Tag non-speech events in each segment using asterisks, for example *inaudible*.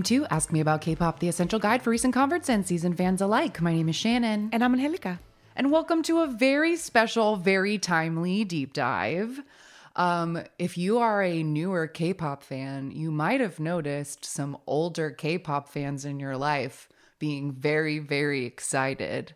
Welcome to Ask Me About K-Pop, the essential guide for recent converts and seasoned fans alike. My name is Shannon. And I'm Angelica. And welcome to a very special, very timely deep dive. Um, if you are a newer K pop fan, you might have noticed some older K pop fans in your life being very, very excited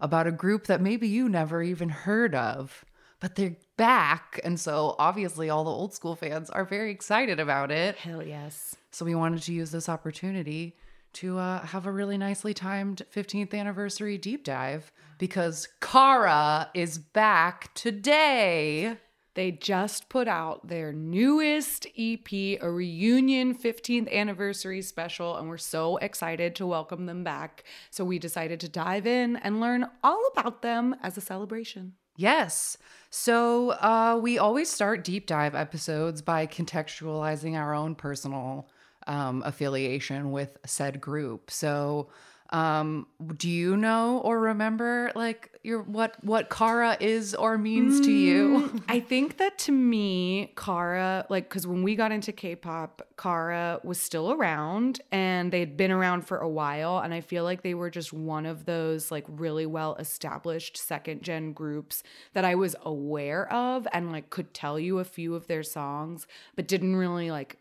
about a group that maybe you never even heard of, but they're back. And so obviously, all the old school fans are very excited about it. Hell yes. So we wanted to use this opportunity to uh, have a really nicely timed 15th anniversary deep dive because Kara is back today. They just put out their newest EP, a reunion 15th anniversary special, and we're so excited to welcome them back. So we decided to dive in and learn all about them as a celebration. Yes. So uh, we always start deep dive episodes by contextualizing our own personal um, affiliation with said group. So um do you know or remember like your what what kara is or means mm, to you mm, *laughs* i think that to me kara like because when we got into k-pop kara was still around and they'd been around for a while and i feel like they were just one of those like really well established second gen groups that i was aware of and like could tell you a few of their songs but didn't really like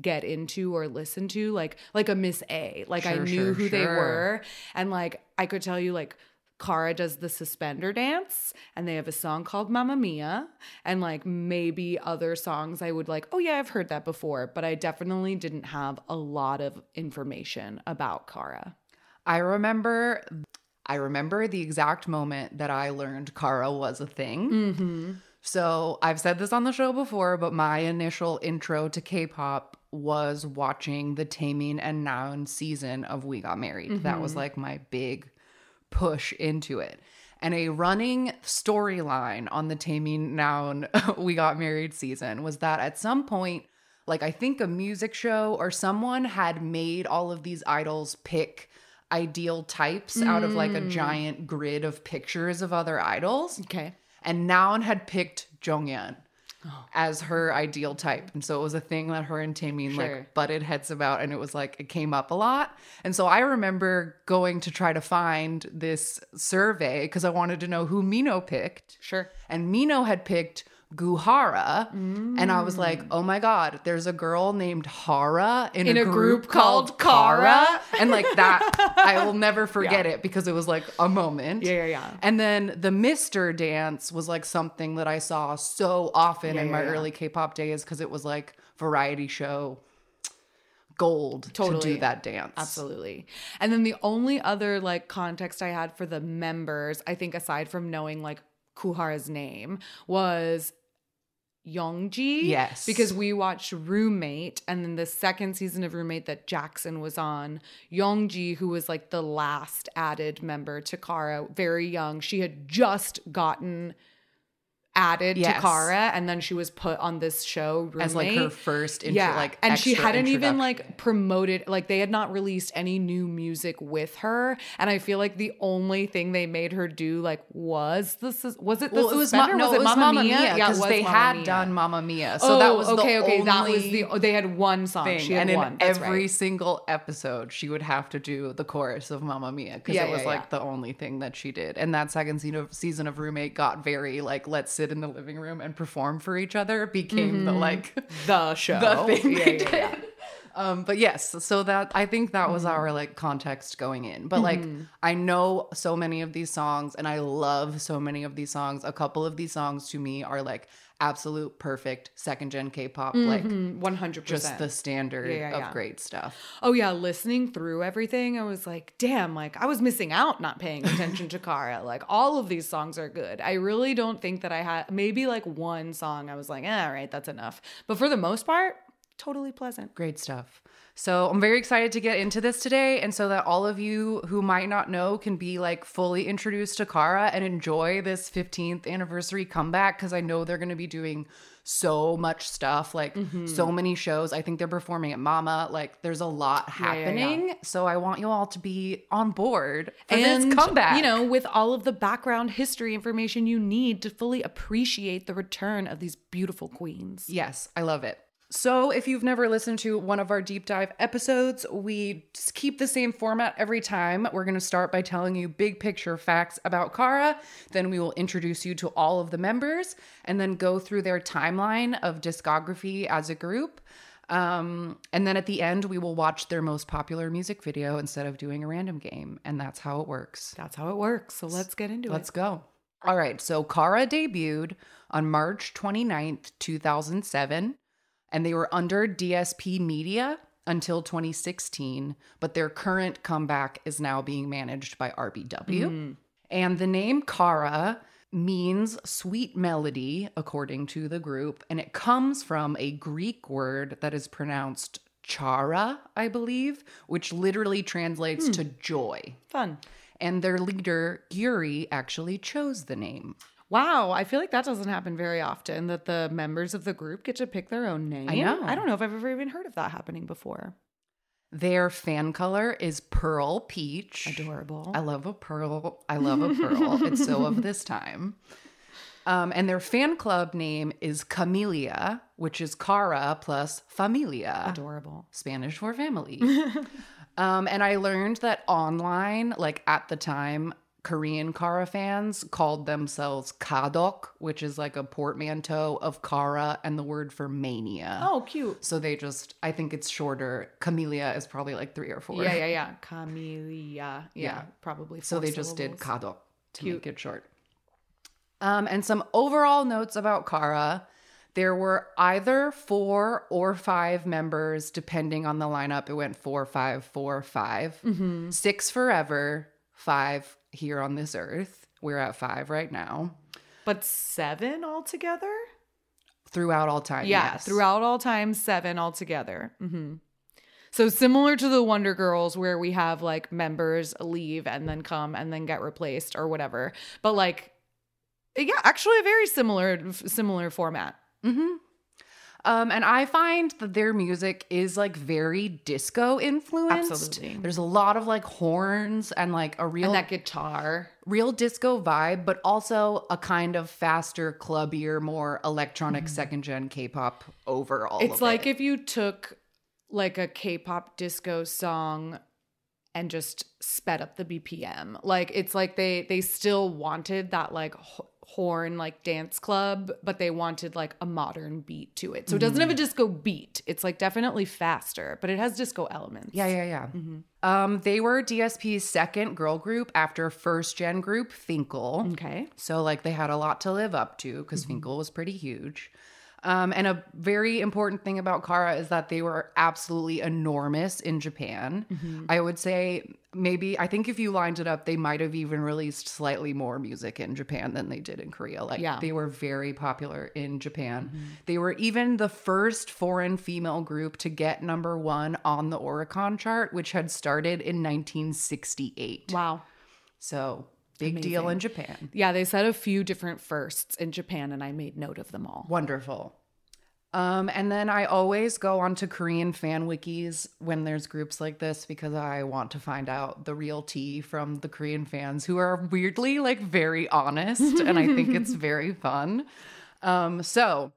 get into or listen to like like a miss a like sure, i knew sure, who sure. they were and like i could tell you like Kara does the suspender dance and they have a song called Mamma Mia and like maybe other songs I would like, oh yeah, I've heard that before, but I definitely didn't have a lot of information about Kara. I remember I remember the exact moment that I learned Kara was a thing. Mm-hmm. So I've said this on the show before, but my initial intro to K-pop was watching the Taemin and Naeun season of We Got Married. Mm-hmm. That was mm-hmm. like my big push into it. And a running storyline on the Taemin Naeun *laughs* We Got Married season was that at some point, like I think a music show or someone had made all of these idols pick ideal types mm. out of like a mm. giant grid of pictures of other idols. Okay and Naeun had picked Jonghyun oh. as her ideal type. And so it was a thing that her and Taemin sure. like butted heads about and it was like it came up a lot. And so I remember going to try to find this survey because I wanted to know who Mino picked. Sure. And Mino had picked Goo Hara. Mm. And I was like, oh my God, there's a girl named Hara in, in a, a, group, group called Kara. and like that, I will *laughs* never forget yeah. it because it was like a moment. Yeah, yeah, yeah. And then the Mister dance was like something that I saw so often yeah, in yeah, my early K pop days because it was like variety show gold totally. to do that dance. Absolutely. And then the only other like context I had for the members, I think aside from knowing like Goo Hara's name was Youngji. Yes. Because we watched Roommate and then the second season of Roommate that Jackson was on, Youngji, who was like the last added member to Kara, very young. She had just gotten added yes. to Kara, and then she was put on this show roommate. as like her first intro, yeah. like and she hadn't even like promoted like they had not released any new music with her, and I feel like the only thing they made her do like was this is was it the well, it was, ma- no, was it, was Mamma Mia because yeah, they Mama had Mia. done Mamma Mia, so oh, that was okay okay that was the oh, they had one song thing. and in one. every right. single episode she would have to do the chorus of Mamma Mia because yeah, it was yeah, like the only thing that she did, and that second season of season of Roommate got very like let's sit in the living room and perform for each other became mm-hmm. the like the show *laughs* the thing yeah, they yeah, did. Yeah. Um, but yes, so that I think that was mm-hmm. our like context going in. But like mm-hmm. I know so many of these songs and I love so many of these songs. A couple of these songs to me are like absolute perfect second gen K-pop, mm-hmm. like 100%. Just the standard yeah, yeah, yeah. of great stuff. Oh yeah, listening through everything, I was like, damn, like I was missing out not paying attention to Kara. Like all of these songs are good. I really don't think that I had maybe like one song I was like, eh, all right, that's enough. But for the most part, totally pleasant. Great stuff. So I'm very excited to get into this today. And so that all of you who might not know can be like fully introduced to Kara and enjoy this 15th anniversary comeback because I know they're going to be doing so much stuff, like mm-hmm. so many shows. I think they're performing at Mama. Like there's a lot happening. Yeah, yeah, yeah. So I want you all to be on board for and, this comeback. You know, with all of the background history information you need to fully appreciate the return of these beautiful queens. Yes, I love it. So, if you've never listened to one of our deep dive episodes, we just keep the same format every time. We're going to start by telling you big picture facts about Kara. Then we will introduce you to all of the members and then go through their timeline of discography as a group. Um, and then at the end, we will watch their most popular music video instead of doing a random game. And that's how it works. That's how it works. So let's get into it. Let's go. All right. So Kara debuted on March 29th, 2007, and they were under DSP Media until 2016, but their current comeback is now being managed by RBW. Mm-hmm. And the name Kara means sweet melody, according to the group, and it comes from a Greek word that is pronounced chara, I believe, which literally translates hmm. to joy Fun. and their leader Yuri actually chose the name. Wow, I feel like that doesn't happen very often that the members of the group get to pick their own name. I know. I don't know if I've ever even heard of that happening before. Their fan color is pearl peach. Adorable. I love a pearl. I love a pearl. *laughs* it's so of this time. Um, and their fan club name is Kamilia, which is Kara plus Familia, Adorable. Spanish for family. *laughs* um, and I learned that online, like at the time, Korean Kara fans called themselves Kadok, which is like a portmanteau of Kara and the word for mania. Oh, cute. So they just, I think it's shorter. Kamilia is probably like three or four. Yeah, yeah, *laughs* yeah. Kamilia. Yeah, Yeah. probably. So they just did. Kadok to Cute. make it short. Um, and some overall notes about Kara. There were either four or five members, depending on the lineup. It went four, five, four, five. Mm-hmm. Six forever, five here on this earth. We're at five right now. But seven altogether? Throughout all time. Yeah, yes. throughout all time, seven altogether. hmm So similar to the Wonder Girls, where we have like members leave and then come and then get replaced or whatever. But like, yeah, actually a very similar similar format. Mm-hmm. Um, and I find that their music is like very disco influenced. Absolutely. There's a lot of like horns and like a real And that guitar. real disco vibe, but also a kind of faster, clubbier, more electronic second gen K-pop overall. Mm-hmm. It's like it. if you took like a K-pop disco song and just sped up the BPM. Like it's like they they still wanted that like h- horn like dance club, but they wanted like a modern beat to it. So it doesn't have a disco beat. It's like definitely faster, but it has disco elements. yeah, yeah, yeah. Mm-hmm. Um, they were DSP's second girl group after first gen group Fin.K.L. Okay. So like they had a lot to live up to because Mm-hmm. Fin.K.L was pretty huge. Um, and a very important thing about Kara is that they were absolutely enormous in Japan. Mm-hmm. I would say maybe I think if you lined it up, they might have even released slightly more music in Japan than they did in Korea. Like Yeah. they were very popular in Japan. They were even the first foreign female group to get number one on the Oricon chart, which had started in 1968. Wow. So big deal in Japan. Yeah, they said a few different firsts in Japan and I made note of them all. Wonderful. Um, and then I always go onto Korean fan wikis when there's groups like this because I want to find out the real tea from the Korean fans who are weirdly like very honest, and I think it's *laughs* very fun. Um, so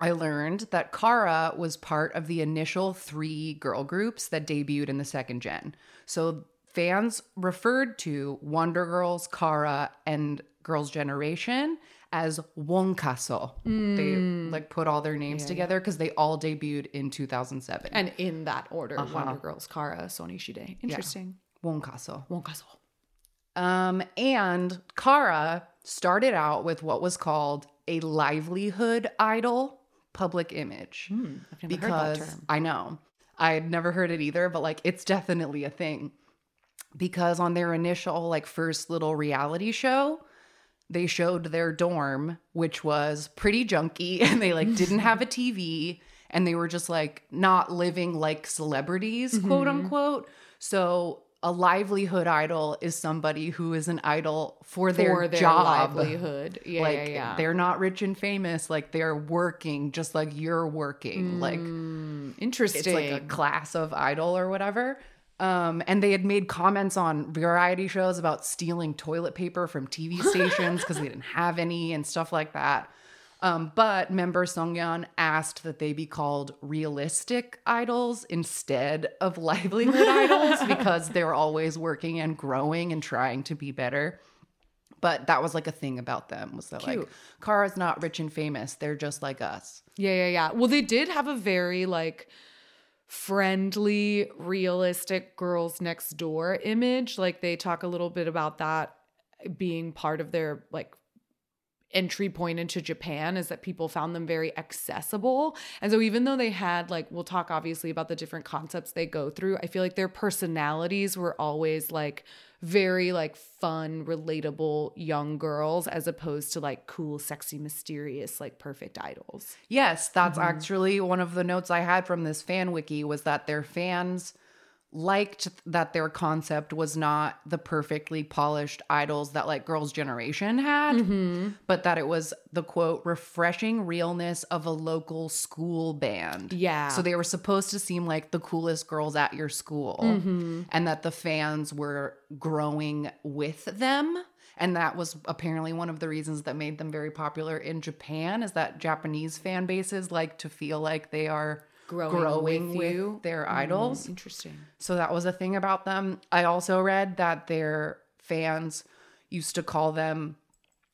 I learned that Kara was part of the initial three girl groups that debuted in the second gen. So fans referred to Wonder Girls, Kara, and Girls' Generation as Wonkaso. They like put all their names together because they all debuted in 2007. And in that order, Uh-huh. Wonder Girls, Kara, Sonyeo Sidae. Interesting. Wonkaso. Wonkaso. Um, and Kara started out with what was called a livelihood idol public image. I've never because heard that term. I know I had never heard it either, but like it's definitely a thing. Because on their initial, like, first little reality show, they showed their dorm, which was pretty junky, *laughs* and they like didn't have a *laughs* TV, and they were just like not living like celebrities, quote Mm-hmm. unquote. So a livelihood idol is somebody who is an idol for their, For their job livelihood. Yeah, like yeah, yeah. they're not rich and famous like they're working just like you're working like Mm, interesting. it's like a class of idol or whatever um and they had made comments on variety shows about stealing toilet paper from tv *laughs* stations because they didn't have any and stuff like that Um, but member Songyeon asked that they be called realistic idols instead of livelihood *laughs* idols because they're always working and growing and trying to be better. But that was like a thing about them was that like Cute. Kara's not rich and famous. They're just like us. Yeah, yeah, yeah. Well, they did have a very like friendly, realistic girls next door image. Like they talk a little bit about that being part of their like entry point into Japan is that people found them very accessible. And so even though they had like we'll talk obviously about the different concepts they go through, I feel like their personalities were always like very like fun, relatable young girls as opposed to like cool, sexy, mysterious, like perfect idols. Yes, that's Mm-hmm. actually one of the notes I had from this fan wiki was that their fans liked that their concept was not the perfectly polished idols that like girls generation had Mm-hmm. but that it was the quote refreshing realness of a local school band Yeah. so they were supposed to seem like the coolest girls at your school Mm-hmm. and that the fans were growing with them and that was apparently one of the reasons that made them very popular in Japan is that Japanese fan bases like to feel like they are Growing growing, with with, you. their mm, idols. Interesting. So that was a thing about them. I also read that their fans used to call them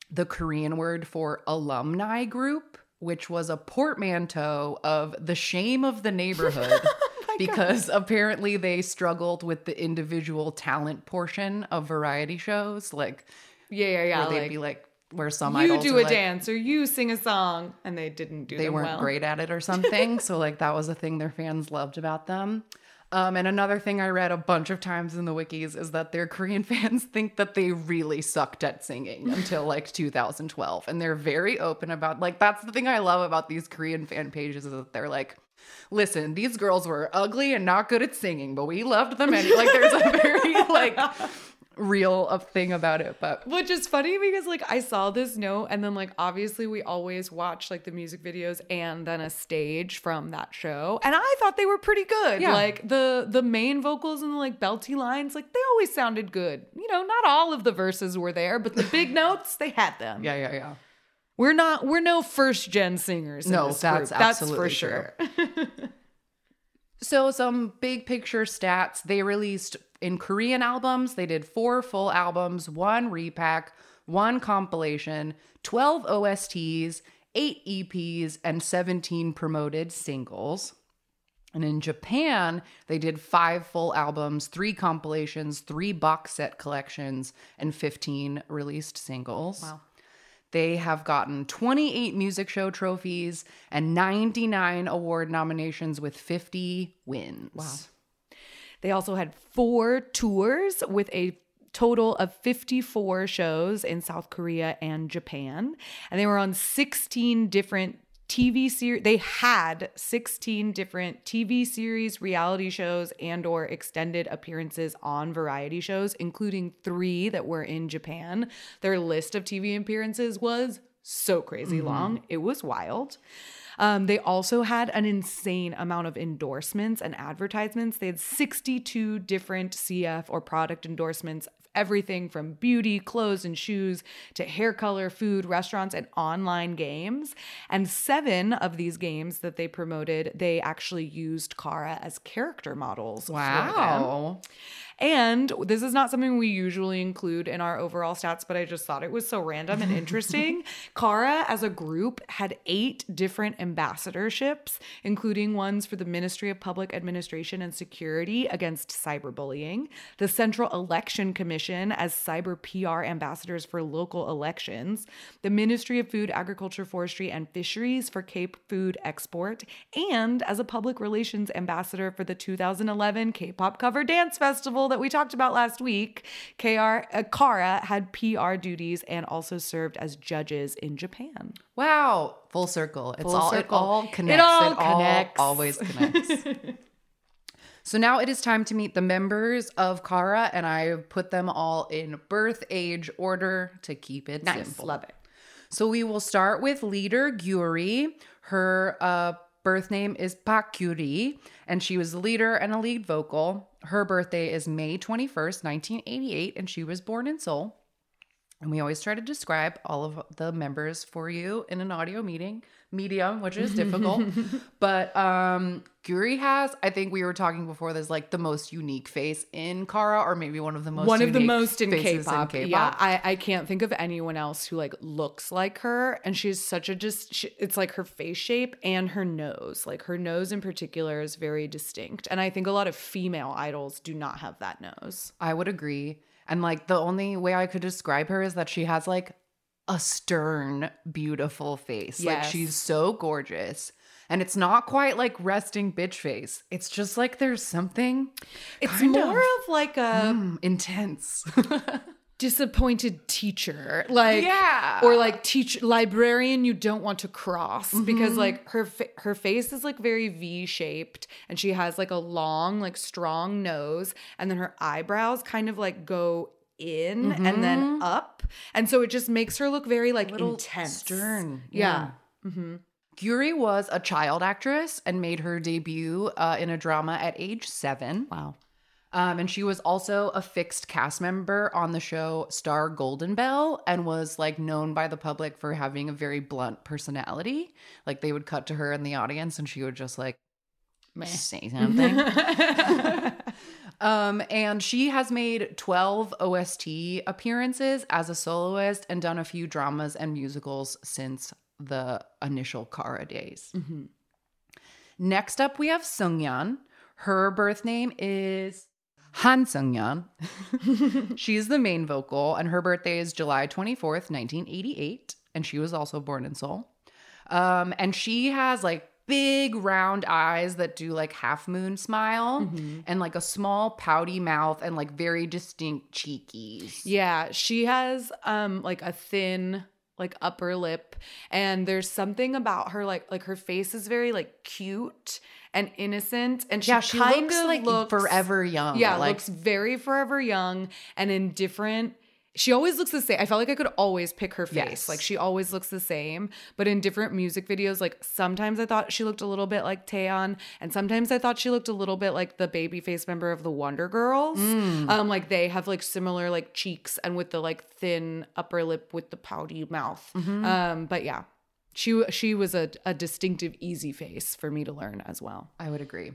the Korean word for alumni group, which was a portmanteau of the shame of the neighborhood. *laughs* Oh because apparently they struggled with the individual talent portion of variety shows, like Yeah, yeah, yeah. where they'd like, be like, where some I you do a like, dance or you sing a song, and they didn't do they weren't well. great at it or *laughs* something. so like that was a thing their fans loved about them. Um, and another thing I read a bunch of times in the wikis is that their Korean *laughs* fans think that they really sucked at singing until like 2012, and they're very open about like that's the thing I love about these Korean fan pages is that they're like. Listen, these girls were ugly and not good at singing, but we loved them anyway. Like, there's a very like real uh, thing about it. But Which is funny because like I saw this note and then like obviously we always watch like the music videos and then a stage from that show. And I thought they were pretty good. Yeah. Like the the main vocals and the like belty lines, like they always sounded good. You know, not all of the verses were there, but the big *laughs* notes, they had them. yeah, yeah, yeah. We're not we're no first gen singers. in No, that's group. that's for absolutely sure. *laughs* So, some big picture stats they released in Korean albums, they did four full albums, one repack, one compilation, 12 OSTs, eight EPs, and 17 promoted singles. And in Japan, they did five full albums, three compilations, three box set collections, and 15 released singles. Wow. They have gotten 28 music show trophies and 99 award nominations with 50 wins. Wow. They also had four tours with a total of 54 shows in South Korea and Japan. And they were on 16 different TV series. They had 16 different TV series, reality shows, and or extended appearances on variety shows, including three that were in Japan. Their list of TV appearances was so crazy long. It was wild. Um, they also had an insane amount of endorsements and advertisements. They had 62 different CF or product endorsements, everything from beauty, clothes, and shoes to hair color, food, restaurants, and online games. And seven of these games that they promoted, they actually used Kara as character models. Wow. And this is not something we usually include in our overall stats, but I just thought it was so random and interesting. *laughs* Kara, as a group, had eight different ambassadorships, including ones for the Ministry of Public Administration and Security against cyberbullying, the Central Election Commission as cyber PR ambassadors for local elections, the Ministry of Food, Agriculture, Forestry, and Fisheries for Cape Food Export, and as a public relations ambassador for the 2011 K-pop cover dance festival that we talked about last week. KR uh, Kara had PR duties and also served as judges in Japan. Wow. Full circle. It's Full all circle. it all It connects. all It all connects. always *laughs* connects. so now it is time to meet the members of Kara, and I put them all in birth age order to keep it simple. love it. So we will start with leader Gyuri. Her uh, birth name is Park Gyuri, and she was the leader and a lead vocal. Her birthday is May 21st, 1988, and she was born in Seoul. And we always try to describe all of the members for you in an audio meeting medium, which is difficult. *laughs* but um Gyuri has, I think we were talking before, there's like the most unique face in Kara, or maybe one of the most one of the most in faces K-pop. Yeah, I, I can't think of anyone else who like looks like her, and she's such a just. She, it's like her face shape and her nose. Like her nose in particular is very distinct, and I think a lot of female idols do not have that nose. I would agree. And like the only way I could describe her is that she has like a stern, beautiful face. Like she's so gorgeous. And it's not quite like resting bitch face. It's just like there's something It's more of, of, like a mm, intense. *laughs* disappointed teacher, like Yeah. or like teach librarian you don't want to cross Mm-hmm. because like her fa- her face is like very V shaped and she has like a long like strong nose and then her eyebrows kind of like go in and then up and so it just makes her look very like Mm-hmm. intense stern, yeah, Gyuri was a child actress and made her debut uh, in a drama at age seven. wow Um, and she was also a fixed cast member on the show Star Golden Bell and was like known by the public for having a very blunt personality. Like they would cut to her in the audience and she would just like say something. *laughs* um, and she has made 12 OST appearances as a soloist and done a few dramas and musicals since the initial Kara days. Next up, we have Sungyeon. Her birth name is Han Sungyeon. *laughs* She's the main vocal, and her birthday is July 24th, 1988. And she was also born in Seoul. Um, and she has like big round eyes that do like half moon smile and like a small pouty mouth and like very distinct cheekies. Yeah, she has um like a thin like upper lip and there's something about her like like her face is very like cute and innocent and she, Yeah, she kind looks of like looks forever young. Yeah, like looks very forever young and in different she always looks the same. I felt like I could always pick her face. Yes. Like she always looks the same. But in different music videos, like sometimes I thought she looked a little bit like Taeyeon, and sometimes I thought she looked a little bit like the baby face member of the Wonder Girls. Mm. Um, like they have like similar like cheeks and with the like thin upper lip with the pouty mouth. Mm-hmm. Um, but yeah. She she was a, a distinctive easy face for me to learn as well. I would agree.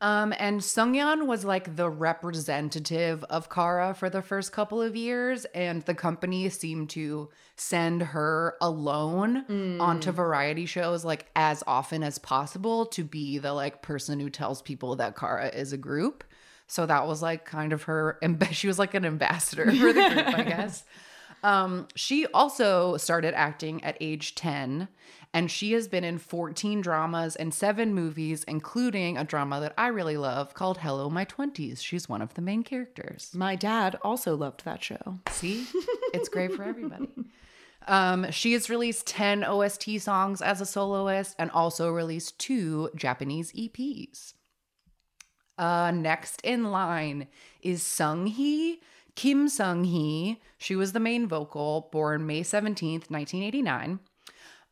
Um, and Sungyeon was like the representative of Kara for the first couple of years, and the company seemed to send her alone onto variety shows like as often as possible to be the like person who tells people that Kara is a group. So that was like kind of her. *laughs* amb- She was like an ambassador for the group, I *laughs* guess. Um, she also started acting at age 10, and she has been in 14 dramas and seven movies, including a drama that I really love called Hello My 20s. She's one of the main characters. My dad also loved that show. See, it's great for everybody. Um, she has released 10 OST songs as a soloist and also released two Japanese EPs. Uh, next in line is Sung Hee, Kim Sung Hee. She was the main vocal, born May 17th, 1989.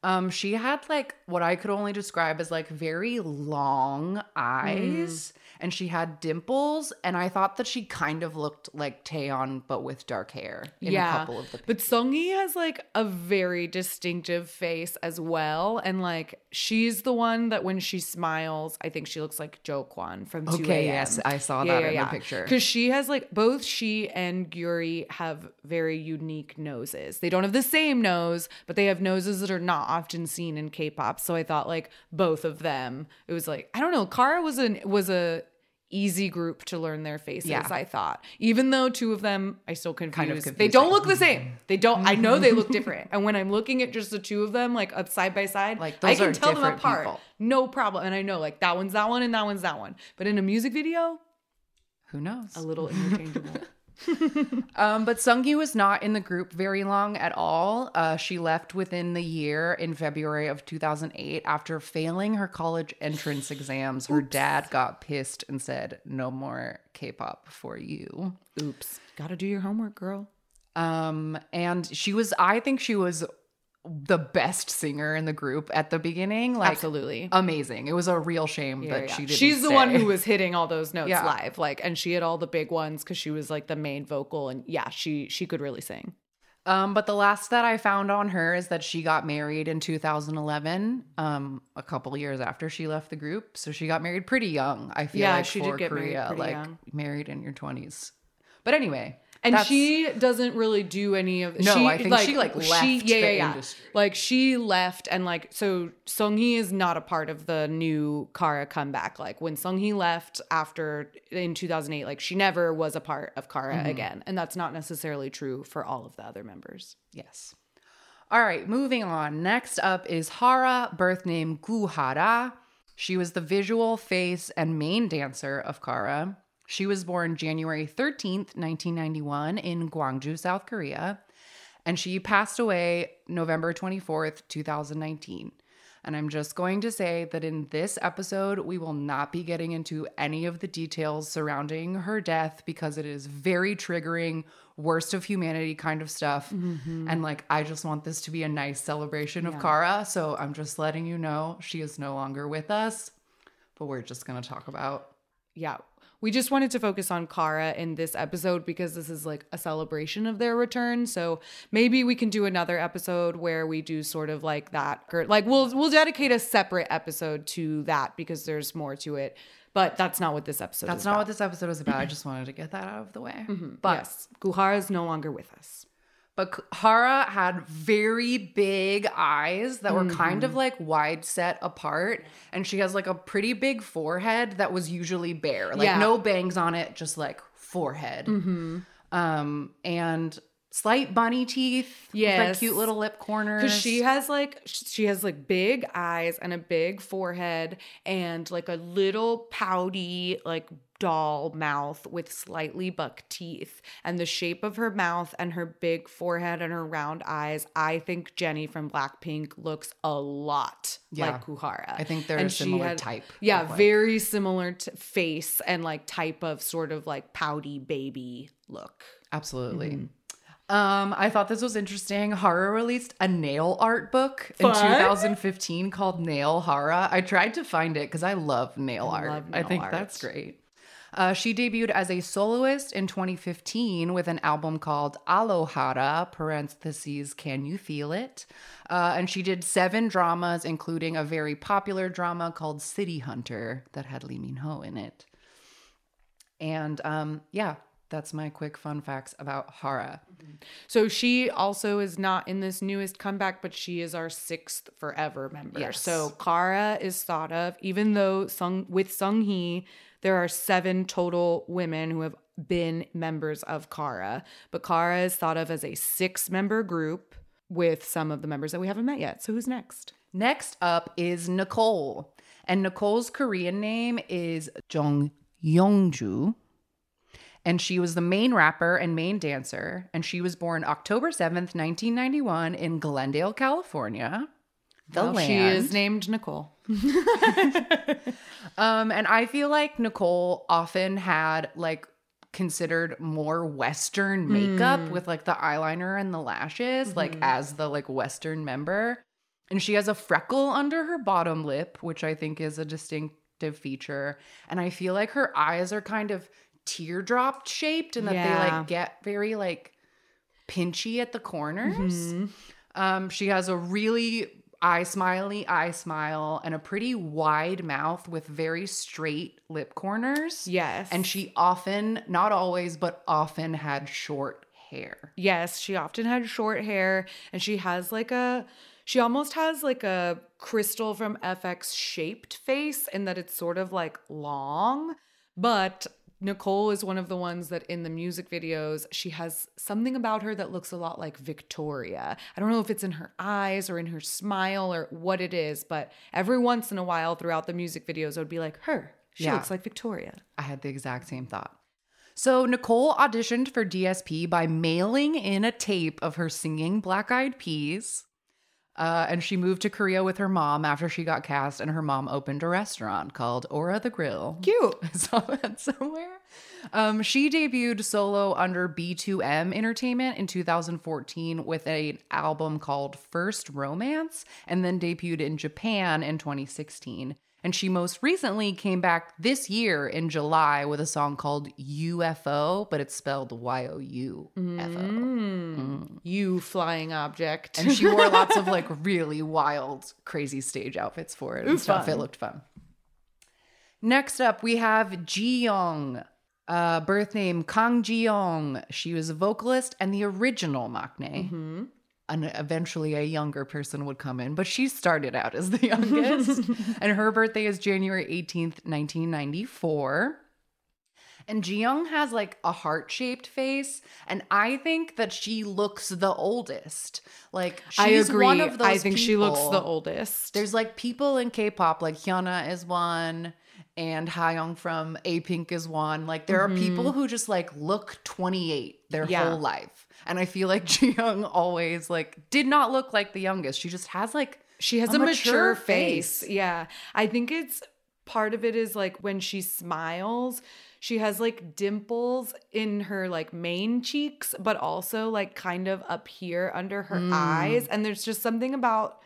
Um, she had like what I could only describe as like very long eyes, and she had dimples, and I thought that she kind of looked like Taeyeon, but with dark hair in a couple of the But Songi has like a very distinctive face as well. And like she's the one that when she smiles, I think she looks like Jo Kwon from 2 Okay, yes, I saw that in the picture. Because she has like both she and Gyuri have very unique noses. They don't have the same nose, but they have noses that are not often seen in K-pop. So I thought like both of them. It was like I don't know. Kara was an was a easy group to learn their faces. Yeah. I thought, even though two of them I still confused. Kind of They don't look the same. Mm-hmm. They don't. I know they look *laughs* different. And when I'm looking at just the two of them, like up side by side, Like, I can are tell them apart. people. No problem. And I know like that one's that one and that one's that one. But in a music video, who knows? a little interchangeable. *laughs* *laughs* Um, but Sunghee was not in the group very long at all. Uh, she left within the year in February of 2008 after failing her college entrance exams. Her dad got pissed and said, "No more K-pop for you." Oops. Gotta do your homework, girl. Um, and she was, I think, she was the best singer in the group at the beginning. Like, Absolutely. amazing. It was a real shame Yeah, that yeah. she didn't. She's the one who was hitting all those notes Yeah. live. Like, and she had all the big ones because she was like the main vocal. And yeah, she she could really sing. Um, but the last that I found on her is that she got married in 2011, um, a couple years after she left the group. So she got married pretty young. I feel Yeah, like she for did get Korea, pretty like young. married in your 20s. But anyway, And that's- she doesn't really do any of. No, she, I think she, like, left yeah, yeah, the yeah. industry. Like she left, and like so, Sunghee is not a part of the new Kara comeback. Like when Sunghee left after in 2008, like she never was a part of Kara Mm-hmm. again, and that's not necessarily true for all of the other members. Yes. All right, moving on. Next up is Hara, birth name Goo Hara. She was the visual face and main dancer of Kara. She was born January 13th, 1991, in Gwangju, South Korea. And she passed away November 24th, 2019. And I'm just going to say that in this episode, we will not be getting into any of the details surrounding her death because it is very triggering, worst of humanity kind of stuff. Mm-hmm. And like, I just want this to be a nice celebration of Kara. So I'm just letting you know she is no longer with us, but we're just going to talk about. Yeah. We just wanted to focus on Kara in this episode because this is like a celebration of their return. So maybe we can do another episode where we do sort of like that. Like we'll we'll dedicate a separate episode to that because there's more to it. But that's not what this episode That's not about. what this episode is about. I just wanted to get that out of the way. Mm-hmm. But yes. Goo Hara is no longer with us. But Hara had very big eyes that were kind of like wide set apart. And she has like a pretty big forehead that was usually bare. Like Yeah. no bangs on it, just like forehead. Um, and slight bunny teeth. With like cute little lip corners. Because she has like she has like big eyes and a big forehead and like a little pouty like doll mouth with slightly buck teeth and the shape of her mouth and her big forehead and her round eyes i think jenny from blackpink looks a lot Yeah. like Goo Hara I think they're And a similar had- type. yeah like- very similar to face and like type of sort of like pouty baby look Absolutely. Mm-hmm. Um, I thought this was interesting. Hara released a nail art book in 2015 called Nail Hara. I tried to find it because I love nail I art. love I think art. that's great. Uh, she debuted as a soloist in 2015 with an album called Alohara, parentheses, Can You Feel It? Uh, and she did seven dramas, including a very popular drama called City Hunter that had Lee Min Ho in it. And um, yeah, that's my quick fun facts about Hara. So she also is not in this newest comeback, but she is our sixth forever member. Yes. So Kara is thought of, even though Sung with Sung Hee, there are seven total women who have been members of Kara. But Kara is thought of as a six member group with some of the members that we haven't met yet. So who's next? Next up is Nicole. And Nicole's Korean name is Jung Yongju. And she was the main rapper and main dancer. And she was born October 7th, 1991, in Glendale, California. The Well, land. she is named Nicole. *laughs* Um, and I feel like Nicole often had like considered more Western makeup with like the eyeliner and the lashes, like as the like Western member. And she has a freckle under her bottom lip, which I think is a distinctive feature. And I feel like her eyes are kind of teardrop shaped and that they like get very like pinchy at the corners. Mm-hmm. Um, she has a really eye smiley eye smile and a pretty wide mouth with very straight lip corners. Yes. And she often, not always, but often had short hair. Yes, she often had short hair and she has like a she almost has like a Krystal from FX shaped face in that it's sort of like long, but Nicole is one of the ones that in the music videos, she has something about her that looks a lot like Victoria. I don't know if it's in her eyes or in her smile or what it is, but every once in a while throughout the music videos, it would be like her. She Yeah. looks like Victoria. I had the exact same thought. So Nicole auditioned for DSP by mailing in a tape of her singing Black Eyed Peas. Uh, and she moved to Korea with her mom after she got cast, and her mom opened a restaurant called Aura the Grill. Cute. I saw that somewhere. Um, she debuted solo under B2M Entertainment in 2014 with an album called First Romance, and then debuted in Japan in 2016. And she most recently came back this year in July with a song called UFO, but it's spelled Y O U F O. Mm. You flying object. And she wore lots of like *laughs* really wild, crazy stage outfits for it and stuff. fun. It looked fun. Next up, we have Ji Young, uh, birth name Kang Ji Young. She was a vocalist and the original Maknae. Mhm. And eventually a younger person would come in, but she started out as the *laughs* youngest. *laughs* and her birthday is January 18th, 1994. And Jiyoung has like a heart shaped face, and I think that she looks the oldest. Like she's I agree. one of those. I think she looks the oldest. There's like people in K-pop, like Hyuna is one, and Hayoung from Apink is one. Like there are people who just like look 28 their Mm-hmm. Yeah. whole life, and I feel like *laughs* Jiyoung always like did not look like the youngest. She just has like She has a a, mature, mature face. face. Yeah. I think it's part of it is like when she smiles, she has like dimples in her like main cheeks, but also like kind of up here under her Mm. eyes. And there's just something about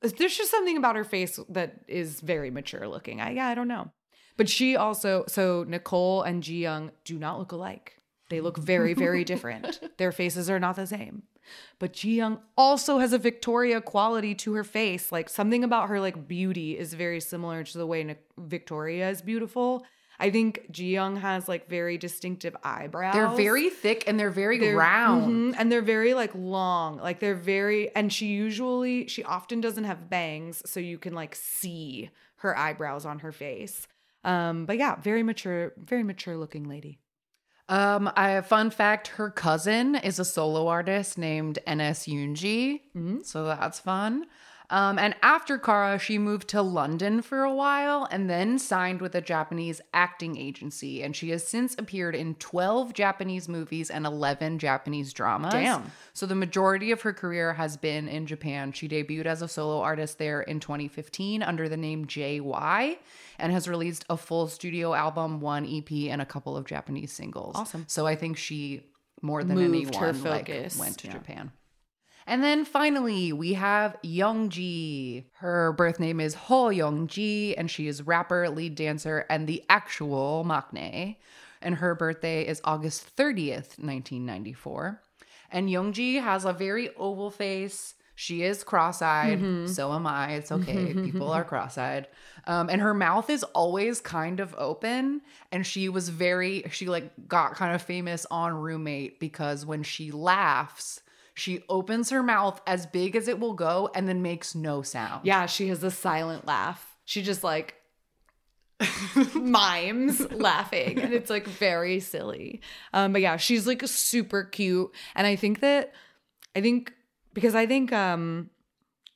there's just something about her face that is very mature looking. I yeah, I don't know. But she also so Nicole and Ji Young do not look alike. They look very, very different. *laughs* Their faces are not the same. But Ji Young also has a Victoria quality to her face. Like something about her like beauty is very similar to the way Victoria is beautiful. I think Ji Young has like very distinctive eyebrows. they're very thick and they're very They're- round. mhm, and they're very like long. Like they're very and she usually she often doesn't have bangs so you can like see her eyebrows on her face. Um but yeah, very mature very mature looking lady. Um, I fun fact: her cousin is a solo artist named NS Yoon-G, Mhm. so that's fun. Um, and after Kara, she moved to London for a while and then signed with a Japanese acting agency. And she has since appeared in 12 Japanese movies and 11 Japanese dramas. Damn. So the majority of her career has been in Japan. She debuted as a solo artist there in 2015 under the name JY and has released a full studio album, one EP, and a couple of Japanese singles. Awesome. So I think she more than Moved anyone her like, focus, went to yeah. Japan. And then finally, we have Youngji. Her birth name is Heo Youngji, and she is rapper, lead dancer, and the actual Maknae. And her birthday is August 30th, 1994. And Youngji has a very oval face. She is cross-eyed. Mm-hmm. So am I. It's okay. *laughs* People are cross-eyed. Um, and her mouth is always kind of open. And she was very, she like got kind of famous on Roommate because when she laughs, she opens her mouth as big as it will go and then makes no sound. Yeah, she has a silent laugh. She just like *laughs* mimes laughing and it's like very silly. Um but yeah, she's like super cute and I think that I think because I think um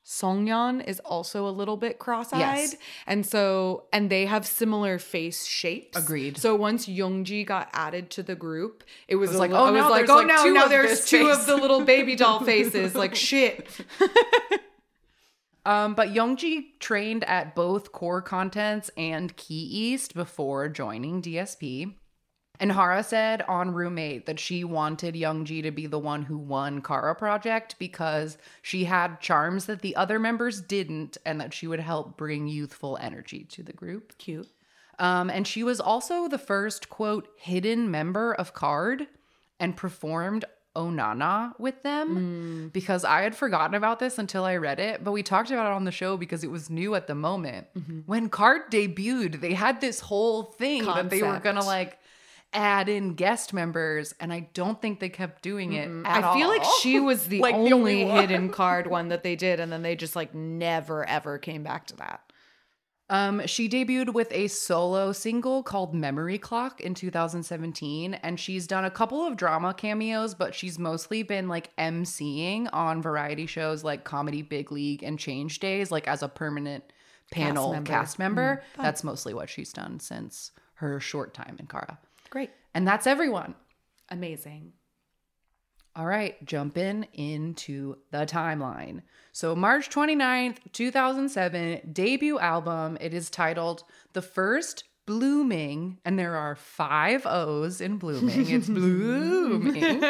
Songyeon is also a little bit cross-eyed Yes. and so and they have similar face shapes. Agreed. So once Youngji got added to the group, it was, was a like, oh, I was now like, oh like, no, two now of there's two face. of the little baby doll *laughs* faces. Like shit. *laughs* Um, but Youngji trained at both Core Contents and Key East before joining DSP. And Hara said on Roommate that she wanted Young Youngji to be the one who won Kara Project because she had charms that the other members didn't and that she would help bring youthful energy to the group. Cute. Um, and she was also the first, quote, hidden member of KARD and performed Onana with them because I had forgotten about this until I read it. But we talked about it on the show because it was new at the moment. When KARD debuted, they had this whole thing that they were going to like add in guest members. And I don't think they kept doing it at I feel like she was *laughs* the Like, the only only hidden *laughs* KARD one that they did, and then they just like never ever came back to that. Um, she debuted with a solo single called Memory Clock in 2017, and she's done a couple of drama cameos, but she's mostly been like emceeing on variety shows like Comedy Big League and Change Days, like as a permanent panel member. cast member. That's mostly what she's done since her short time in Kara. Great, And that's everyone. amazing. All right, jump in into the timeline. So, March 29th, 2007, debut album. It is titled The First Blooming, and there are five O's in blooming. It's *laughs* blooming.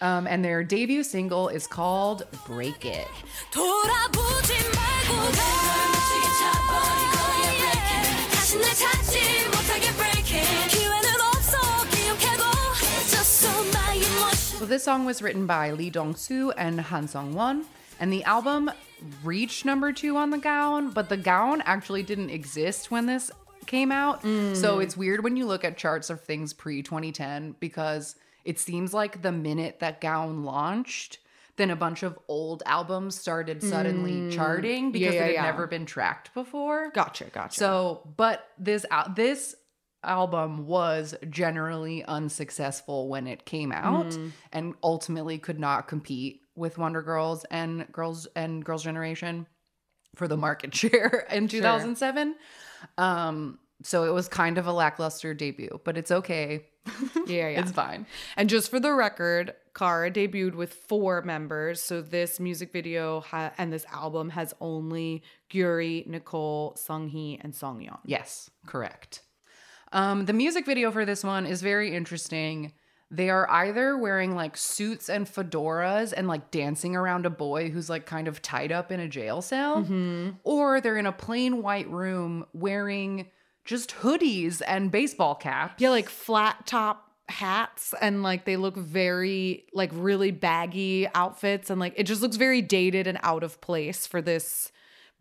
Um, and their debut single is called Break It. So this song was written by Lee Dong-soo and Han Sung-won, and the album reached number two on the Gaon, but the Gaon actually didn't exist when this came out. Mm. So it's weird when you look at charts of things pre-2010 because it seems like the minute that Gaon launched, then a bunch of old albums started suddenly mm. charting because yeah, it had yeah. never been tracked before. Gotcha, gotcha. So, but this out this album was generally unsuccessful when it came out Mm. and ultimately could not compete with Wonder Girls and Girls and Girls Generation for the market *laughs* share in 2007. Um so it was kind of a lackluster debut, but it's okay. *laughs* yeah, yeah. It's fine. And just for the record, Kara debuted with four members. So this music video ha- and this album has only Gyuri, Nicole, Sunghee, and Seungyeon. Yes, correct. Um, the music video for this one is very interesting. They are either wearing like suits and fedoras and like dancing around a boy who's like kind of tied up in a jail cell, or they're in a plain white room wearing just hoodies and baseball caps. Yeah, like flat top hats and like they look very like really baggy outfits and like it just looks very dated and out of place for this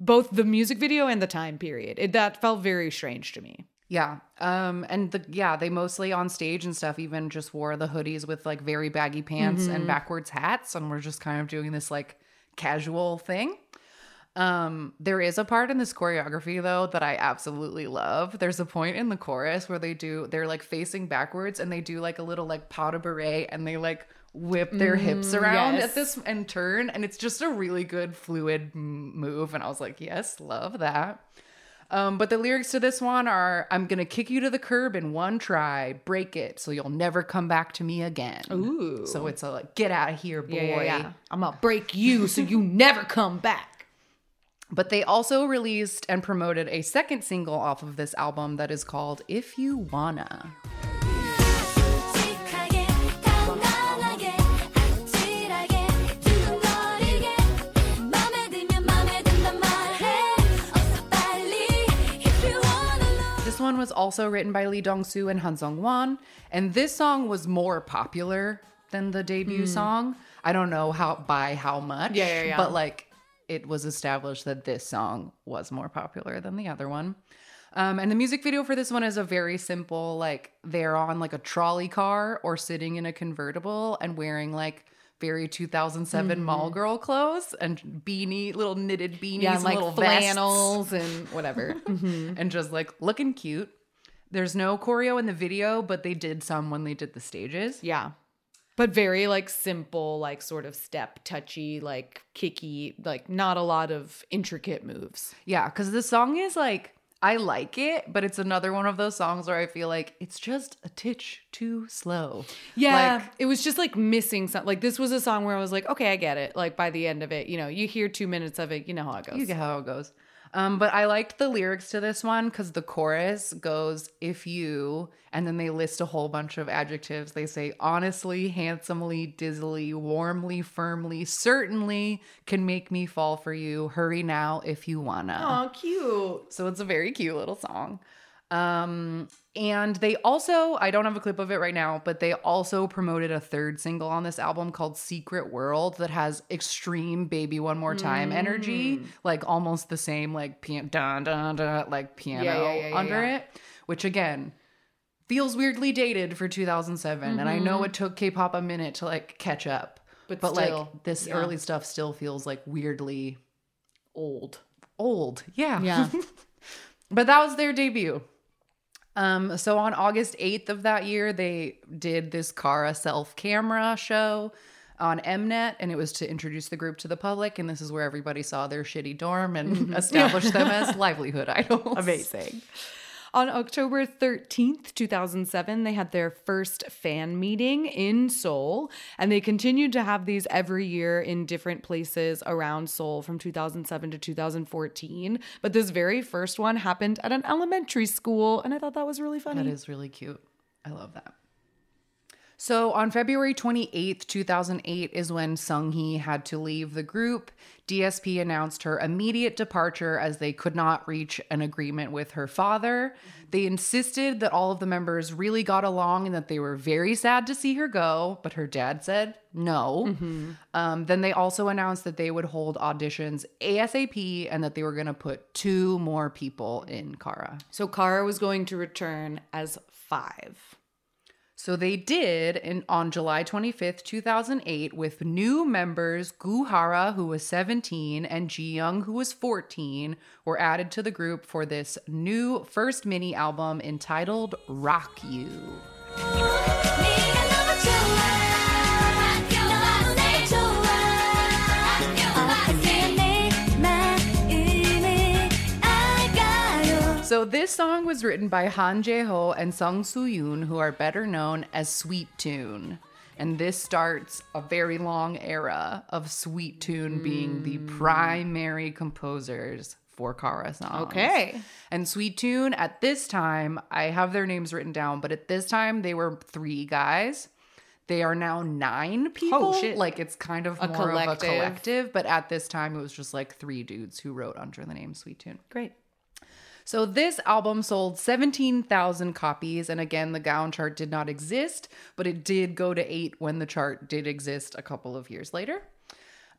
both the music video and the time period. It that felt very strange to me. Yeah. Um and the yeah, they mostly on stage and stuff even just wore the hoodies with like very baggy pants and backwards hats and we're just kind of doing this like casual thing. Um there is a part in this choreography though that I absolutely love. There's a point in the chorus where they do they're like facing backwards and they do like a little like pas de bourrée and they like whip their hips around yes. at this and turn and it's just a really good fluid move and I was like, "Yes, love that." Um, but the lyrics to this one are I'm gonna kick you to the curb in one try, break it so you'll never come back to me again. Ooh. So it's a like, get out of here, boy. Yeah, yeah, yeah. I'm gonna break you so you *laughs* never come back. But they also released and promoted a second single off of this album that is called If You Wanna. One was also written by Lee Dong-soo and Han Sung-won, and this song was more popular than the debut song. I don't know how by how much. Yeah, yeah, yeah. but like it was established that this song was more popular than the other one. Um, and the music video for this one is a very simple, like they're on like a trolley car or sitting in a convertible and wearing like very 2007 Mm-hmm. mall girl clothes and beanie, little knitted beanies, Yeah, and like little vests flannels and *laughs* whatever. and just like looking cute. There's no choreo in the video, but they did some when they did the stages. yeah. But very like simple, like sort of step touchy, like kicky, like not a lot of intricate moves. Yeah, because the song is like, I like it, but it's another one of those songs where I feel like it's just a titch too slow. Yeah. Like, it was just like missing something. Like this was a song where I was like, okay, I get it. Like by the end of it, you know, you hear two minutes of it, you know how it goes. you get how it goes. Um, but I liked the lyrics to this one because the chorus goes, if you, and then they list a whole bunch of adjectives. They say, honestly, handsomely, dizzily, warmly, firmly, certainly can make me fall for you. Hurry now if you wanna. Oh, cute. So it's a very cute little song. Um, and they also, I don't have a clip of it right now, but they also promoted a third single on this album called Secret World that has extreme baby one more time energy, hmm. like almost the same like piano dun, dun, dun, like piano yeah, yeah, yeah, under it, which again feels weirdly dated for 2007. And I know mm-hmm. it took K-pop a minute to like catch up. But But, still, like this early stuff still feels like weirdly Old. old. Yeah. Yeah. *laughs* But that was their debut. Um, so on August 8th of that year, they did this Kara self camera show on Mnet, and it was to introduce the group to the public. And this is where everybody saw their shitty dorm and established them as livelihood *laughs* idols. Amazing. On October 13th, 2007, they had their first fan meeting in Seoul, and they continued to have these every year in different places around Seoul from 2007 to 2014. But this very first one happened at an elementary school, and I thought that was really funny. That is really cute. I love that. So on February 28th, 2008 is when Sunghee had to leave the group. DSP announced her immediate departure as they could not reach an agreement with her father. They insisted that all of the members really got along and that they were very sad to see her go, but her dad said no. Um, then they also announced that they would hold auditions ASAP and that they were going to put two more people in Kara. So Kara was going to return as five. So they did in on July 25th, 2008 with new members Goo Hara who was 17 and Ji Young who was 14 were added to the group for this new first mini album entitled Rock You. So this song was written by Han Jae-ho and Sung Soo-yoon who are better known as Sweet Tune. And this starts a very long era of Sweet Tune being the mm. primary composers for Kara songs. Okay. And Sweet Tune at this time, I have their names written down, but at this time they were three guys. They are now nine oh, people. Oh, shit. Like it's kind of A more of a collective. collective, but at this time it was just like three dudes who wrote under the name Sweet Tune. Great. So this album sold 17,000 copies and again the Gaon chart did not exist, but it did go to 8 when the chart did exist a couple of years later.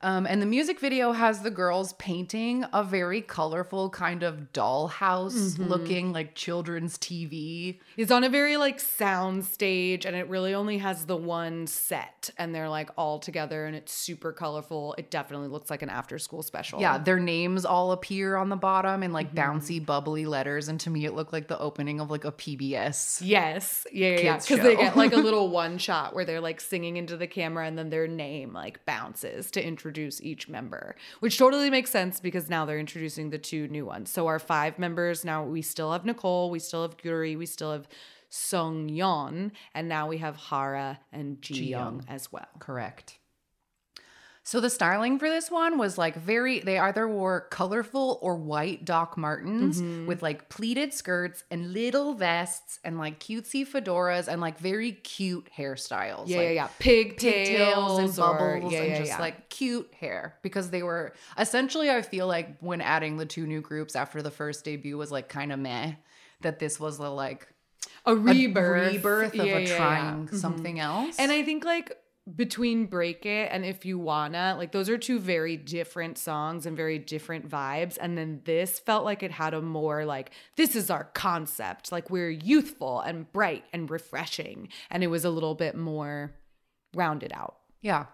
Um, and the music video has the girls painting a very colorful kind of dollhouse looking like children's TV. It's on a very like sound stage and it really only has the one set and they're like all together and it's super colorful. It definitely looks like an after school special. Yeah, their names all appear on the bottom in like bouncy, bubbly letters. And to me, it looked like the opening of like a PBS. Yes. Yeah, yeah, yeah. Because they get like a *laughs* little one shot where they're like singing into the camera and then their name like bounces to introduce each member, which totally makes sense because now they're introducing the two new ones. So our five members now we still have Nicole, we still have Gyuri, we still have Seungyeon, and now we have Hara and Ji Young as well. Correct. So the styling for this one was like very they either wore colorful or white Doc Martens Mm-hmm. with like pleated skirts and little vests and like cutesy fedoras and like very cute hairstyles. Yeah, like yeah, yeah. Pigtails Pigtails and or- bubbles yeah, and yeah, just yeah. like cute hair because they were essentially I feel like when adding the two new groups after the first debut was like kind of meh that this was the like a a rebirth, rebirth of a trying Mhm. something else. And I think like between Break It and If You Wanna, like those are two very different songs and very different vibes. And then this felt like it had a more like, this is our concept. Like we're youthful and bright and refreshing. And it was a little bit more rounded out. Yeah.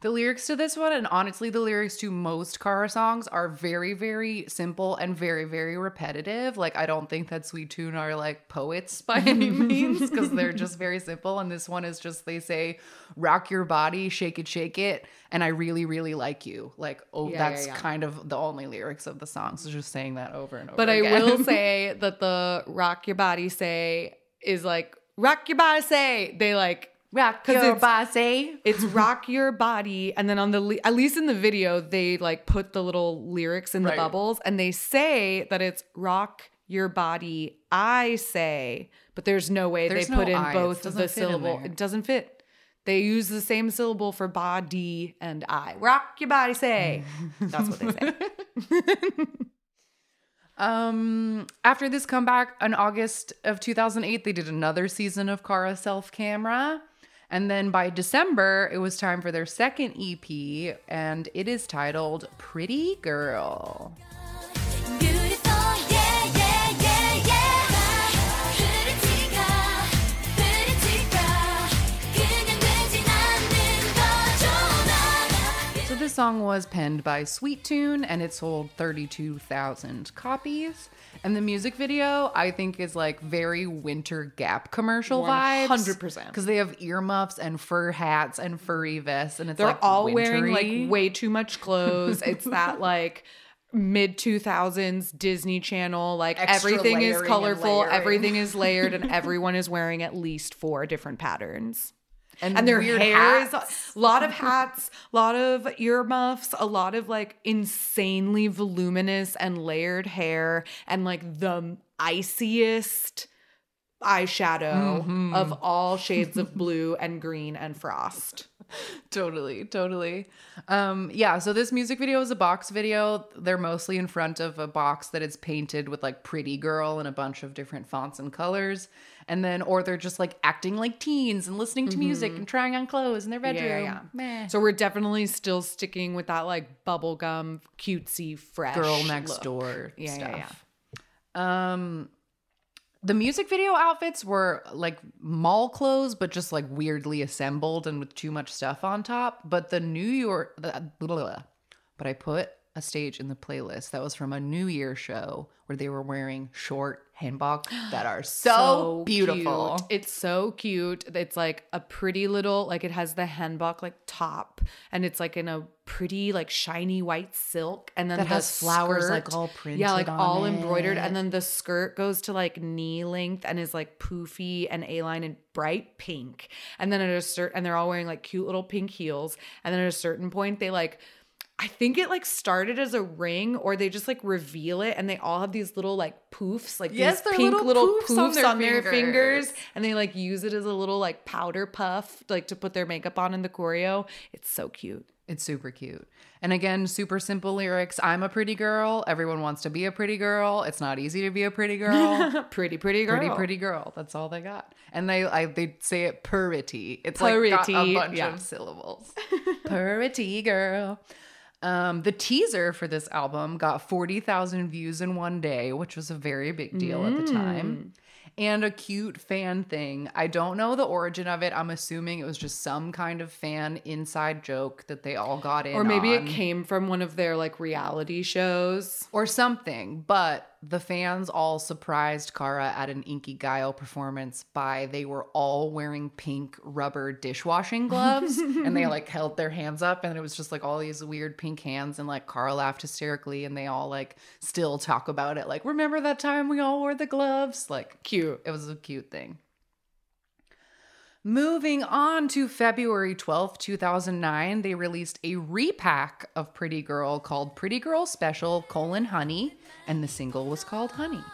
The lyrics to this one, and honestly, the lyrics to most Kara songs are very, very simple and very, very repetitive. Like, I don't think that Sweet Tune are like poets by *laughs* any means because they're just very simple. And this one is just, they say, rock your body, shake it, shake it. And I really, really like you. Like, oh, Yeah, yeah, that's yeah. kind of the only lyrics of the song. So just saying that over and over But I will *laughs* say that the Rock Your Body Say is like, Rock Your Body Say. They like, rock your it's- body. it's rock your body and then on the le- at least in the video they like put the little lyrics in the Right. bubbles and they say that it's rock your body i say but there's no way There's they put no in I. Both doesn't the syllable it doesn't fit they use the same syllable for body and i rock your body say *laughs* that's what they say *laughs* Um, after this comeback in August of 2008, they did another season of Kara Self Camera. And then by December, it was time for their second EP, and it is titled Pretty Girl. 거죠, So this song was penned by Sweet Tune, and it sold 32,000 copies. And the music video, I think, is like very winter Gap commercial vibes. 100%. Because they have earmuffs and fur hats and furry vests, and it's they're like all wearing like way too much clothes it's *laughs* that like mid 2000s disney channel like Extra everything is colorful everything is layered and *laughs* everyone is wearing at least four different patterns and, and their hair hats. is a lot of *laughs* hats a lot of earmuffs a lot of like insanely voluminous and layered hair and like the iciest eyeshadow Mm-hmm. of all shades of blue and green and frost. *laughs* totally totally um yeah so this music video is a box video they're mostly in front of a box that is painted with like pretty girl and a bunch of different fonts and colors and then or they're just like acting like teens and listening to music and trying on clothes in their bedroom Meh. So we're definitely still sticking with that like bubblegum cutesy fresh girl next look. door Yeah, yeah, stuff um the music video outfits were like mall clothes but just like weirdly assembled and with too much stuff on top but the new york the, blah, blah, blah. but i put a stage in the playlist that was from a new year show where they were wearing short hanbok *gasps* that are so, beautiful cute. It's so cute. It's like a pretty little like it has the hanbok like top and it's like in a pretty like shiny white silk and then That the has flowers, like, skirt- all Yeah, like printed all on embroidered and then the skirt goes to like knee length and is like poofy and A-line and bright pink. And then at a certain and they're all wearing like cute little pink heels and then at a certain point they like I think it like started as a ring or they just like reveal it and they all have these little like poofs, like Yes, these pink little little poofs poofs, on their on their fingers. fingers and they like use it as a little like powder puff like to put their makeup on in the choreo. It's so cute. It's super cute. And again, super simple lyrics. I'm a pretty girl. Everyone wants to be a pretty girl. It's not easy to be a pretty girl. *laughs* pretty pretty girl. pretty pretty girl. That's all they got. And they I, they say it purity. It's like got a Purity, bunch yeah. of syllables. *laughs* purity girl. Um, the teaser for this album got 40,000 views in one day, which was a very big deal at the time. And a cute fan thing. I don't know the origin of it. I'm assuming it was just some kind of fan inside joke that they all got in Or maybe on it came from one of their like reality shows. or something. But the fans all surprised Kara at an Inkigayo performance by they were all wearing pink rubber dishwashing *laughs* gloves and they like held their hands up and it was just like all these weird pink hands and like Kara laughed hysterically and they all like still talk about it like remember that time we all wore the gloves like Cute. it was a cute thing. Moving on to February 12th, 2009, they released a repack of Pretty Girl called Pretty Girl Special colon Honey, and the single was called Honey.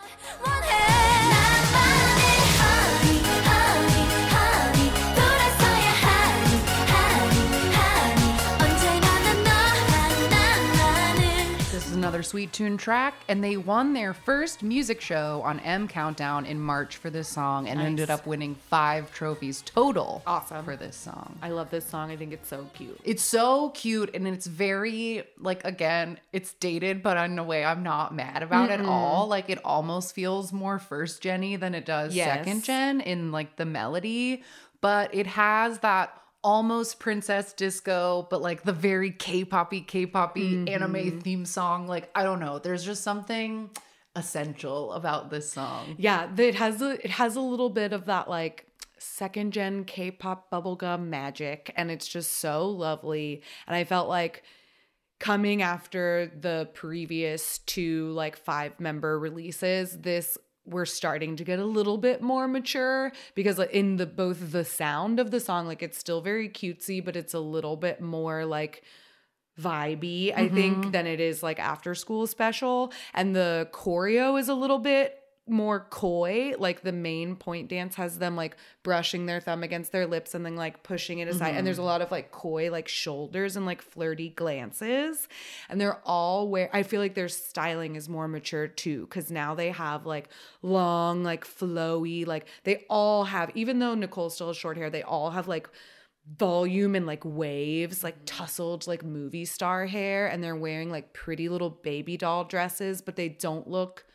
Another sweet tune track, and they won their first music show on M Countdown in March for this song and ended up winning five trophies total Awesome. for this song. I love this song. I think it's so cute. It's so cute and it's very like again, it's dated, but in a way I'm not mad about it at all. Like it almost feels more first Jenny than it does Yes. second gen in like the melody, but it has that almost princess disco, but like the very K-poppy, K-poppy anime mm-hmm. theme song. Like I don't know, there's just something essential about this song. Yeah, it has a it has a little bit of that like second gen K-pop bubblegum magic and it's just so lovely and I felt like coming after the previous two like five member releases this we're starting to get a little bit more mature because in the both the sound of the song like it's still very cutesy but it's a little bit more like vibey i think mm-hmm. than it is like after school special. And the choreo is a little bit more coy like the main point dance has them like brushing their thumb against their lips and then like pushing it aside. And there's a mm-hmm. lot of like coy like shoulders and like flirty glances. And they're all where i feel like their styling is more mature too because now they have like long like flowy like they all have even though nicole still has short hair they all have like volume and like waves, like mm-hmm. tousled like movie star hair, and they're wearing like pretty little baby doll dresses, but they don't look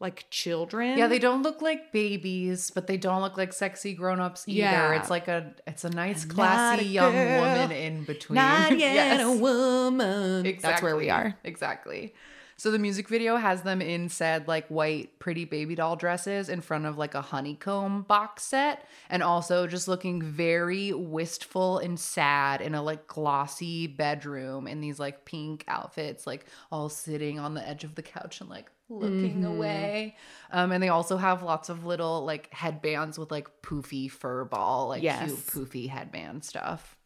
like children. Yeah, they don't look like babies, but they don't look like sexy grown-ups either. Yeah. It's like a it's a nice not classy a young woman in between. not *laughs* yet Yes. a woman. That's where we are. Exactly. So the music video has them in said like white pretty baby doll dresses in front of like a honeycomb box set and also just looking very wistful and sad in a like glossy bedroom in these like pink outfits like all sitting on the edge of the couch and like looking away. Um and they also have lots of little like headbands with like poofy fur ball like Yes. cute poofy headband stuff.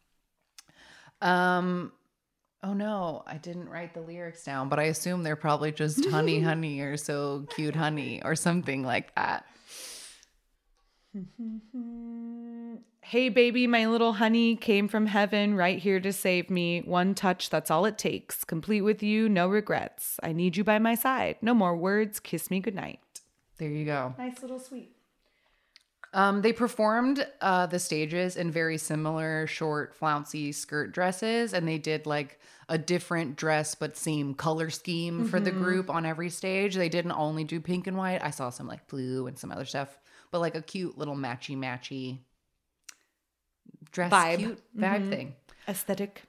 Um Oh no, I didn't write the lyrics down, but I assume they're probably just *laughs* honey, honey, or so cute, honey, or something like that. *laughs* Hey, baby, my little honey came from heaven right here to save me. One touch, that's all it takes. Complete with you, no regrets. I need you by my side. No more words. Kiss me goodnight. There you go. Nice little sweet. Um, they performed uh, the stages in very similar short, flouncy skirt dresses, and they did like a different dress but same color scheme for the group on every stage. They didn't only do pink and white. I saw some like blue and some other stuff, but like a cute little matchy matchy dress Vibe. cute vibe thing. Aesthetic.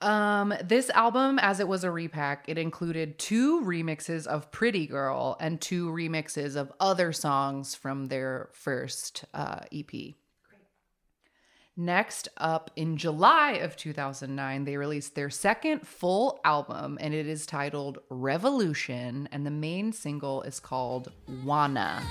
Um, this album, as it was a repack, it included two remixes of Pretty Girl and two remixes of other songs from their first uh, EP. Next up, in July of 2009, they released their second full album, and it is titled Revolution, and the main single is called Wanna.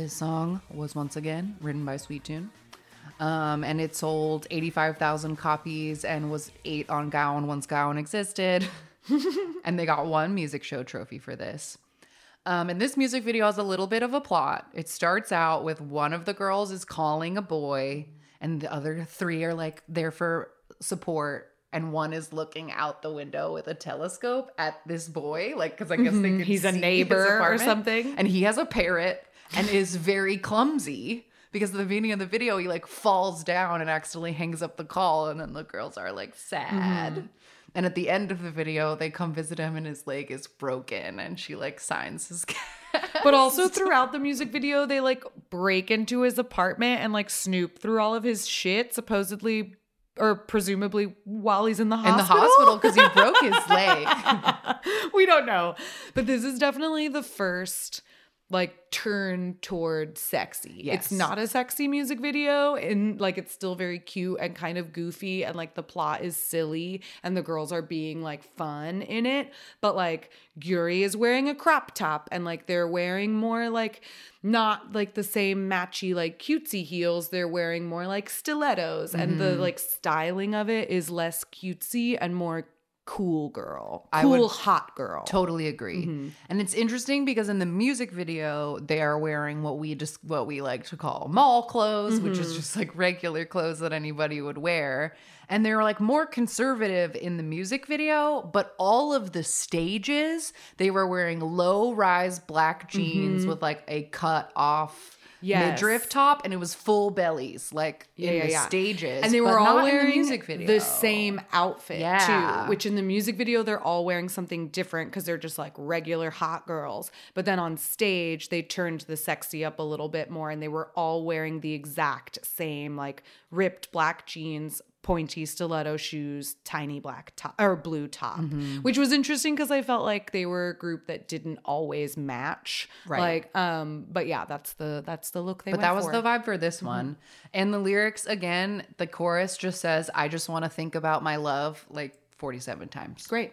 This song was once again written by Sweet Tune. Um, and it sold 85,000 copies and was eight on Gaon once Gaon existed. *laughs* and they got one music show trophy for this. Um, and this music video has a little bit of a plot. It starts out with one of the girls is calling a boy, and the other three are like there for support. And one is looking out the window with a telescope at this boy, like because I guess they *laughs* could He's a neighbor or something. And he has a parrot and is very clumsy because at the beginning of the video he like falls down and accidentally hangs up the call, and then the girls are like sad. Mm-hmm. And at the end of the video, they come visit him and his leg is broken, and she like signs his. But also throughout the music video, they like break into his apartment and like snoop through all of his shit, supposedly or presumably while he's in the in the hospital. hospital because he broke his leg. *laughs* we don't know. But this is definitely the first like turn toward sexy. Yes. It's not a sexy music video and like it's still very cute and kind of goofy and like the plot is silly and the girls are being like fun in it, but like Gyuri is wearing a crop top and like they're wearing more like not like the same matchy like cutesy heels, they're wearing more like stilettos and the Mm-hmm. like styling of it is less cutesy and more cool girl. I Cool would hot girl. Totally agree. Mm-hmm. And it's interesting because in the music video, they are wearing what we just what we like to call mall clothes, which Mm-hmm. is just like regular clothes that anybody would wear. And they're like more conservative in the music video, but all of the stages, they were wearing low rise black jeans with like a cut off Mm-hmm. Yes. midriff top, and it was full bellies, like in the stages. and they were all wearing the music video. the same outfit Yeah. too. Which in the music video they're all wearing something different because they're just like regular hot girls. But then on stage they turned the sexy up a little bit more, and they were all wearing the exact same like ripped black jeans. Pointy stiletto shoes, tiny black top or blue top, Mm-hmm. which was interesting because I felt like they were a group that didn't always match. Right. Like, um, but yeah, that's the that's the look they. But that was for. the vibe for this one. And the lyrics, again, the chorus just says, I just want to think about my love like 47 times. great.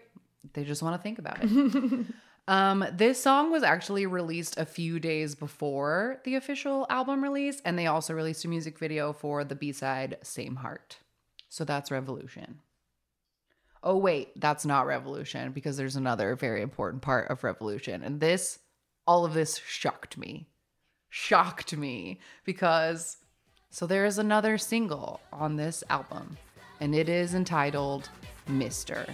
They just want to think about it. *laughs* um, this song was actually released a few days before the official album release. And they also released a music video for the B side, Same Heart. So that's Revolution. Oh, wait, that's not Revolution because there's another very important part of Revolution. And this, all of this shocked me. Shocked me because so there is another single on this album, and it is entitled Mister.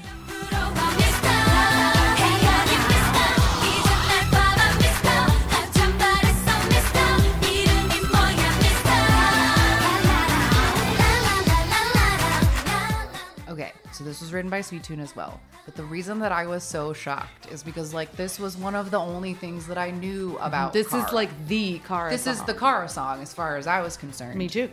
So this was written by Sweet Tune as well. But the reason that I was so shocked is because like this was one of the only things that I knew mhm. about. This is like the car. this is the Kara song as far as I was concerned. Me too.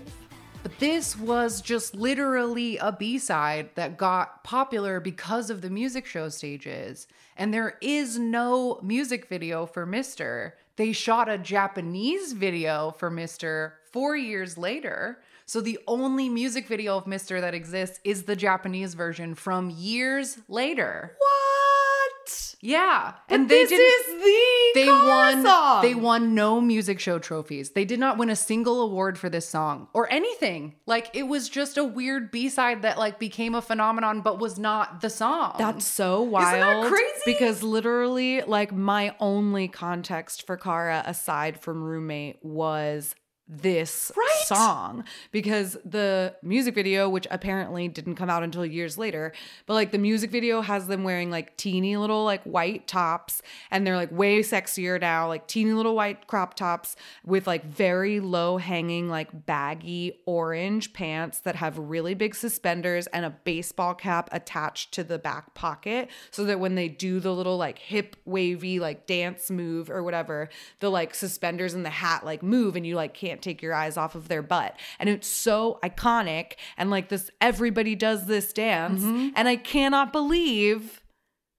But this was just literally a B side that got popular because of the music show stages. And there is no music video for Mister. They shot a Japanese video for Mister four years later. So the only music video of Mister that exists is the Japanese version from years later. What? Yeah, And and they this is the they won. song. They won no music show trophies. They did not win a single award for this song or anything. Like it was just a weird B side that like became a phenomenon, but was not the song. That's so wild. Isn't that crazy? Because literally, like, my only context for Kara, aside from roommate, was this Right? song because the music video which apparently didn't come out until years later but like the music video has them wearing like teeny little like white tops and they're like way sexier now like teeny little white crop tops with like very low hanging like baggy orange pants that have really big suspenders and a baseball cap attached to the back pocket so that when they do the little like hip wavy like dance move or whatever the like suspenders and the hat like move and you like can't take your eyes off of their butt and it's so iconic and like this everybody does this dance and i cannot believe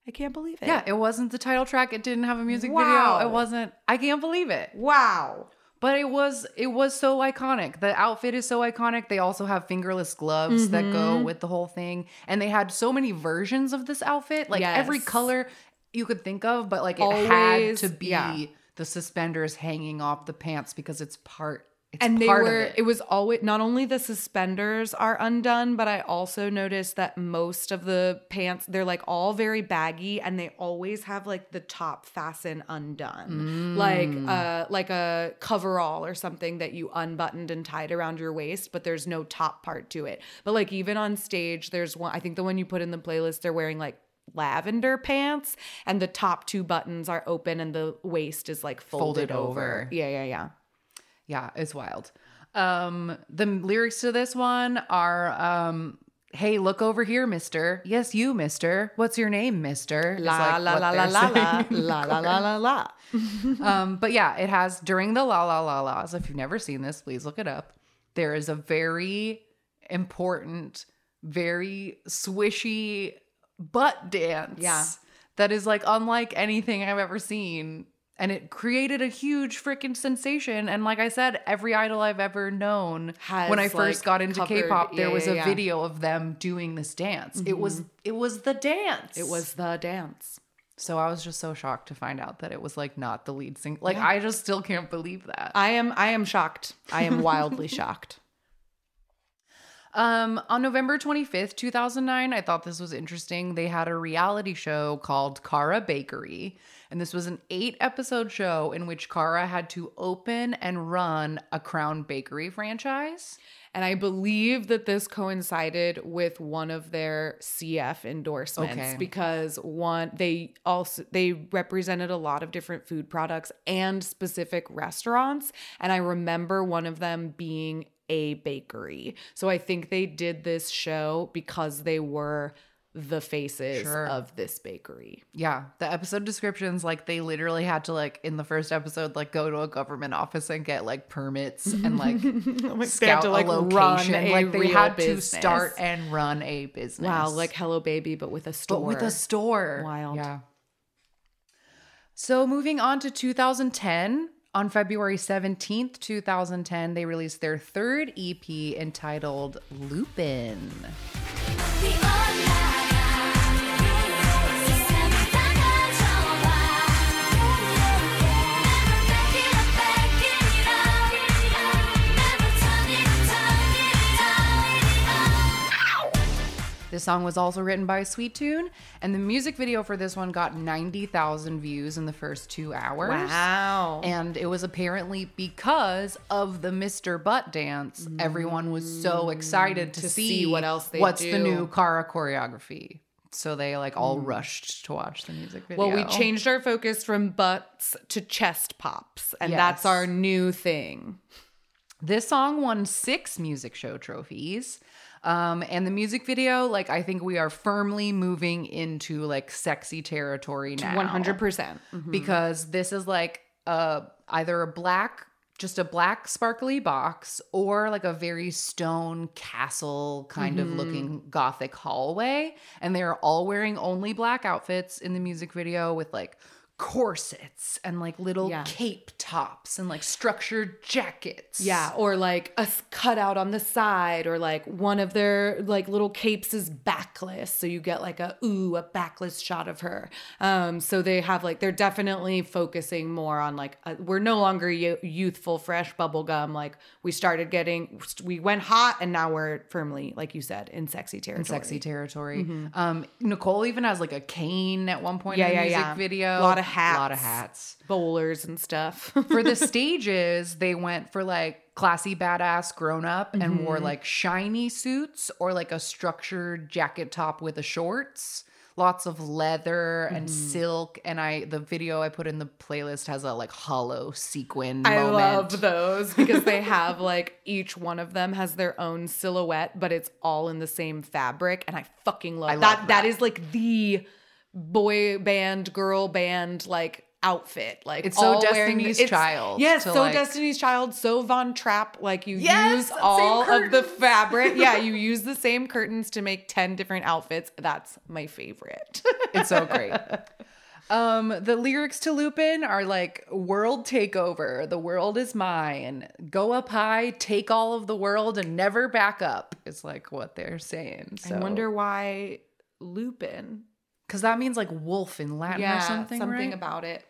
i can't believe it yeah. It wasn't the title track. It didn't have a music Wow. video. It wasn't. I can't believe it. wow But it was it was so iconic. The outfit is so iconic. They also have fingerless gloves that go Mm-hmm. with the whole thing. And they had so many versions of this outfit. Like every color you could think of, but like it had to be yeah. the suspenders hanging off the pants because it's part it's and they were it. it. was always not only the suspenders are undone but i also noticed that most of the pants they're like all very baggy and they always have like the top fasten undone like uh like a coverall or something that you unbuttoned and tied around your waist but there's no top part to it but like even on stage there's one i think the one you put in the playlist they're wearing like lavender pants and the top two buttons are open and the waist is like folded, Folded over. over. yeah yeah yeah Yeah, it's wild. Um, the lyrics to this one are um Hey, look over here, mister. Yes, you, mister. What's your name, mister? La like la la la la la la la la la la. Um, but yeah, it has during the la la la la's. If you've never seen this, please look it up. There is a very important, very swishy butt dance. Yeah. That is like unlike anything I've ever seen. And it created a huge freaking sensation. And like I said, every idol I've ever known, Has, when I first like, got into covered- K-pop, there yeah, was a yeah. video of them doing this dance. It was mm-hmm. it was the dance. It was the dance. So I was just so shocked to find out that it was like not the lead singer. Like I just still can't believe that. I am I am shocked. I am *laughs* wildly shocked. Um on November 25th, 2009, I thought this was interesting. They had a reality show called Kara Bakery, and this was an 8-episode show in which Kara had to open and run a Crown Bakery franchise. And I believe that this coincided with one of their CF endorsements Okay. because one they also they represented a lot of different food products and specific restaurants and I remember one of them being a bakery. So I think they did this show because they were the faces Sure. of this bakery. Yeah, the episode descriptions like they literally had to like in the first episode like go to a government office and get like permits and like *laughs* they scout to, a like, run location. a like they had business. to start and run a business. Wow, like Hello Baby, but with a store. but with a store. Wild. Yeah. So moving on to 2010, on February 17th, 2010, they released their third EP entitled Lupin. Song was also written by Sweet Tune, and the music video for this one got 90,000 views in the first two hours. Wow. And it was apparently because of the Mr. Butt dance. Everyone was so mm, excited to, To see, see what else they what's the do. new Kara choreography. So they like all mm. rushed to watch the music video. Well, we changed our focus from butts to chest pops, and that's our new thing. This song won six music show trophies. Um, and the music video, like I think we are firmly moving into like sexy territory now. One hundred percent. because this is like a either a black just a black sparkly box or like a very stone castle kind of looking gothic hallway and they're all wearing only black outfits in the music video with like corsets and like little Yeah. cape tops and like structured jackets. Yeah, or like a cutout on the side, or like one of their like little capes is backless, so you get like a ooh a backless shot of her. Um, so they have like they're definitely focusing more on like uh we're no longer y- youthful, fresh bubblegum. Like we started getting we went hot, and now we're firmly, like you said, in sexy territory. in sexy territory. Um, Nicole even has like a cane at one point Yeah, in the yeah, music yeah. video. Lot of A lot of hats. hats. bowlers and stuff. *laughs* for the stages, they went for like classy badass grown up and Mm-hmm. wore like shiny suits or like a structured jacket top with the shorts. Lots of leather and Mm-hmm. silk. And I the video I put in the playlist has a like hollow sequin I moment. love those *laughs* because they have like each one of them has their own silhouette, but it's all in the same fabric, and I fucking love, I that. love That that. is like the boy band, girl band, like outfit. Like It's so wearing- Destiny's it's- Child Yes, so like- Destiny's Child, so Von Trapp. Like you Yes, use all of the fabric. Yeah, *laughs* you use the same curtains to make ten different outfits. That's my favorite. *laughs* It's so great. *laughs* Um, the lyrics to Lupin are like world takeover, the world is mine. Go up high, take all of the world and never back up. Is like what they're saying. So I wonder why Lupin. Because that means like wolf in Latin Yeah, or something. something right? about it.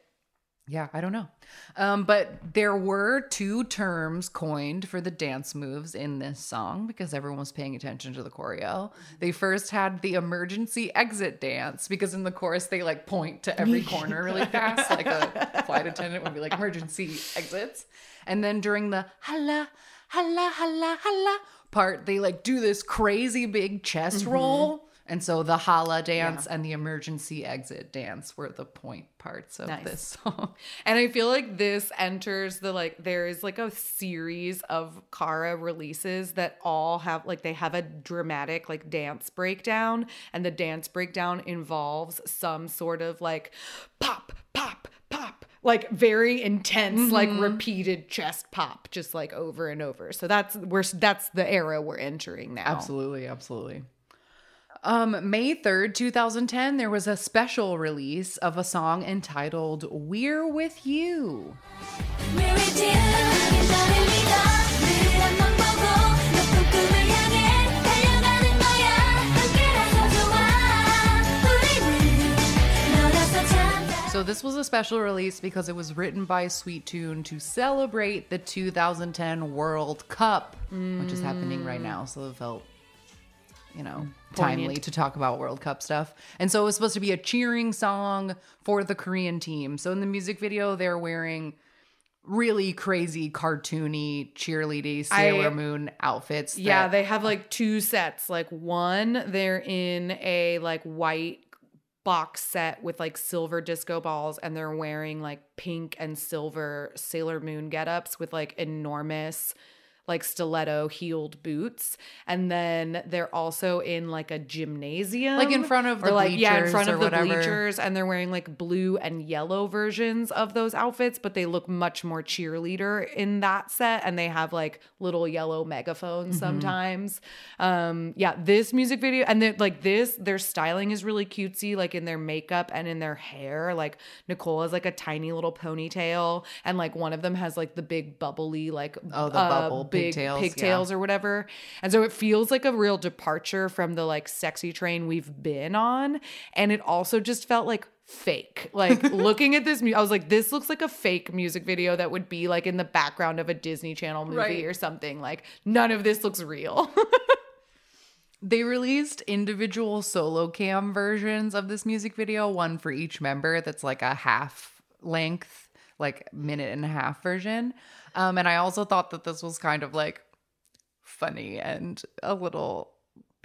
Yeah, I don't know. Um, but there were two terms coined for the dance moves in this song because everyone was paying attention to the choreo. They first had the emergency exit dance because in the chorus they like point to every *laughs* corner really fast, like a flight attendant would be like emergency exits. And then during the hala, hala, hala, hala part, they like do this crazy big chest roll. And so the hala dance and the emergency exit dance were the point parts of Nice. this *laughs* song. And I feel like this enters the like there is like a series of Kara releases that all have like they have a dramatic like dance breakdown and the dance breakdown involves some sort of like pop pop pop like very intense like mm-hmm. repeated chest pop just like over and over. So that's we're that's the era we're entering now. Absolutely, absolutely. Um, May 3rd, 2010, there was a special release of a song entitled We're With You. So, this was a special release because it was written by Sweet Tune to celebrate the 2010 World Cup, mm. which is happening right now. So, it felt you know, mm. timely to talk about World Cup stuff. And so it was supposed to be a cheering song for the Korean team. So in the music video, they're wearing really crazy, cartoony, cheerleady Sailor I- Moon outfits. Yeah, that- they have like two sets. Like one, they're in a like white box set with like silver disco balls and they're wearing like pink and silver Sailor Moon getups with like enormous like stiletto heeled boots. And then they're also in like a gymnasium. Like in front of the like yeah in front of the whatever. bleachers. And they're wearing like blue and yellow versions of those outfits but they look much more cheerleader in that set. And they have like little yellow megaphones sometimes. Um yeah this music video and then like this their styling is really cutesy like in their makeup and in their hair. Like nicole has like a tiny little ponytail. And like one of them has like the big bubbly like Oh, the uh, bubble big pigtails, yeah. or whatever. And so it feels like a real departure from the like sexy train we've been on. And it also just felt like fake. Like *laughs* looking at this, I was like, this looks like a fake music video that would be like in the background of a Disney Channel movie Right. or something. Like none of this looks real. *laughs* They released individual solo cam versions of this music video, one for each member that's like a half length, like minute and a half version. Um, and I also thought that this was kind of like funny and a little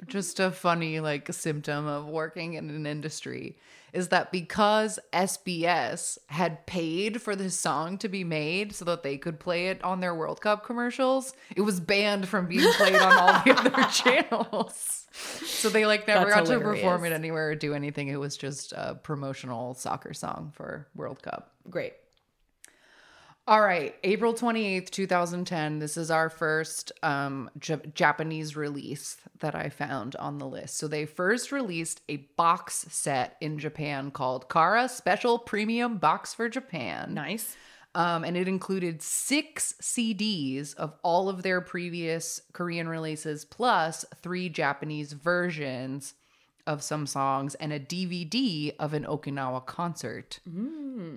just a funny like symptom of working in an industry is that because SBS had paid for this song to be made so that they could play it on their World Cup commercials, it was banned from being played on all the other *laughs* channels. So they like never That's got to perform it anywhere or do anything. It was just a promotional soccer song for World Cup. Great. All right, April 28th, 2010. This is our first um, J- Japanese release that I found on the list. So they first released a box set in Japan called Kara Special Premium Box for Japan. Nice. Um, and it included six CDs of all of their previous Korean releases, plus three Japanese versions of some songs, and a DVD of an Okinawa concert,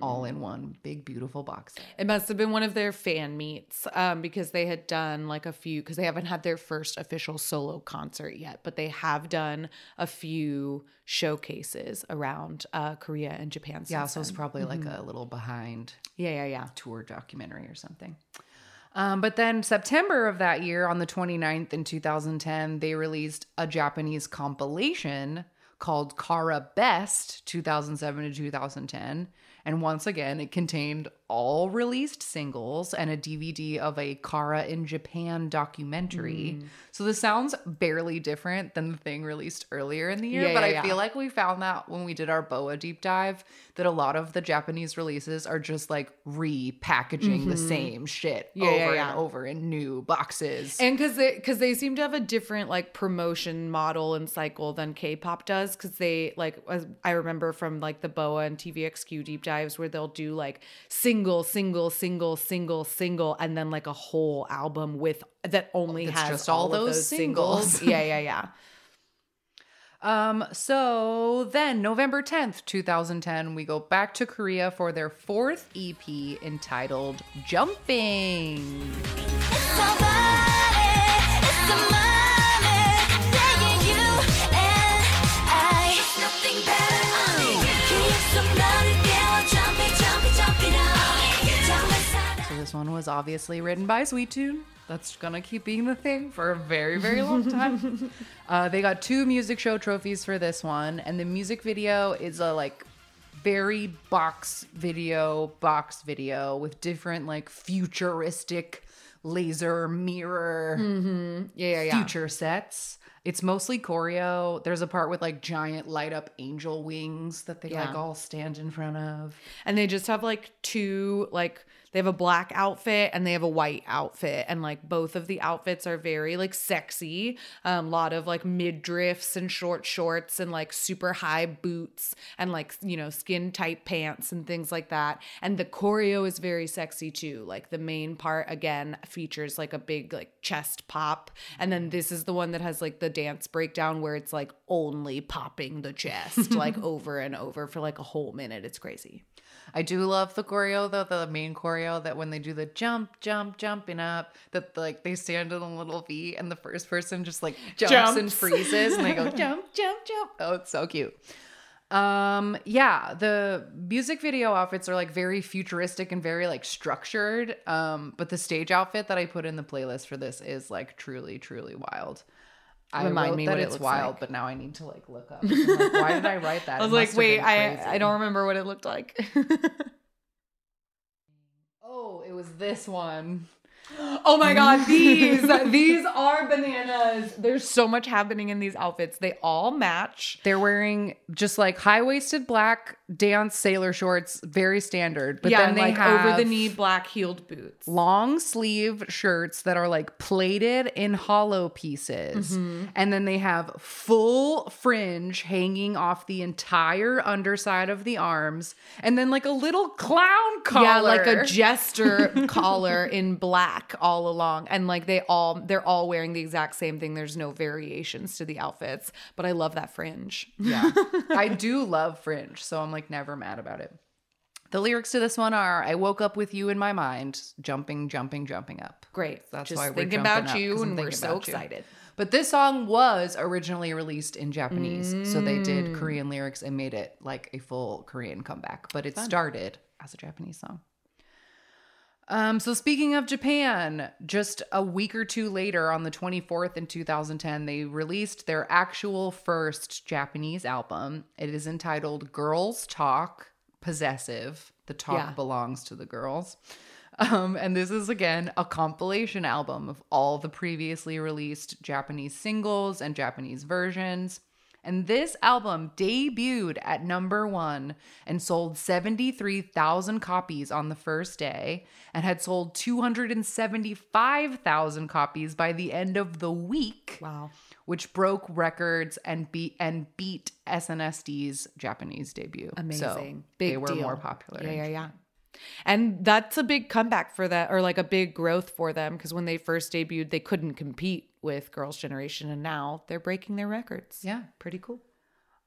all in one big, beautiful box set. It must have been one of their fan meets um, because they had done like a few, because they haven't had their first official solo concert yet, but they have done a few showcases around uh, Korea and Japan. Yeah, so it's probably like a little behind yeah, yeah, yeah. tour documentary or something. Um, but then September of that year, on the 29th in 2010, they released a Japanese compilation called Kara Best 2007 to 2010. And once again, it contained all released singles and a DVD of a Kara in Japan documentary. Mm. So this sounds barely different than the thing released earlier in the year, Yeah, but yeah, I yeah. feel like we found that when we did our BoA deep dive that a lot of the Japanese releases are just like repackaging the same shit Mm-hmm. Over and over in new boxes. And because they because they seem to have a different like promotion model and cycle than K-pop does. Because they like as I remember from like the BoA and TVXQ deep dives where they'll do like single, single, single, single, single, and then like a whole album with that only That's has just all all, those those singles. singles. yeah, yeah, yeah. *laughs* Um, so then November 10th, 2010, we go back to Korea for their fourth EP entitled Jumping. Somebody, it's the this one was obviously written by Sweetune. That's gonna keep being the thing for a very, very long time. *laughs* uh, they got two music show trophies for this one, and the music video is a like very box video, box video with different like futuristic laser mirror Yeah, yeah, yeah. future sets. It's mostly choreo. There's a part with like giant light up angel wings that they like all stand in front of. and they just have like two like they have a black outfit and they have a white outfit. And like both of the outfits are very like sexy. A lot of like midriffs and short shorts and like super high boots and like you know skin tight pants and things like that. And the choreo is very sexy too. Like the main part again features like a big like chest pop. And then this is the one that has like the dance breakdown where it's like only popping the chest *laughs* like over and over for like a whole minute. It's crazy I do love the choreo though, the main choreo that when they do the jump, jump, jumping up, that like they stand in a little V and the first person just like jumps, and *laughs* freezes and they go jump, jump, jump. Oh, it's so cute. Um, yeah, the music video outfits are like very futuristic and very like structured. Um, but the stage outfit that I put in the playlist for this is like truly, truly wild. I Remind me that what it's looks wild, like. but now I need to like look up. *laughs* Like, why did I write that? I was It like, wait, I. I don't remember what it looked like. *laughs* Oh, it was this one. Oh my god, these these are bananas. There's so much happening in these outfits. They all match. They're wearing just like high waisted black dance sailor shorts, very standard. But yeah, then they like have over the knee black heeled boots. long sleeve shirts that are like plated in hollow pieces. Mm-hmm. And then they have full fringe hanging off the entire underside of the arms. And then like a little clown collar. Yeah, like a jester *laughs* collar in black all along. And like they all they're all wearing the exact same thing. There's no variations to the outfits. But I love that fringe. Yeah. *laughs* I do love fringe, so I'm like never mad about it. The lyrics to this one are I woke up with you in my mind, jumping, jumping, jumping up. Great. That's Just why we're thinking about up, you and we're so about you. excited. But this song was originally released in Japanese. So they Mm. did Korean lyrics and made it like a full Korean comeback. But it started as a Japanese song. Um, so speaking of Japan, just a week or two later, on the 24th in 2010, they released their actual first Japanese album. It is entitled Girls Talk Possessive. The talk Yeah. belongs to the girls. Um, and this is again a compilation album of all the previously released Japanese singles and Japanese versions. And this album debuted at number one and sold 73,000 copies on the first day and had sold 275,000 copies by the end of the week Wow. which broke records and beat and beat SNSD*'s Japanese debut. Amazing. So Big they were deal. more popular. Yeah, yeah, yeah. And that's a big comeback for that, or like a big growth for them, because when they first debuted, they couldn't compete with Girls' Generation, and now they're breaking their records. Yeah. pretty cool.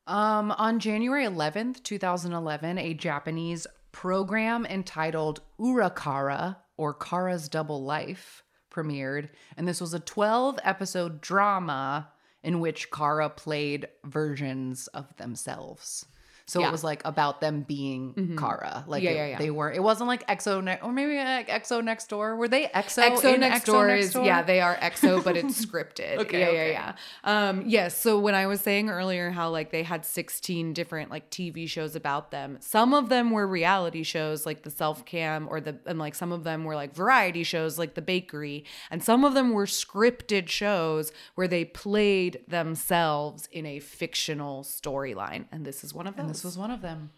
Um, on January 11th, 2011, a Japanese program entitled Urakara or Kara's Double Life premiered, and this was a 12 episode drama in which Kara played versions of themselves. So Yeah. it was like about them being Kara. Like Yeah, it- yeah, yeah. they were. It wasn't like EXO ne- or maybe like EXO next door. Were they EXO? EXO next door is yeah, they are EXO, but it's *laughs* scripted. Okay, yeah, okay. yeah, yeah. Um, yes. So when I was saying earlier how like they had 16 different like TV shows about them, some of them were reality shows like the Self Cam or the and like some of them were like variety shows like the Bakery, and some of them were scripted shows where they played themselves in a fictional storyline, and this is one of them. This was one of them.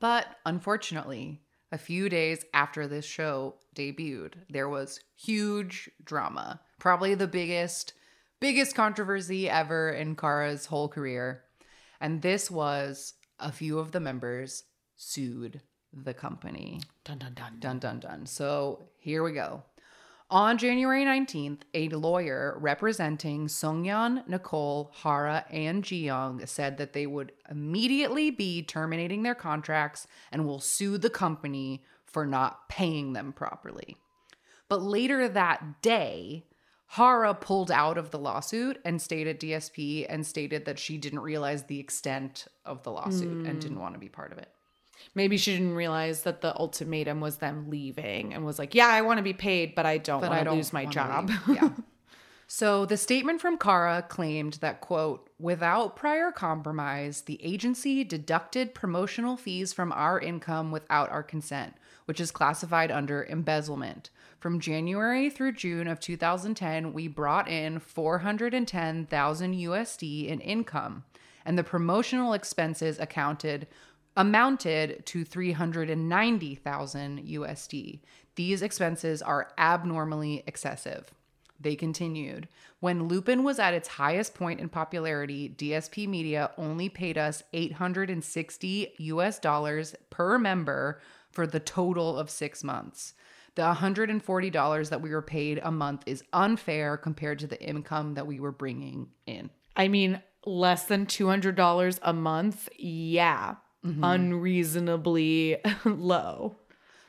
But unfortunately, a few days after this show debuted, there was huge drama. Probably the biggest biggest controversy ever in Kara's whole career. And this was a few of the members sued the company. dun dun dun. Dun dun dun. So here we go. On January 19th, a lawyer representing Seungyeon, Nicole, Hara, and Jiyoung said that they would immediately be terminating their contracts and will sue the company for not paying them properly. But later that day, Hara pulled out of the lawsuit and stayed at DSP and stated that she didn't realize the extent of the lawsuit and hmm. didn't want to be part of it. Maybe she didn't realize that the ultimatum was them leaving and was like, "Yeah, I want to be paid, but I don't but want to lose my job." *laughs* yeah. So the statement from Kara claimed that quote, without prior compromise, the agency deducted promotional fees from our income without our consent, which is classified under embezzlement. From January through June of 2010, we brought in 410,000 USD in income, and the promotional expenses accounted amounted to 390,000 USD. These expenses are abnormally excessive. They continued. When Lupin was at its highest point in popularity, DSP Media only paid us 860 US dollars per member for the total of 6 months. The $140 that we were paid a month is unfair compared to the income that we were bringing in. I mean, less than $200 a month? Yeah. Mm-hmm. Unreasonably *laughs* low.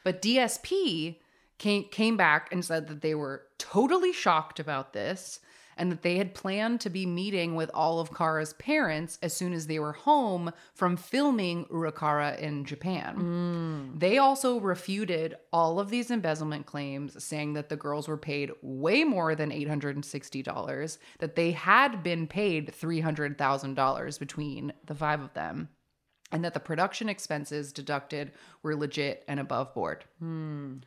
But DSP came came back and said that they were totally shocked about this and that they had planned to be meeting with all of Kara's parents as soon as they were home from filming Urakara in Japan. Mm. They also refuted all of these embezzlement claims, saying that the girls were paid way more than $860, that they had been paid $300,000 between the five of them and that the production expenses deducted were legit and above board. Hmm.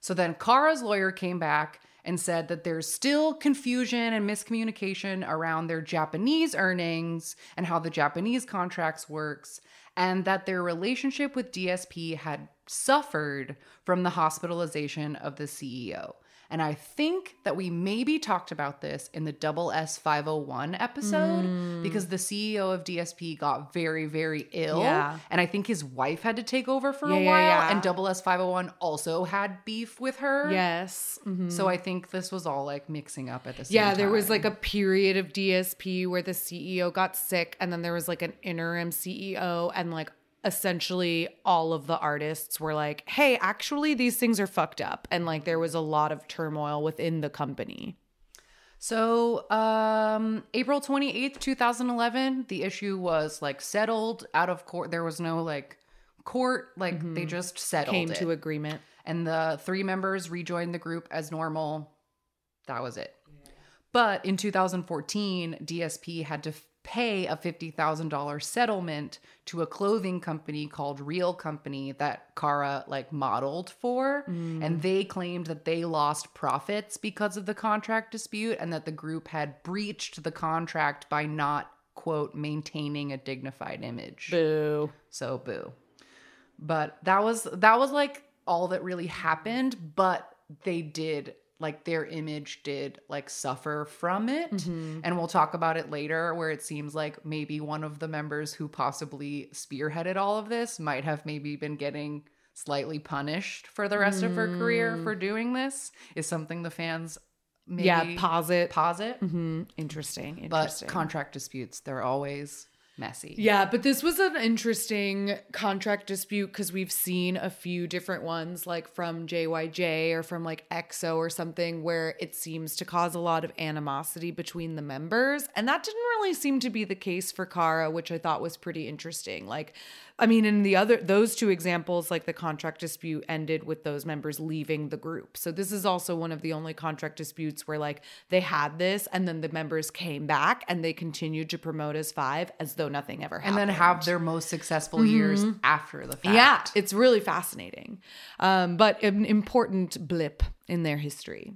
So then Kara's lawyer came back and said that there's still confusion and miscommunication around their Japanese earnings and how the Japanese contracts works and that their relationship with DSP had suffered from the hospitalization of the CEO. And I think that we maybe talked about this in the Double S 501 episode Mm. because the CEO of DSP got very, very ill. Yeah. And I think his wife had to take over for Yeah, a while. yeah. And Double S 501 also had beef with her. Yes. Mhm. So I think this was all like mixing up at the same Yeah, time. there was like a period of DSP where the CEO got sick, and then there was like an interim CEO, and like essentially all of the artists were like, hey, actually, these things are fucked up. And like there was a lot of turmoil within the company. So, um, April 28th, 2011, the issue was like settled out of court. There was no like court, like they just settled Mm-hmm. Came it. to agreement. and the three members rejoined the group as normal. That was it. But in 2014, DSP had to pay a $50,000 settlement to a clothing company called Real Company that Kara like modeled for, mm. and they claimed that they lost profits because of the contract dispute and that the group had breached the contract by not quote maintaining a dignified image. Boo. So boo. But that was that was like all that really happened, but they did like their image did like suffer from it. Mm-hmm. And we'll talk about it later where it seems like maybe one of the members who possibly spearheaded all of this might have maybe been getting slightly punished for the rest of her career for doing this is something the fans maybe Mm. Yeah, posit. posit. hmm Interesting. But Interesting. contract disputes, they're always messy. Yeah, but this was an interesting contract dispute because we've seen a few different ones, like from JYJ or from like EXO or something, where it seems to cause a lot of animosity between the members. And that didn't really seem to be the case for Kara, which I thought was pretty interesting. Like, I mean, in the other, those two examples, like the contract dispute ended with those members leaving the group. So this is also one of the only contract disputes where like they had this and then the members came back and they continued to promote as five as though nothing ever happened. and then have their most successful years after the fact. Mm-hmm. Yeah, it's really fascinating, um, but an important blip in their history.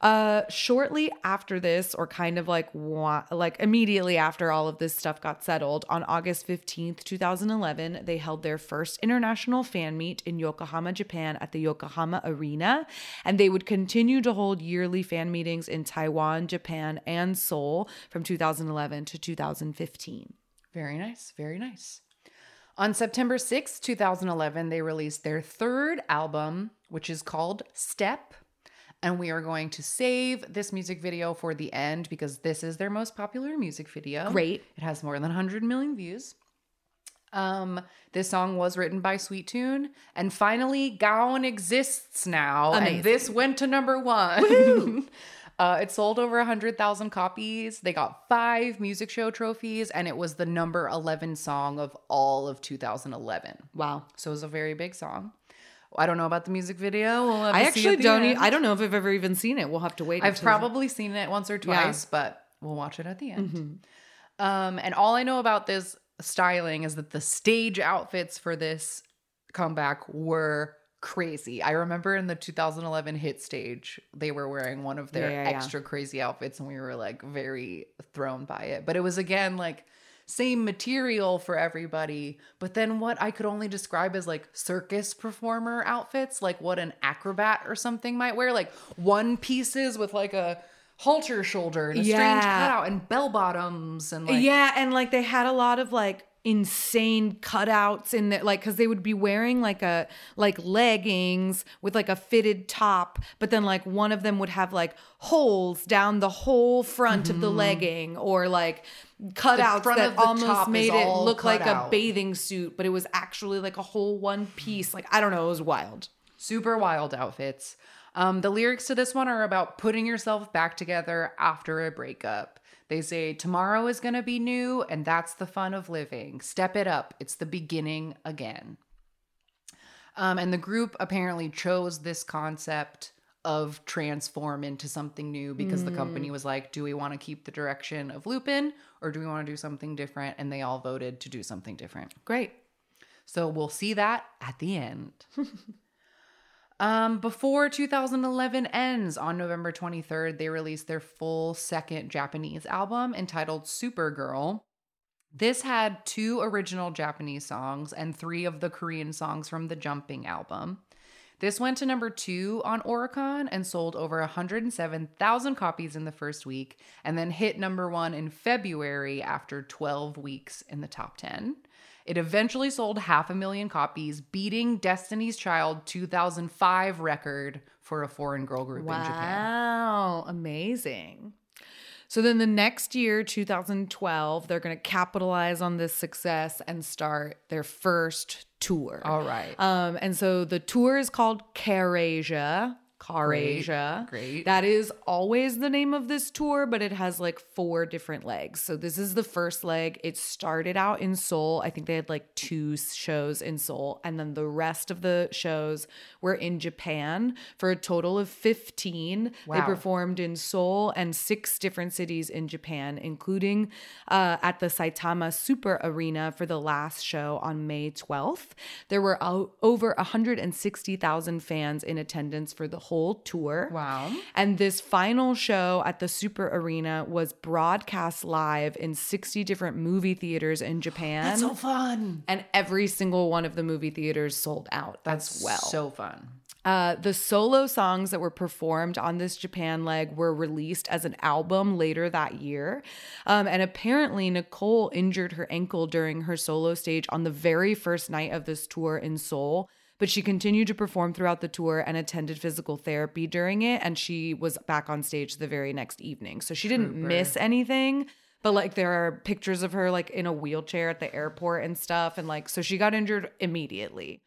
Uh, shortly after this, or kind of like wa- like immediately after all of this stuff got settled, on August fifteenth, two thousand eleven, they held their first international fan meet in Yokohama, Japan, at the Yokohama Arena, and they would continue to hold yearly fan meetings in Taiwan, Japan, and Seoul from two thousand eleven to two thousand fifteen. Very nice. Very nice. On September 6th, 2011, they released their third album, which is called Step. And we are going to save this music video for the end because this is their most popular music video. Great. It has more than 100 million views. Um, this song was written by Sweetune, and finally, Gaon exists now, Amazing. and this went to number one. *laughs* uh, it sold over hundred thousand copies. They got five music show trophies, and it was the number eleven song of all of 2011. Wow. So it was a very big song. I don't know about the music video. We'll have I see actually don't. E-. I don't know if I've ever even seen it. We'll have to wait. I've probably seen it once or twice, but we'll watch it at the end. Mm-hmm. Um, and all I know about this styling is that the stage outfits for this comeback were crazy. I remember in the 2011 hit stage, they were wearing one of their Yeah, yeah, yeah. extra crazy outfits, and we were like very thrown by it. But it was again like same material for everybody, but then what I could only describe as like circus performer outfits, like what an acrobat or something might wear, like one pieces with like a halter shoulder and a strange cutout and bell bottoms and like yeah, and like they had a lot of like insane cutouts in there like because they would be wearing like a like leggings with like a fitted top but then like one of them would have like holes down the whole front of the legging or like cutouts front that of the almost made it look like cut a bathing suit but it was actually like a whole one piece like i don't know it was wild super wild outfits. Um, the lyrics to this one are about putting yourself back together after a breakup. They say, Tomorrow is going to be new, and that's the fun of living. Step it up, it's the beginning again. Um, and the group apparently chose this concept of transform into something new because the company was like, Do we want to keep the direction of Lupin or do we want to do something different? And they all voted to do something different. great So we'll see that at the end. *laughs* um, before 2011 ends on November 23rd, they released their full second Japanese album entitled Supergirl. This had two original Japanese songs and three of the Korean songs from the Jumping album. This went to number two on Oricon and sold over 107,000 copies in the first week, and then hit number one in February after 12 weeks in the top 10. It eventually sold half a million copies, beating Destiny's Child 2005 record for a foreign girl group in Japan. Wow, amazing. So then the next year, 2012, they're going to capitalize on this success and start their first tour. All right. Um, and so the tour is called Karasia. Karasia. Great. That is always the name of this tour, but it has like four different legs. So this is the first leg. It started out in Seoul. I think they had like two shows in Seoul, and then the rest of the shows were in Japan for a total of 15. They performed in Seoul and six different cities in Japan, including uh, at the Saitama Super Arena for the last show on May 12th. There were o- over 160,000 fans in attendance for the whole tour. Wow. And this final show at the Super Arena was broadcast live in 60 different movie theaters in Japan. That's so fun. and every single one of the movie theaters sold out That's as well. so fun. Uh, the solo songs that were performed on this Japan leg were released as an album later that year. Um, and apparently, Nicole injured her ankle during her solo stage on the very first night of this tour in Seoul. But she continued to perform throughout the tour and attended physical therapy during it. And she was back on stage the very next evening. So she didn't miss anything. But like there are pictures of her like in a wheelchair at the airport and stuff. And like, so she got injured immediately.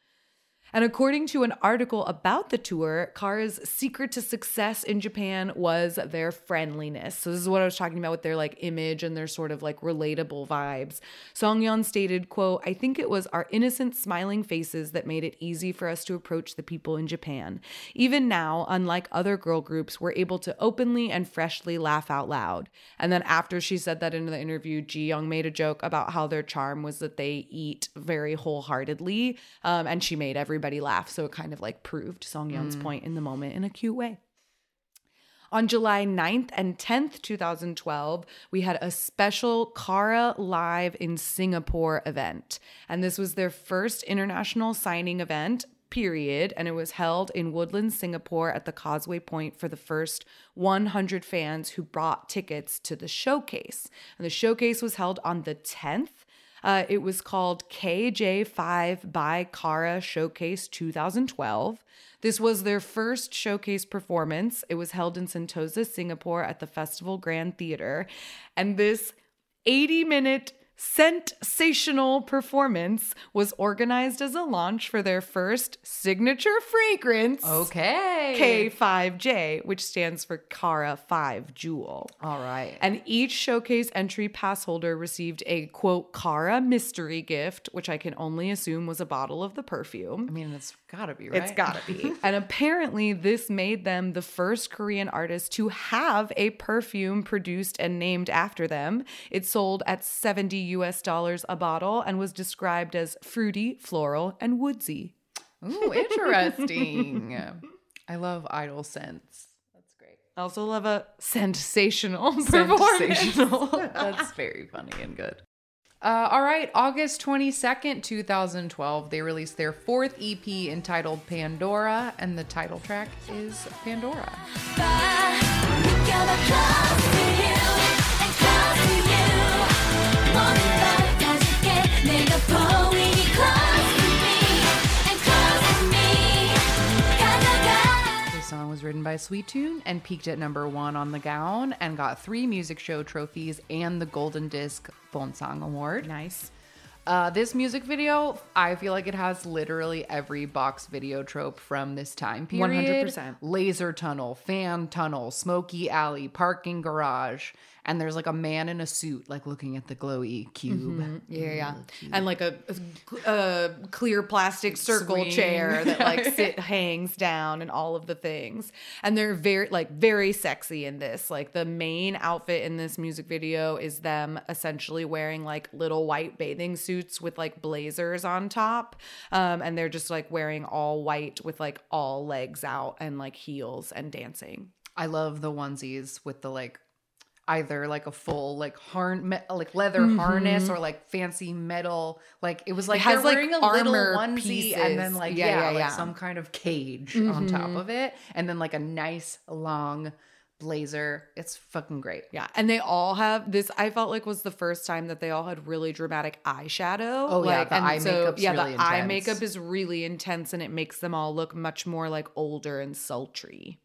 And according to an article about the tour, Kara's secret to success in Japan was their friendliness. So this is what I was talking about with their like image and their sort of like relatable vibes. Seungyeon stated, quote, I think it was our innocent smiling faces that made it easy for us to approach the people in Japan. Even now, unlike other girl groups, we're able to openly and freshly laugh out loud. And then after she said that in the interview, Ji Young made a joke about how their charm was that they eat very wholeheartedly. Um, and she made everybody laugh. So it kind of like proved Seungyeon's mm. point in the moment in a cute way. On July 9th and 10th, 2012, we had a special Kara Live in Singapore event. And this was their first international signing event, period. And it was held in Woodlands, Singapore at the Causeway Point for the first 100 fans who brought tickets to the showcase. And the showcase was held on the 10th. Uh, it was called KJ5 by Kara Showcase 2012. This was their first showcase performance. It was held in Sentosa, Singapore at the Festival Grand Theater. And this 80 minute sensational performance was organized as a launch for their first signature fragrance. Okay. K5J, which stands for Kara 5 Jewel. All right. And each showcase entry pass holder received a quote Kara mystery gift, which I can only assume was a bottle of the perfume. I mean, it's gotta be right. It's gotta be. *laughs* and apparently, this made them the first Korean artist to have a perfume produced and named after them. It sold at 70 US dollars a bottle and was described as fruity, floral, and woodsy. Ooh, interesting. I love idol scents. That's great. I also love a sensational *laughs* performance. Sensational. *laughs* That's very funny and good. Uh, all right, August 22nd, 2012, they released their fourth EP entitled Pandora, and the title track is Pandora. 느 song was written by Sweetune and peaked at number one on the Gaon and got three music show trophies and the Golden Disc Bonsang Award. Nice. Uh, this music video, I feel like it has literally every box video trope from this time period. 100%. Laser tunnel, fan tunnel, smoky alley, parking garage, and there's like a man in a suit, like looking at the glowy cube. Yeah, yeah. And like a, a, a clear plastic circle Swing. chair that *laughs* like sit hangs down and all of the things. And they're very like very sexy in this. Like the main outfit in this music video is them essentially wearing like little white bathing suits with like blazers on top. Um, and they're just like wearing all white with like all legs out and like heels and dancing. I love the onesies with the like either like a full like harn me- like leather harness or like fancy metal like it was like Mm-hmm. has, they're like, wearing a little onesie and then like Yeah, yeah, yeah, like yeah. Mm-hmm. some kind of cage on top of it and then like a nice long blazer it's fucking great Yeah, and they all have this. I felt like was the first time that they all had really dramatic eyeshadow. Oh, yeah, the eye makeup's yeah, really the eye makeup is really intense, and it makes them all look much more like older and sultry.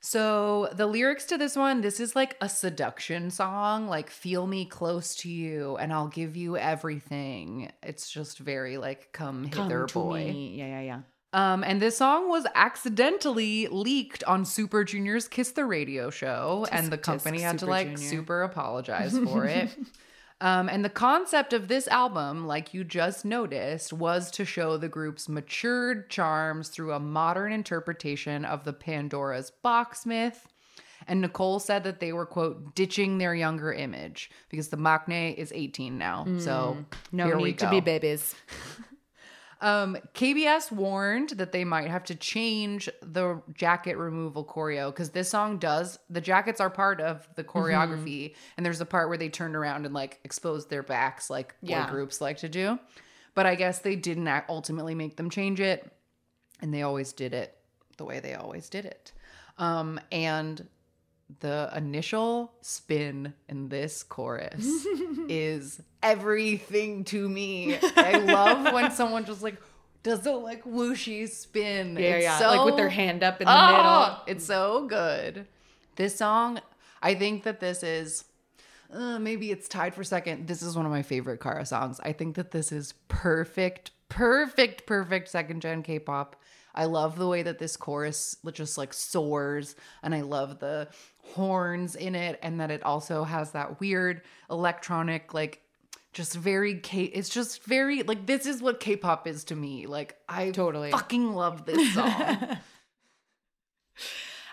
So the lyrics to this one, this is like a seduction song, like feel me close to you and I'll give you everything. It's just very like come hither to boy. me. Yeah, yeah, yeah. Um, and this song was accidentally leaked on Super Junior's Kiss the Radio show, and the tisk, company had to like Junior. super apologize *laughs* for it. Um, and the concept of this album, like you just noticed, was to show the group's matured charms through a modern interpretation of the Pandora's box myth. And Nicole said that they were, quote, ditching their younger image because the Maknae is 18 now. so Mm. No here we need to be babies. *laughs* Um, KBS warned that they might have to change the jacket removal choreo because this song does the jackets are part of the Mm-hmm. choreography, and there's a part where they turned around and like exposed their backs, like boy Yeah. groups like to do. But I guess they didn't ultimately make them change it, and they always did it the way they always did it. Um, and the initial spin in this chorus *laughs* is everything to me. *laughs* I love when someone just like does a like whooshy spin. Yeah, It's yeah. so- like with their hand up in the Ah, middle. It's so good. This song, I think that this is uh, maybe it's tied for second. This is one of my favorite Kara songs. I think that this is perfect, perfect, perfect second gen K-pop. I love the way that this chorus just like soars, and I love the horns in it, and that it also has that weird electronic like just very K. It's just very like this is what K-pop is to me. Like I Totally. fucking love this song. *laughs*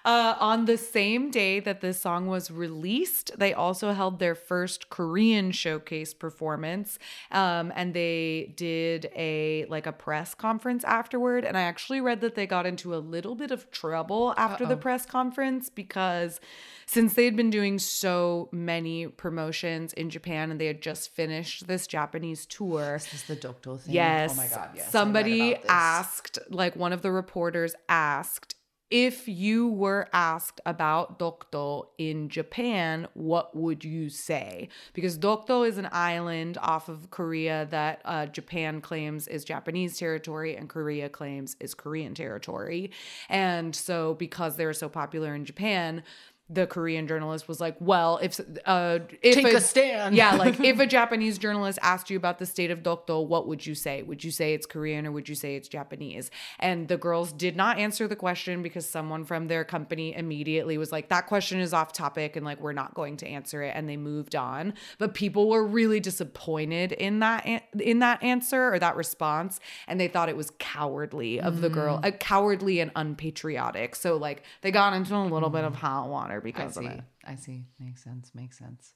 Uh, on the same day that this song was released, they also held their first Korean showcase performance, um, and they did a like a press conference afterward. And I actually read that they got into a little bit of trouble after the press conference because since they'd been doing so many promotions in Japan and they had just finished this Japanese tour, this is the Dokdo thing. Yes. Oh my god. Yes. Somebody asked, like one of the reporters asked, if you were asked about Dokdo in Japan, what would you say? Because Dokdo is an island off of Korea that uh, Japan claims is Japanese territory and Korea claims is Korean territory. And so, because they're so popular in Japan, the Korean journalist was like, "Well, if uh, if Take a stand. yeah, like *laughs* if a Japanese journalist asked you about the state of Dokdo, what would you say? Would you say it's Korean or would you say it's Japanese? And the girls did not answer the question because someone from their company immediately was like, that question is off topic and like we're not going to answer it and they moved on. But people were really disappointed in that an- in that answer or that response and they thought it was cowardly of the girl, uh, cowardly and unpatriotic. So like they got into a little bit of hot water I because of see. it. I see. Makes sense. Makes sense.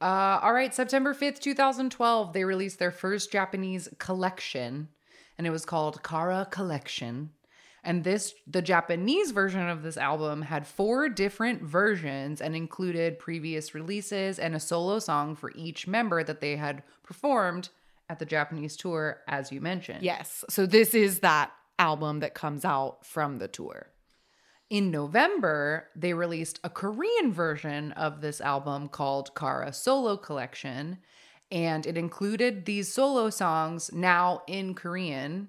Uh, all right, September 5th, 2012, they released their first Japanese collection, and it was called Kara Collection. And this, the Japanese version of this album had four different versions and included previous releases and a solo song for each member that they had performed at the Japanese tour, as you mentioned. Yes. So this is that album that comes out from the tour. In November, they released a Korean version of this album called Kara Solo Collection, and it included these solo songs now in Korean.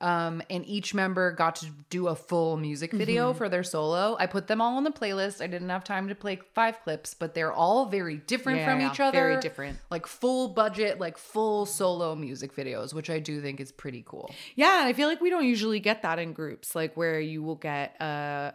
Um, and each member got to do a full music video Mm-hmm. for their solo. I put them all on the playlist. I didn't have time to play five clips, but they're all very different Yeah, from each other. very different. Like full budget, like full solo music videos, which I do think is pretty cool. Yeah, I feel like we don't usually get that in groups, like where you will get uh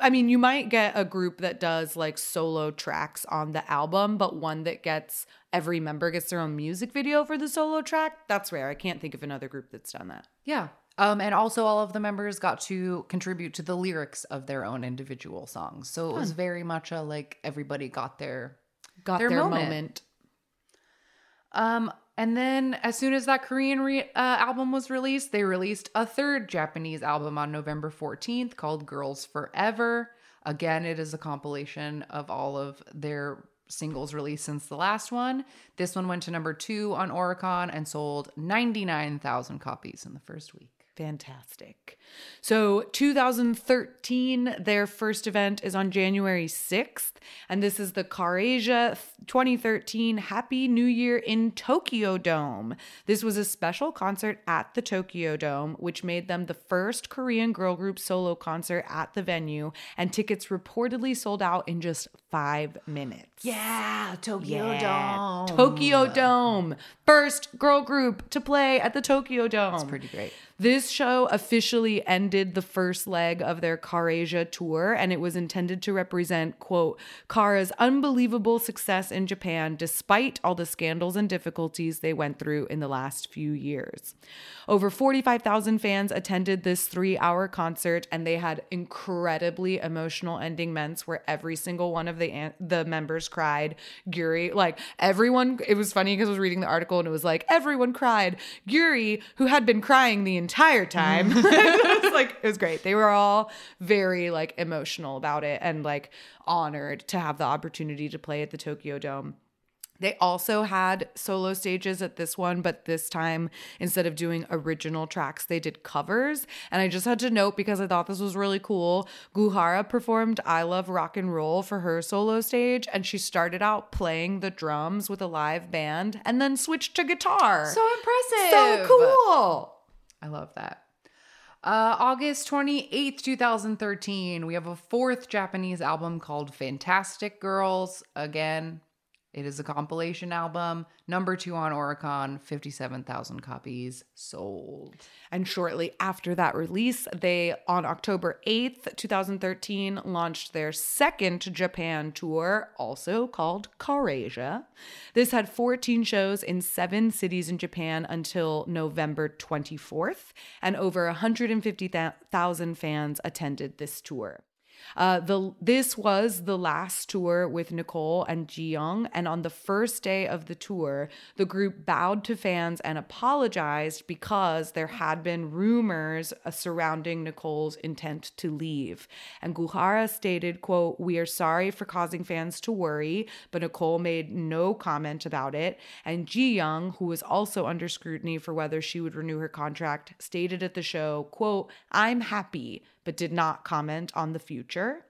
I mean, you might get a group that does like solo tracks on the album, but one that gets every member gets their own music video for the solo track. That's rare. I can't think of another group that's done that. Yeah. Um, and also all of the members got to contribute to the lyrics of their own individual songs. So it was very much a like everybody got their Got Their their, moment. moment. um and then as soon as that Korean re- uh, album was released, they released a third Japanese album on November 14th called Girls Forever. Again, it is a compilation of all of their singles released since the last one. This one went to number 2 on Oricon and sold 99,000 copies in the first week. Fantastic. So 2013, their first event is on January 6th, and this is the Karasia 2013 Happy New Year in Tokyo Dome. This was a special concert at the Tokyo Dome, which made them the first Korean girl group solo concert at the venue, and tickets reportedly sold out in just five minutes. Yeah, Tokyo Yeah. Tokyo Dome. First girl group to play at the Tokyo Dome. That's pretty great. This show officially ended the first leg of their Karasia tour, and it was intended to represent, quote, Kara's unbelievable success in Japan despite all the scandals and difficulties they went through in the last few years. Over 45,000 fans attended this three hour concert, and they had incredibly emotional ending months where every single one of of the the members cried. Gyuri, like everyone, it was funny because I was reading the article and it was like everyone cried. Gyuri, who had been crying the entire time, *laughs* *laughs* it was like it was great. They were all very like emotional about it and like honored to have the opportunity to play at the Tokyo Dome. They also had solo stages at this one, but this time, instead of doing original tracks, they did covers. And I just had to note because I thought this was really cool. Goo Hara performed I Love Rock and Roll for her solo stage, and she started out playing the drums with a live band and then switched to guitar. So impressive. so cool. I love that. Uh, August 28th, 2013, we have a fourth Japanese album called Fantastic Girls. Again, it is a compilation album, number two on Oricon, 57,000 copies sold. And shortly after that release, they, on October 8th, 2013, launched their second Japan tour, also called Karasia. This had 14 shows in seven cities in Japan until November 24th, and over 150,000 fans attended this tour. Uh, the this was the last tour with Nicole and Ji Young, and on the first day of the tour, the group bowed to fans and apologized because there had been rumors uh, surrounding Nicole's intent to leave. And Goo Hara stated, "quote We are sorry for causing fans to worry, but Nicole made no comment about it." And Ji Young, who was also under scrutiny for whether she would renew her contract, stated at the show, "quote I'm happy." But did not comment on the future.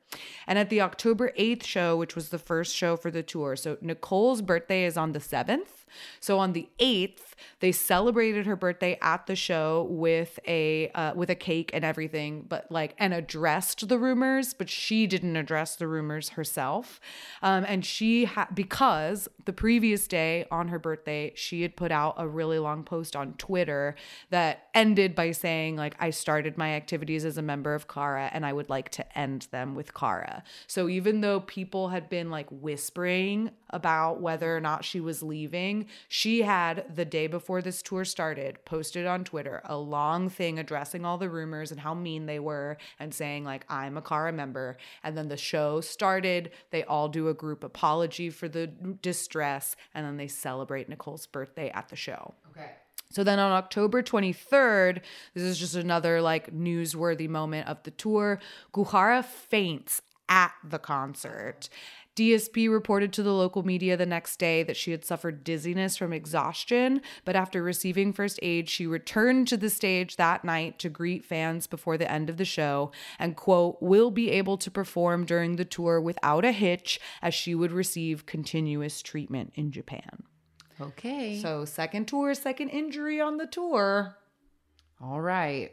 And at the October 8th show, which was the first show for the tour, so Nicole's birthday is on the 7th. So on the 8th, they celebrated her birthday at the show with a uh, with a cake and everything, but like and addressed the rumors, but she didn't address the rumors herself. Um, and she had because the previous day on her birthday, she had put out a really long post on Twitter that ended by saying like I started my activities as a member of Kara and I would like to end them with Kara. So even though people had been like whispering about whether or not she was leaving, she had the day before this tour started posted on Twitter a long thing addressing all the rumors and how mean they were and saying like I'm a Kara member. And then the show started, they all do a group apology for the distress and then they celebrate Nicole's birthday at the show. Okay. So then on October 23rd, this is just another like newsworthy moment of the tour. Goo Hara faints at the concert. DSP reported to the local media the next day that she had suffered dizziness from exhaustion, but after receiving first aid, she returned to the stage that night to greet fans before the end of the show and, quote, will be able to perform during the tour without a hitch as she would receive continuous treatment in Japan. Okay. So, second tour, second injury on the tour. All right.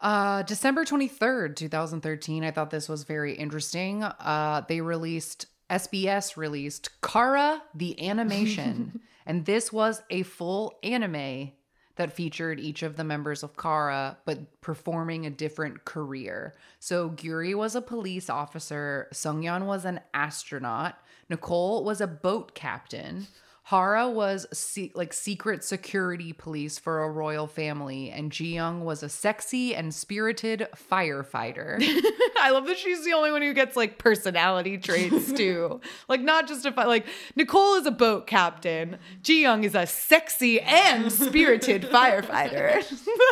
Uh, December 23rd, 2013. I thought this was very interesting. Uh, they released, SBS released Kara the Animation. *laughs* and this was a full anime that featured each of the members of Kara, but performing a different career. So Gyuri was a police officer, Seungyeon was an astronaut, Nicole was a boat captain. Hara was se- like secret security police for a royal family, and Ji Young was a sexy and spirited firefighter. *laughs* I love that she's the only one who gets like personality traits *laughs* too. like not just a fi- like Nicole is a boat captain. Ji Young is a sexy and spirited *laughs* firefighter.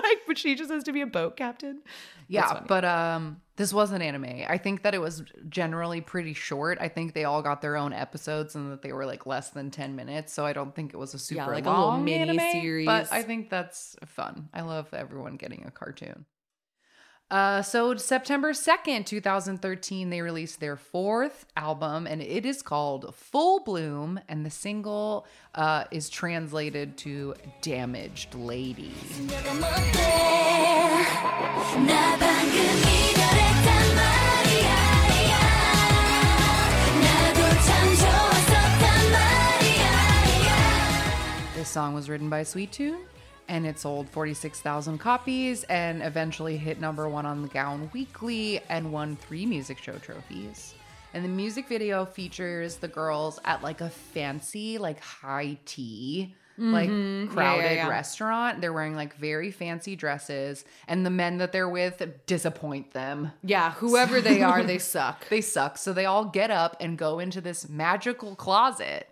like, but she just has to be a boat captain. Yeah, but um, this was an anime. I think that it was generally pretty short. I think they all got their own episodes and that they were like less than ten minutes. So I don't think it was a super like a little long mini anime, series. But I think that's fun. I love everyone getting a cartoon. Uh, so September 2nd, 2013, they released their fourth album, and it is called Full Bloom, and the single uh, is translated to Damaged Lady. This song was written by Sweetune and it sold 46,000 copies and eventually hit number one on the Gaon Weekly and won three music show trophies. And the music video features the girls at like a fancy, like high tea like Mm-hmm. yeah, crowded yeah. restaurant. They're wearing like very fancy dresses, and the men that they're with disappoint them. Yeah, whoever they are, they *laughs* suck. They suck. So they all get up and go into this magical closet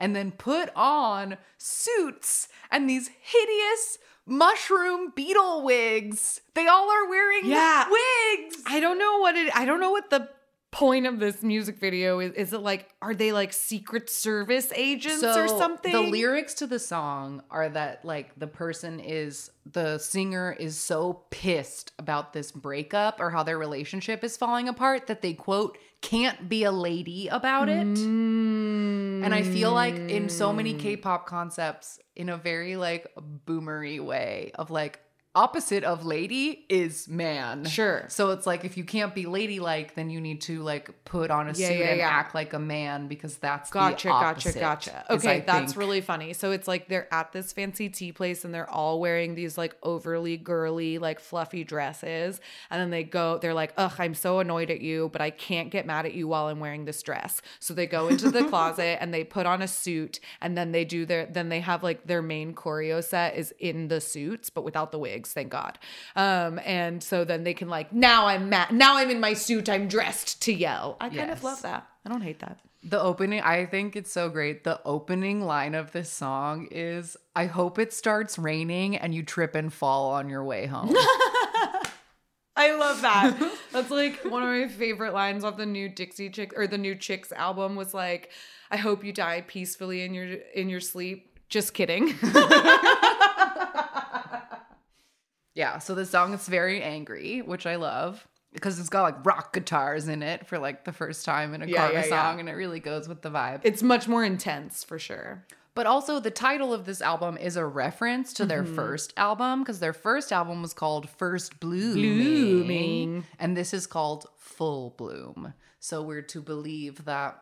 and then put on suits and these hideous mushroom beetle wigs. They all are wearing Yeah. wigs. I don't know what it. I don't know what the point of this music video is. Is it like are they like Secret Service agents or something? The lyrics to the song are that like the person is the singer is so pissed about this breakup or how their relationship is falling apart that they quote can't be a lady about it. And I feel like in so many Mm. K-pop concepts in a very like boomery way of like opposite of lady is man. Sure. So it's like if you can't be ladylike, then you need to like put on a Yeah, suit yeah, and yeah. act like a man because that's Gotcha, the gotcha, opposite, gotcha. Okay, that's think. really funny. So it's like they're at this fancy tea place and they're all wearing these like overly girly, like fluffy dresses. And then they go, they're like, ugh, I'm so annoyed at you, but I can't get mad at you while I'm wearing this dress. So they go into the *laughs* closet and they put on a suit and then they do their, then they have like their main choreo set is in the suits, but without the wigs, thank God. Um, and so then they can like, now I'm mad, now I'm in my suit, I'm dressed to yell. I kind of love that. I don't hate that. The opening, I think it's so great. The opening line of this song is I hope it starts raining and you trip and fall on your way home. *laughs* I love that. That's like one of my favorite lines off the new Dixie Chicks or the new Chicks album was like, I hope you die peacefully in your in your sleep. Just kidding. *laughs* yeah, so the song is very angry, which I love because it's got like rock guitars in it for like the first time in a Yeah, Karma yeah, yeah. song and it really goes with the vibe. it's much more intense for sure. But also, the title of this album is a reference to Mm-hmm. their first album because their first album was called First Blooming, Blooming. and this is called Full Bloom. So we're to believe that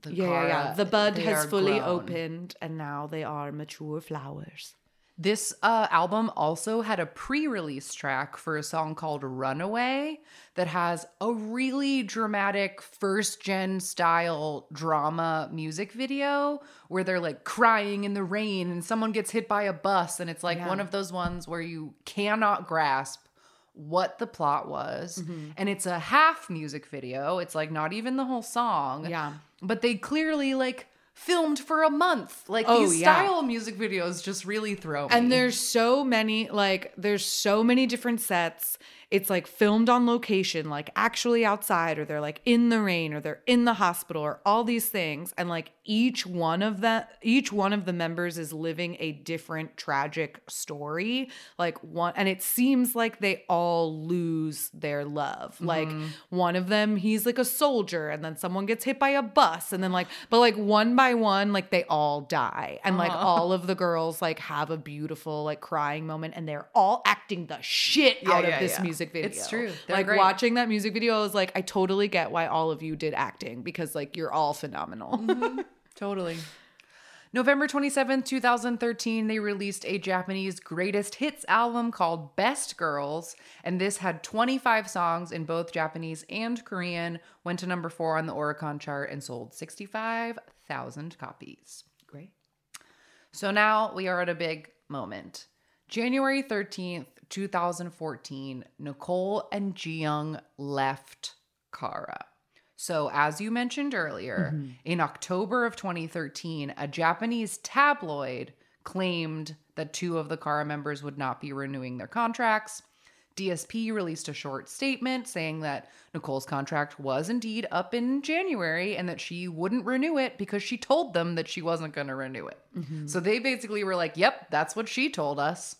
the Yeah, yeah, yeah. The bud has fully grown. opened and now they are mature flowers. This uh, album also had a pre-release track for a song called "Runaway" that has a really dramatic first-gen style drama music video where they're like crying in the rain and someone gets hit by a bus, and it's like Yeah. one of those ones where you cannot grasp what the plot was, Mm-hmm. and it's a half music video. It's like not even the whole song. Yeah. but they clearly like filmed for a month. Like Oh, these yeah. style music videos just really throw me. And there's so many, like, there's so many different sets. It's like filmed on location, like actually outside, or they're like in the rain, or they're in the hospital, or all these things. And like each one of them, each one of the members is living a different tragic story. Like one, and it seems like they all lose their love. Mm-hmm. Like one of them, he's like a soldier, and then someone gets hit by a bus, and then like, but like one by one, like they all die. And like uh-huh. all of the girls like have a beautiful like crying moment and they're all acting the shit Yeah, out yeah, of this yeah. music video. It's true. They're like great. watching that music video I was like I totally get why all of you did acting because like you're all phenomenal. Mm-hmm. *laughs* Totally. November 27th, 2013, they released a Japanese greatest hits album called Best Girls, and this had 25 songs in both Japanese and Korean, went to number four on the Oricon chart, and sold 65,000 copies. Great. So now we are at a big moment. January 13th, 2014, Nicole and Jiyoung left Kara. So, as you mentioned earlier, mm-hmm. in October of 2013, a Japanese tabloid claimed that two of the Kara members would not be renewing their contracts. DSP released a short statement saying that Nicole's contract was indeed up in January and that she wouldn't renew it because she told them that she wasn't going to renew it. Mm-hmm. So they basically were like, yep, that's what she told us.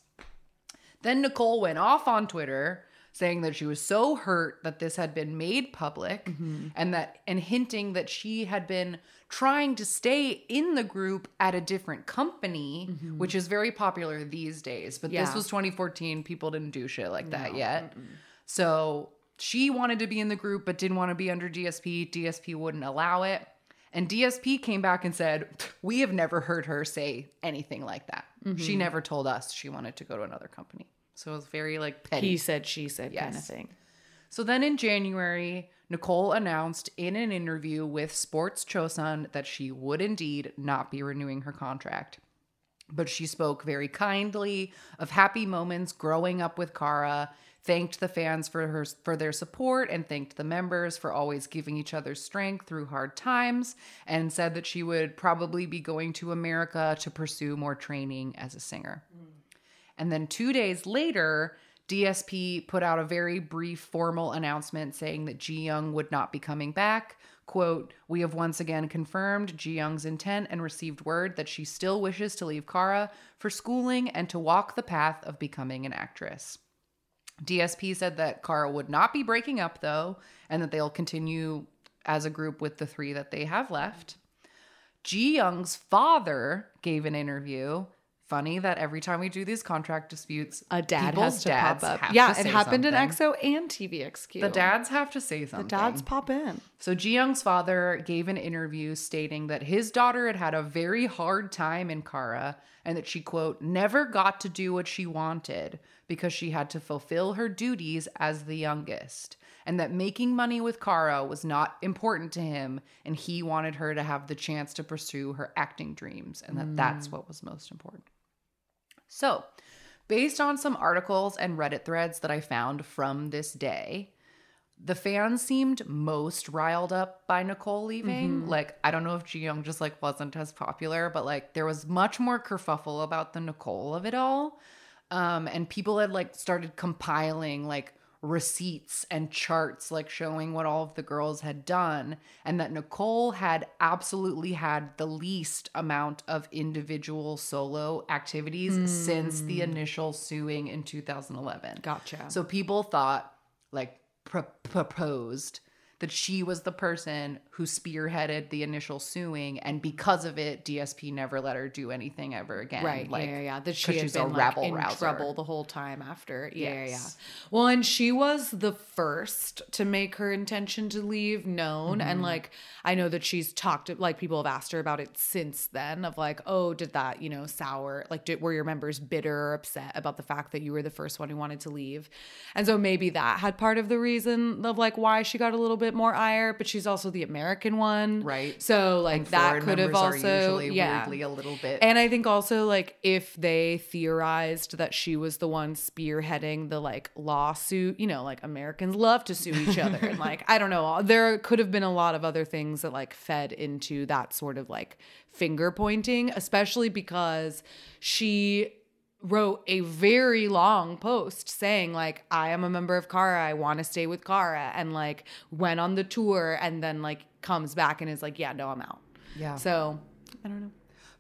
Then Nicole went off on Twitter saying that she was so hurt that this had been made public mm-hmm. and that and hinting that she had been trying to stay in the group at a different company, mm-hmm. which is very popular these days. But this was 2014, people didn't do shit like that yet. So she wanted to be in the group but didn't want to be under DSP. DSP wouldn't allow it. And DSP came back and said, We have never heard her say anything like that. She mm-hmm. never told us she wanted to go to another company. So it was very like petty. He said, she said kind of thing. So then in January, Nicole announced in an interview with Sports Chosun that she would indeed not be renewing her contract. But she spoke very kindly of happy moments growing up with Kara, thanked the fans for her for their support and thanked the members for always giving each other strength through hard times and said that she would probably be going to America to pursue more training as a singer. And then 2 days later, DSP put out a very brief formal announcement saying that Ji Young would not be coming back. Quote, We have once again confirmed Ji Young's intent and received word that she still wishes to leave Kara for schooling and to walk the path of becoming an actress. DSP said that Kara would not be breaking up though, and that they'll continue as a group with the three that they have left. Ji Young's father gave an interview. Funny that every time we do these contract disputes, A dad has to dads pop up. Yeah, it happened in. EXO and TVXQ. The dads have to say something. The dads pop in. So Ji Young's father gave an interview stating that his daughter had had a very hard time in Kara and that she quote never got to do what she wanted because she had to fulfill her duties as the youngest and that making money with Kara was not important to him and he wanted her to have the chance to pursue her acting dreams and that that's mm. what was most important. So, based on some articles and Reddit threads that I found from this day, the fans seemed most riled up by Nicole leaving. Like, I don't know if Ji Young just like wasn't as popular, but like there was much more kerfuffle about the Nicole of it all. Um, and people had like started compiling like receipts and charts like showing what all of the girls had done and that Nicole had absolutely had the least amount of individual solo activities since the hmm. initial suing in 2011. Gotcha. So people thought, like, pro- proposed that she was the person who spearheaded the initial suing, and because of it, DSP never let her do anything ever again. Right. Like, yeah, yeah, yeah. That she had she's been a like, in rouser. trouble the whole time after. Yeah, yeah, yeah. Well, and she was the first to make her intention to leave known, and Mm-hmm. like I know that she's talked like people have asked her about it since then. Of like, oh, did that you know sour? Like, did, were your members bitter or upset about the fact that you were the first one who wanted to leave? And so maybe that had part of the reason of like why she got a little bit more ire. But she's also the American one, Right. So like that could have also yeah. a little bit. And I think also like if they theorized that she was the one spearheading the like lawsuit, you know, like Americans love to sue each other and like I don't know, there could have been a lot of other things that like fed into that sort of like finger pointing, especially because she wrote a very long post saying like I am a member of Kara, I want to stay with Kara and like went on the tour and then like comes back and is like yeah, no, I'm out. yeah. So, I don't know.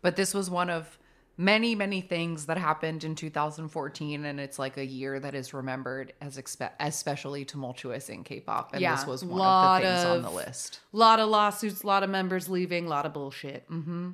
But this was one of many, many things that happened in 2014, and it's like a year that is remembered as expe- especially tumultuous in K-pop. And Yeah, this was one lot of the things on the list. A lot of lawsuits, a lot of members leaving, a lot of bullshit. Mm-hmm.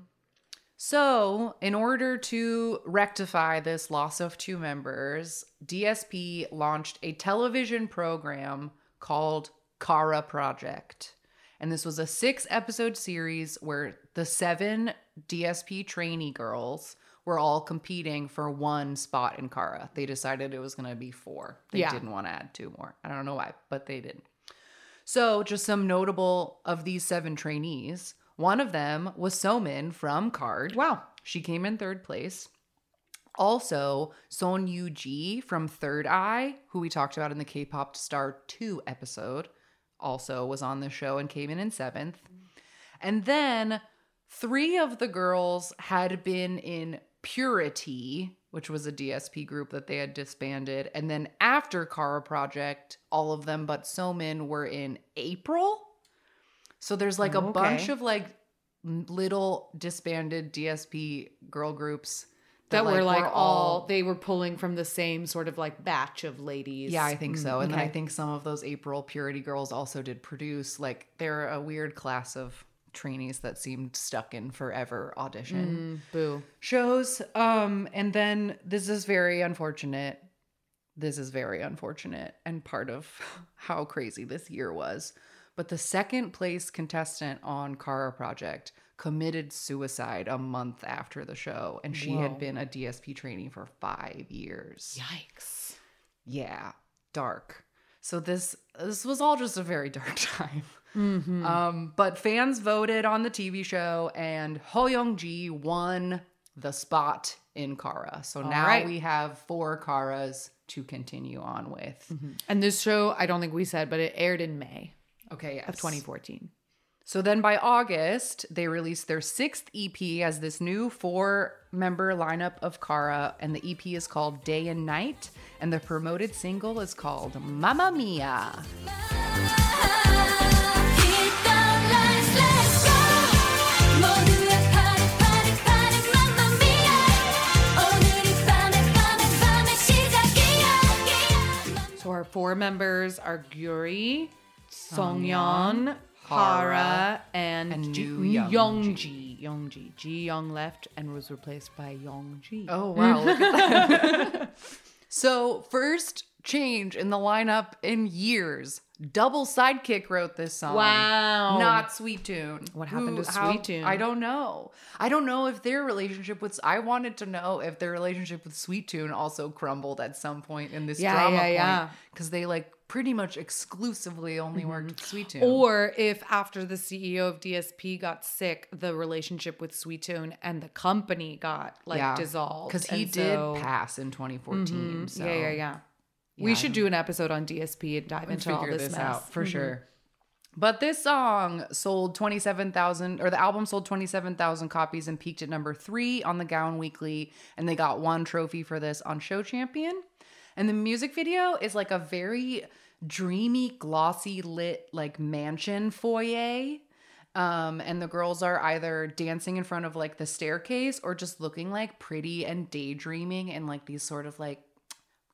So, in order to rectify this loss of two members, DSP launched a television program called Kara Project. And this was a six episode series where the seven DSP trainee girls were all competing for one spot in Kara. They decided it was going to be four. They Yeah. didn't want to add two more. I don't know why, but they didn't. So, just some notable of these seven trainees. One of them was Somin from KARD. Wow. She came in third place. Also, Son Yu Ji from Third Eye, who we talked about in the K pop Star 2 episode, also was on the show and came in in seventh. And then three of the girls had been in Purity, which was a DSP group that they had disbanded. And then after Kara Project, all of them but Somin were in April. So there's like a Oh, bunch of like little disbanded DSP girl groups That were like were all, they were pulling from the same sort of like batch of ladies. Yeah, I think so. And then I think some of those April Purity girls also did produce. Like they're a weird class of trainees that seemed stuck in forever audition Mm, boo. shows. Um, and then this is very unfortunate. This is very unfortunate and part of *laughs* how crazy this year was. But the second place contestant on Kara Project committed suicide a month after the show, and she Whoa. had been a DSP trainee for five years. Yikes. Yeah, dark. So this this was all just a very dark *laughs* time. Mm-hmm. Um, but fans voted on the TV show, and Heo Youngji won the spot in Kara. So now right. we have four Karas to continue on with. And this show, I don't think we said, but it aired in May Okay, yes. Of 2014. So then by August, they released their sixth EP as this new four member lineup of Kara, and the EP is called Day and Night, and the promoted single is called Mamma Mia. So our four members are Gyuri, Seungyeon, Hara, and, and Youngji. Youngji. Youngji. Ji Young left and was replaced by Youngji. Oh wow, look at that. *laughs* so first change in the lineup in years. Double Sidekick wrote this song. Wow. Not Sweetune. What happened to how- Sweetune? I don't know. I don't know if their relationship with I wanted to know if their relationship with Sweetune also crumbled at some point in this Yeah, drama yeah, point. yeah. Because they like pretty much exclusively only worked with Sweetune. Or if after the CEO of DSP got sick, the relationship with Sweetune and the company got like dissolved. Because he And did so- Mm-hmm. pass in 2014. So Yeah, yeah, yeah. We should do an episode on DSP and dive and into all this, this, mess. Mm-hmm. for sure. But this song sold 27,000, or the album sold 27,000 copies and peaked at number three on the Gaon Weekly. And they got one trophy for this on Show Champion. And the music video is like a very dreamy, glossy lit, like mansion foyer. Um, and the girls are either dancing in front of like the staircase or just looking like pretty and daydreaming in like these sort of like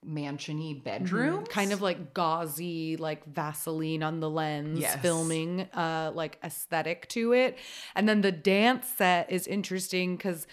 mansiony bedrooms. kind of like gauzy like vaseline on the lens Yes. filming uh like aesthetic to it and then the dance set is interesting because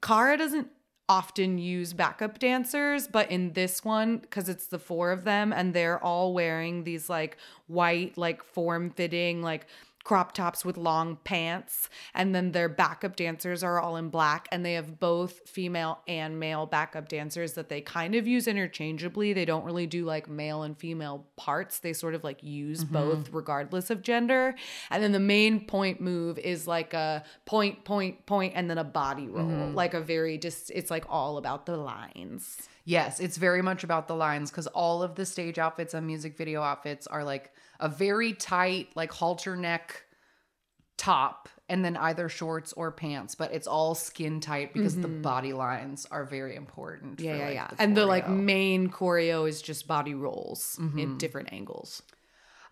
kara doesn't often use backup dancers but in this one because it's the four of them and they're all wearing these like white like form fitting like crop tops with long pants and then their backup dancers are all in black and they have both female and male backup dancers that they kind of use interchangeably. They don't really do like male and female parts. They sort of like use mm-hmm. both regardless of gender. And then the main point move is like a point point point and then a body roll. Mm-hmm. Like a very just it's like all about the lines. Yes, it's very much about the lines because all of the stage outfits and music video outfits are like a very tight, like halter neck top, and then either shorts or pants, but it's all skin tight because the body lines are very important. yeah for, yeah like, yeah the and the like main choreo is just body rolls in different angles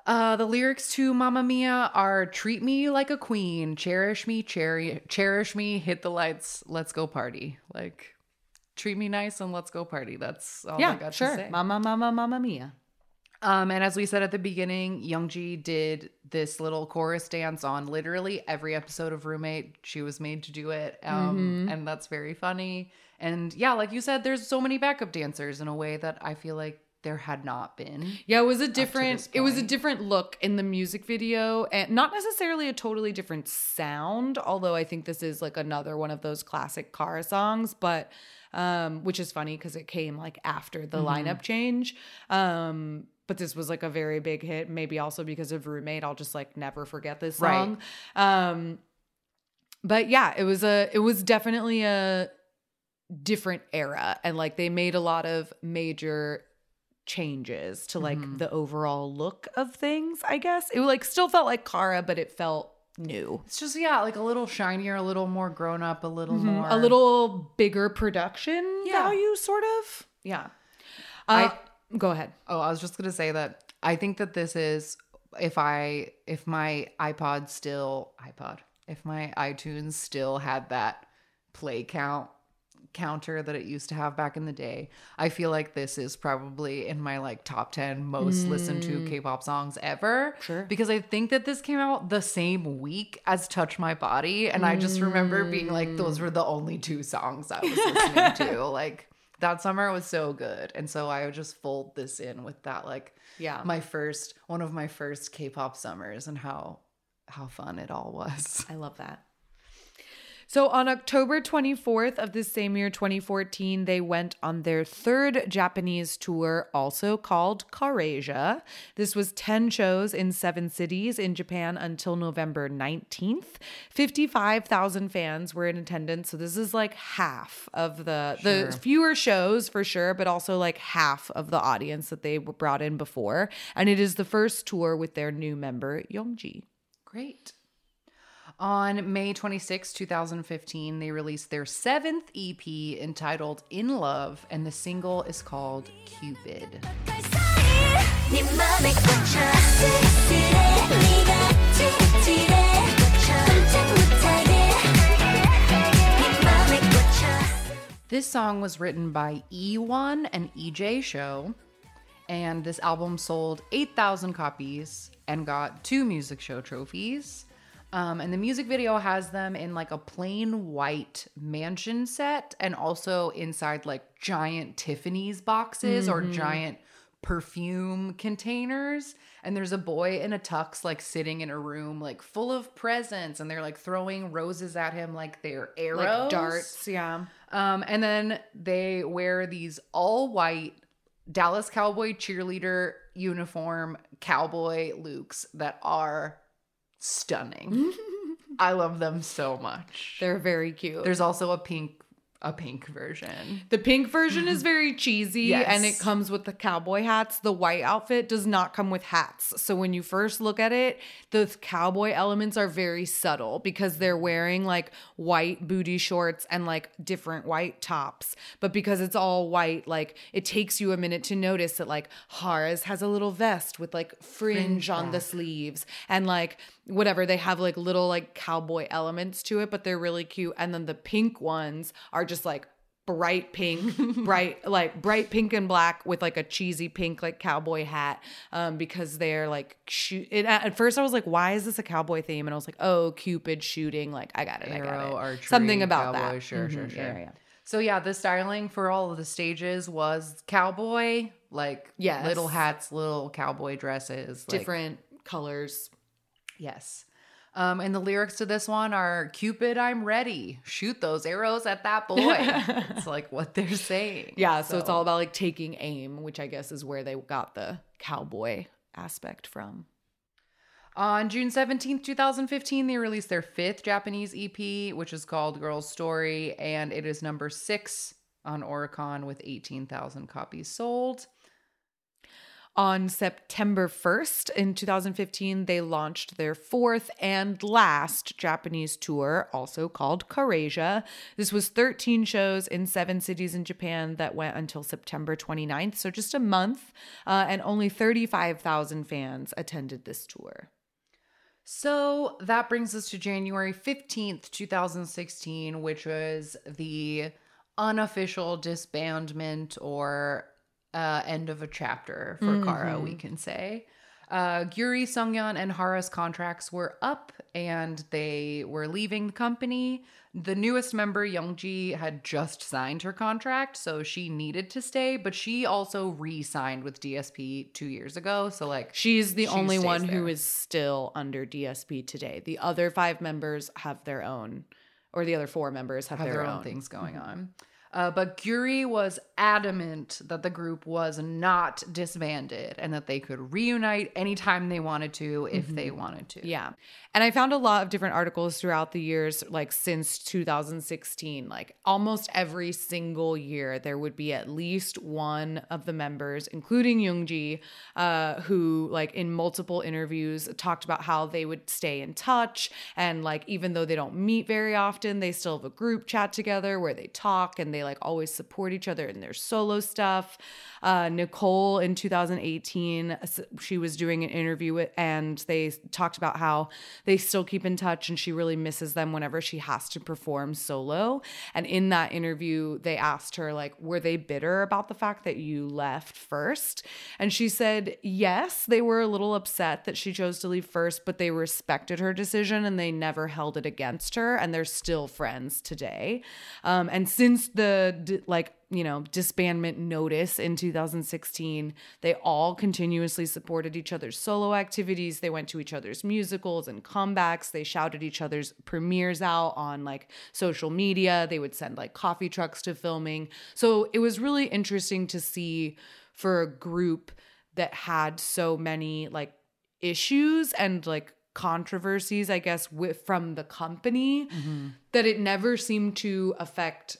Uh, the lyrics to Mamma Mia are "Treat me like a queen, cherish me, cherry, cherish me, hit the lights, let's go party." Like, treat me nice and let's go party. That's all I yeah got sure to say. mama mama mama mia Um, and as we said at the beginning, Youngji did this little chorus dance on literally every episode of Roommate. She was made to do it. Um, and that's very funny. And yeah, like you said, there's so many backup dancers in a way that I feel like there had not been. Yeah, it was a different it was a different look in the music video and not necessarily a totally different sound, although I think this is like another one of those classic Kara songs, but um which is funny cuz it came like after the lineup change. Um but this was like a very big hit, maybe also because of Roommate. I'll just like never forget this Right. song. Um but yeah, it was a it was definitely a different era and like they made a lot of major changes to like Mm-hmm. the overall look of things i guess it like still felt like kara but it felt new It's just, yeah, like a little shinier, a little more grown up, a little more. Mm-hmm. a little bigger production Yeah. value sort of yeah uh, go ahead Oh, I was just gonna say that I think that this is if I if my iPod still iPod if my iTunes still had that play count counter that it used to have back in the day, I feel like this is probably in my like top ten most listened to mm. K-pop songs ever. Sure. because I think that this came out the same week as Touch My Body, and I just remember being like, those were the only two songs I was listening to. Mm. Like that summer was so good, and so I would just fold this in with that like Yeah. my first one of my first K-pop summers and how how fun it all was. I love that. So on October 24th of the same year, 2014, they went on their third Japanese tour, also called Karasia. This was 10 shows in seven cities in Japan until November 19th. 55,000 fans were in attendance. So this is like half of the, the fewer shows for sure, but also like half of the audience that they were brought in before. And it is the first tour with their new member, Youngji. Great. On May 26, 2015, they released their seventh EP entitled In Love, and the single is called Cupid. This song was written by E1 and EJ Show, and this album sold 8,000 copies and got two music show trophies. Um, and the music video has them in like a plain white mansion set and also inside like giant Tiffany's boxes or giant perfume containers. And there's a boy in a tux like sitting in a room like full of presents and they're like throwing roses at him like they're arrows. Like darts, yeah. Um, and then they wear these all white Dallas Cowboy cheerleader uniform cowboy looks that are stunning. *laughs* I love them so much. They're very cute. There's also a pink a pink version. The pink version is very cheesy *laughs* Yes. and it comes with the cowboy hats. The white outfit does not come with hats. So when you first look at it, the cowboy elements are very subtle because they're wearing like white booty shorts and like different white tops. But because it's all white, like it takes you a minute to notice that like Hara's has a little vest with like fringe, on the sleeves and like whatever they have like little like cowboy elements to it but they're really cute. And then the pink ones are just like bright pink *laughs* bright like bright pink and black with like a cheesy pink like cowboy hat um because they're like shoot it, at first i was like why is this a cowboy theme? And i was like oh cupid shooting. Like i got it i got it. archery, something about cowboy, that. Sure, sure, Mhm, sure. yeah, yeah. So yeah, the styling for all of the stages was cowboy, like Yes. little hats, little cowboy dresses, like- different colors Yes. Um, and the lyrics to this one are Cupid, I'm ready. Shoot those arrows at that boy. *laughs* it's like what they're saying. yeah so it's all about like taking aim which i guess is where they got the cowboy aspect from On June 17th, 2015, they released their fifth Japanese EP, which is called Girl's Story, and it is number six on Oricon with 18,000 copies sold. On September 1st in 2015, they launched their fourth and last Japanese tour, also called Karasia. This was 13 shows in seven cities in Japan that went until September 29th, so just a month, uh, and only 35,000 fans attended this tour. So that brings us to January 15th, 2016, which was the unofficial disbandment or uh, end of a chapter for Kara, we can say. Uh, Gyuri, Seungyeon, and Hara's contracts were up and they were leaving the company. The newest member, Youngji, had just signed her contract, so she needed to stay, but she also re signed with DSP two years ago. So, like, She's the She only one who there. is still under DSP today. The other five members have their own, or the other four members have, have their, their own own things going on. Uh, but Gyuri was adamant that the group was not disbanded and that they could reunite anytime they wanted to if they wanted to. Yeah. And I found a lot of different articles throughout the years, like since 2016. Like almost every single year, there would be at least one of the members, including Youngji, uh, who, like, in multiple interviews, talked about how they would stay in touch. And, like, even though they don't meet very often, they still have a group chat together where they talk and they, like, always support each other in their solo stuff. Uh, Nicole in 2018, she was doing an interview with, and they talked about how they still keep in touch and she really misses them whenever she has to perform solo. And in that interview, they asked her, like, were they bitter about the fact that you left first? And she said, yes, they were a little upset that she chose to leave first, but they respected her decision and they never held it against her. And they're still friends today. Um, and since the like you know disbandment notice in 2016 they all continuously supported each other's solo activities. They went to each other's musicals and comebacks. They shouted each other's premieres out on like social media. They would send like coffee trucks to filming. So it was really interesting to see for a group that had so many like issues and like controversies i guess with from the company mm-hmm. that it never seemed to affect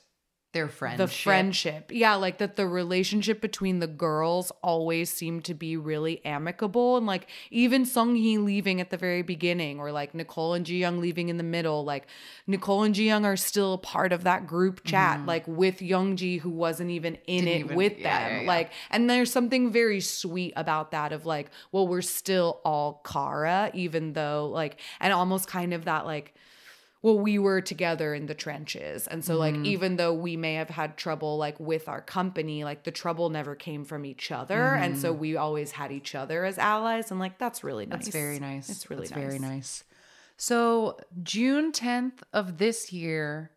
Their friendship. the friendship. Yeah, like that the relationship between the girls always seemed to be really amicable. And like even Sunghee leaving at the very beginning, or like Nicole and Ji Young leaving in the middle, like Nicole and Ji Young are still a part of that group chat, mm-hmm. like with Young Ji, who wasn't even in. Didn't it even- with yeah, them. yeah, yeah. Like, and there's something very sweet about that of like, well, we're still all Kara, even though like, and almost kind of that like, well we were together in the trenches and so Mm-hmm. like even though we may have had trouble like with our company like the trouble never came from each other and so we always had each other as allies and like that's really nice Mm-hmm. That's very nice. it's really nice very nice. So June 10th of this year,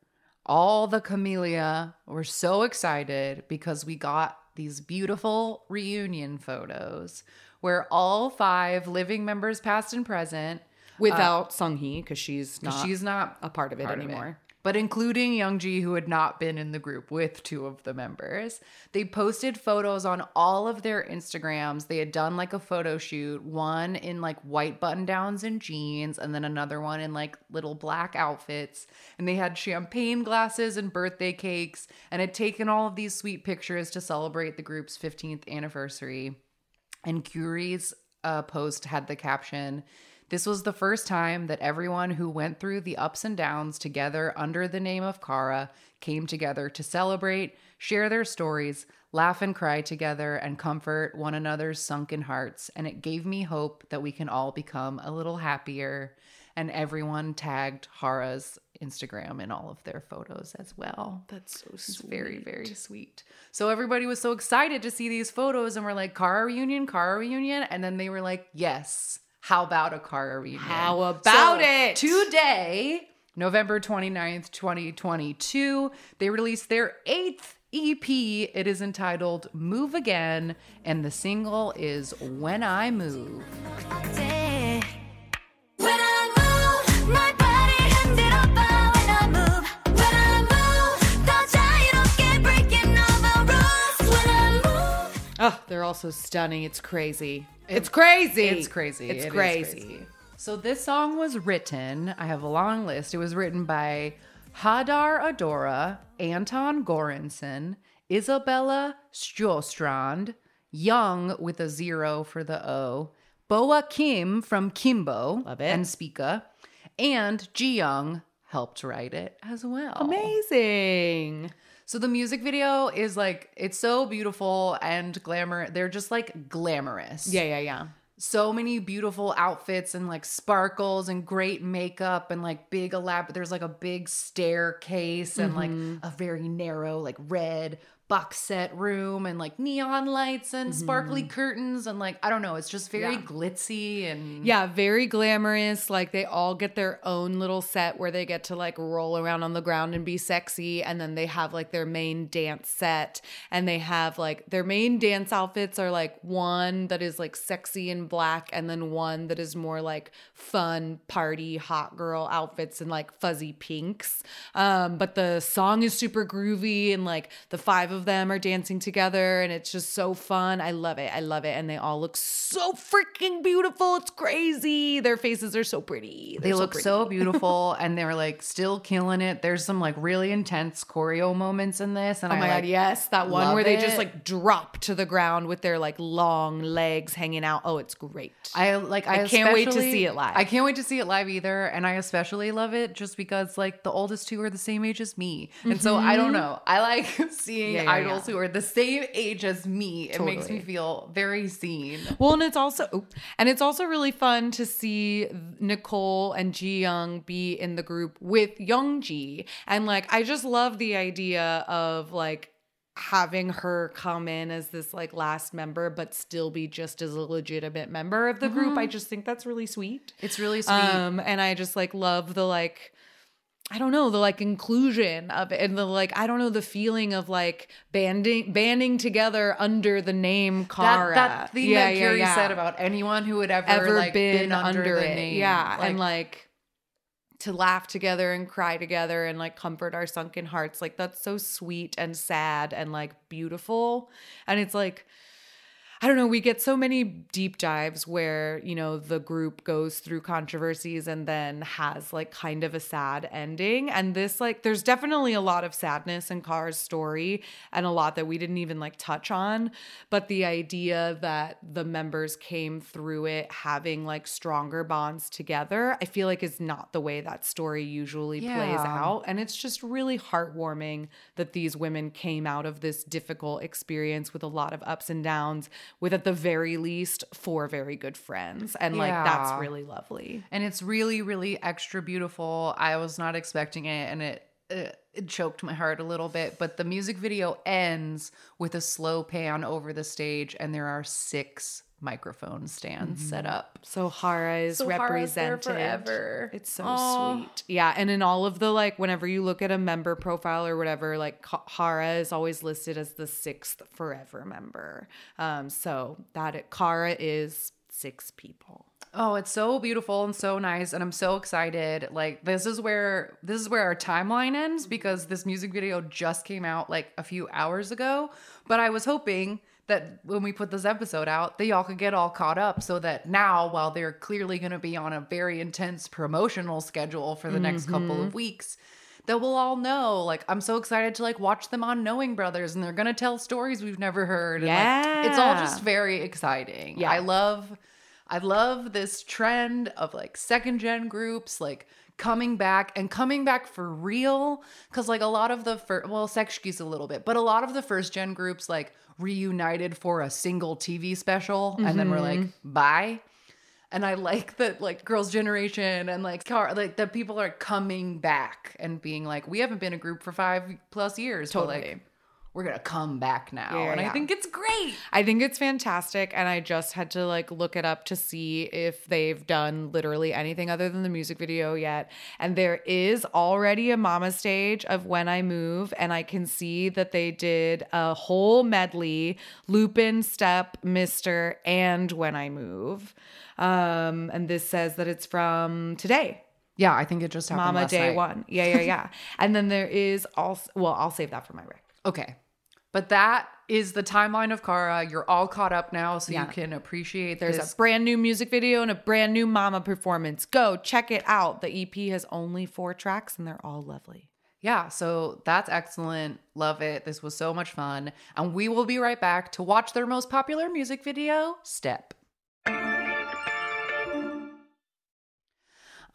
all the Kamilia were so excited because we got these beautiful reunion photos where all five living members, past and present, without Sunghee because she's not she's not a part of it part of it. anymore But including Youngji, who had not been in the group with two of the members, they posted photos on all of their Instagrams. They had done like a photo shoot, one in like white button downs and jeans, and then another one in like little black outfits. And they had champagne glasses and birthday cakes, and had taken all of these sweet pictures to celebrate the group's 15th anniversary. And Gyuri's uh, post had the caption This was the first time that everyone who went through the ups and downs together under the name of Kara came together to celebrate, share their stories, laugh and cry together, and comfort one another's sunken hearts. And it gave me hope that we can all become a little happier. And everyone tagged Hara's Instagram in all of their photos as well. that's so It's sweet very, very sweet. So everybody was so excited to see these photos and we're like, Kara reunion, Kara reunion. And then they were like, yes, how about a Kara reunion? How about it? Today, November 29th, 2022, they released their eighth EP. It is entitled Move Again, and the single is When I Move. When I move, oh they're also stunning it's crazy it's crazy It's crazy. it's It is crazy. So this song was written, I have a long list. It was written by Hadar Adora, Anton Göransson, Isabella Stjåstrand, Young with a zero for the O, Boa Kim from Kimbo Love it. and Spica, and Ji Young helped write it as well. amazing So the music video is like it's so beautiful and glamour. They're just like glamorous yeah yeah yeah so many beautiful outfits and like sparkles and great makeup and like big elaborate there's like a big staircase and like mm-hmm. a very narrow like red box set room and like neon lights and sparkly curtains and like I don't know it's just very Yeah. glitzy and Yeah, very glamorous. Like they all get their own little set where they get to like roll around on the ground and be sexy. And then they have like their main dance set. And they have like their main dance outfits are like one that is like sexy and black, and then one that is more like fun party hot girl outfits and like fuzzy pinks. Um, but the song is super groovy and like the five of them are dancing together and it's just so fun. I love it. I love it. And they all look so freaking beautiful. It's crazy. Their faces are so pretty. they They're look pretty. so beautiful *laughs* and they're like still killing it there's some like really intense choreo moments in this and Oh I my like, god, yes, that one where they just like drop to the ground with their like long legs hanging out. Oh, it's great. I like. I, I can't wait to see it live. I can't wait to see it live either, and I especially love it just because like the oldest two are the same age as me, and so I don't know. I like *laughs* seeing Mm-hmm. Yeah, yeah, idols yeah. who are the same age as me. It makes me feel very seen. Well, and it's also and it's also really fun to see Nicole and Ji Young be in the group with Youngji. And like I just love the idea of like having her come in as this like last member but still be just as a legitimate member of the group. I just think that's really sweet. It's really sweet. Um and I just like love the like I don't know, the like inclusion of it and the like, I don't know, the feeling of like banding banding together under the name Kara. That, that thing that Gyuri said about anyone who had ever, ever like, been, under, the it. name. Yeah. and like to laugh together and cry together and like comfort our sunken hearts. Like that's so sweet and sad and like beautiful. And it's like, I don't know, we get so many deep dives where, you know, the group goes through controversies and then has like kind of a sad ending. And this, like, there's definitely a lot of sadness in Kara's story and a lot that we didn't even like touch on. But the idea that the members came through it having like stronger bonds together, I feel like is not the way that story usually plays out. And it's just really heartwarming that these women came out of this difficult experience with a lot of ups and downs, with at the very least four very good friends. And like that's really lovely. and it's really really extra beautiful i was not expecting it and it it, it choked my heart a little bit but the music video ends with a slow pan over the stage and there are six microphone stands set up So Hara is So Hara's represented forever. It's so Aw. sweet. Yeah, and in all of the like whenever you look at a member profile or whatever, like Hara is always listed as the sixth forever member. Um so that it, Kara is six people. Oh, it's so beautiful and so nice and I'm so excited. Like this is where this is where our timeline ends because this music video just came out like a few hours ago, but I was hoping that when we put this episode out, that y'all could get all caught up so that now while they're clearly going to be on a very intense promotional schedule for the next couple of mm-hmm. weeks, that we'll all know like I'm so excited to like watch them on Knowing Brothers and they're going to tell stories we've never heard and like it's all just very exciting. Yeah. I love I love this trend of like second gen groups like coming back and coming back for real cuz like a lot of the first well Sechs Kies a little bit but a lot of the first gen groups like reunited for a single TV special and then we're mm-hmm. like bye and I like that like girls generation and like car like that people are coming back and being like we haven't been a group for 5 plus years but Totally. like we're to come back now Yeah, and I think it's great I think it's fantastic and I just had to like look it up to see if they've done literally anything other than the music video yet. And there is already a mama stage of When I Move and I can see that they did a whole medley, Lupin, Step, Mister and When I Move. Um and this says that it's from today. Yeah, I think it just happened Mama last Day night. 1. Yeah, yeah, yeah. *laughs* and then there is also well, I'll save that for my rec. Okay. But that is the timeline of Kara. You're all caught up now, so Yeah. you can appreciate There's this. a brand new music video and a brand new mama performance. Go check it out. The EP has only four tracks and they're all lovely. yeah, so that's excellent. Love it. This was so much fun. And we will be right back to watch their most popular music video, Step.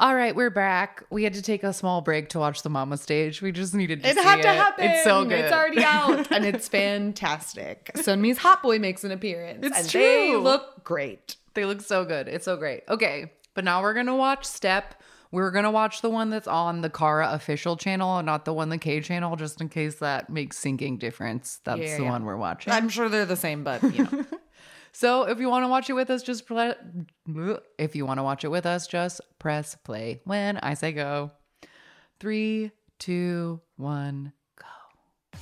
All right, we're back. We had to take a small break to watch the mama stage. We just needed to It had to it. happen. It's so good. It's already out *laughs* and it's fantastic. Sunmi's Hot Boy makes an appearance. It's and They look great. They look so good. It's so great. Okay, but now we're gonna watch Step. We're gonna watch the one that's on the Kara official channel and not the one the K channel, just in case that makes syncing difference. That's Yeah, the yeah. one we're watching. I'm sure they're the same, but you know. *laughs* so if you want to watch it with us, just pre- *laughs* if you want to watch it with us, just press play when I say go. Three, two, one, go.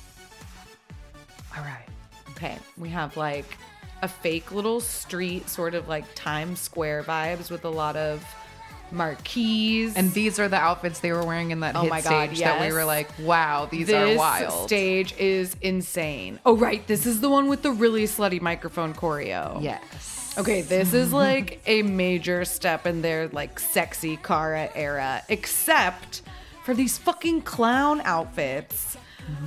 All right. okay. We have like a fake little street, sort of like Times Square vibes with a lot of marquees. And these are the outfits they were wearing in that Oh hit my God, stage that we yes. were like, wow, these this are wild. stage is insane. Oh, right. This is the one with the really slutty microphone choreo. yes. Okay, this is like a major step in their like sexy Kara era, except for these fucking clown outfits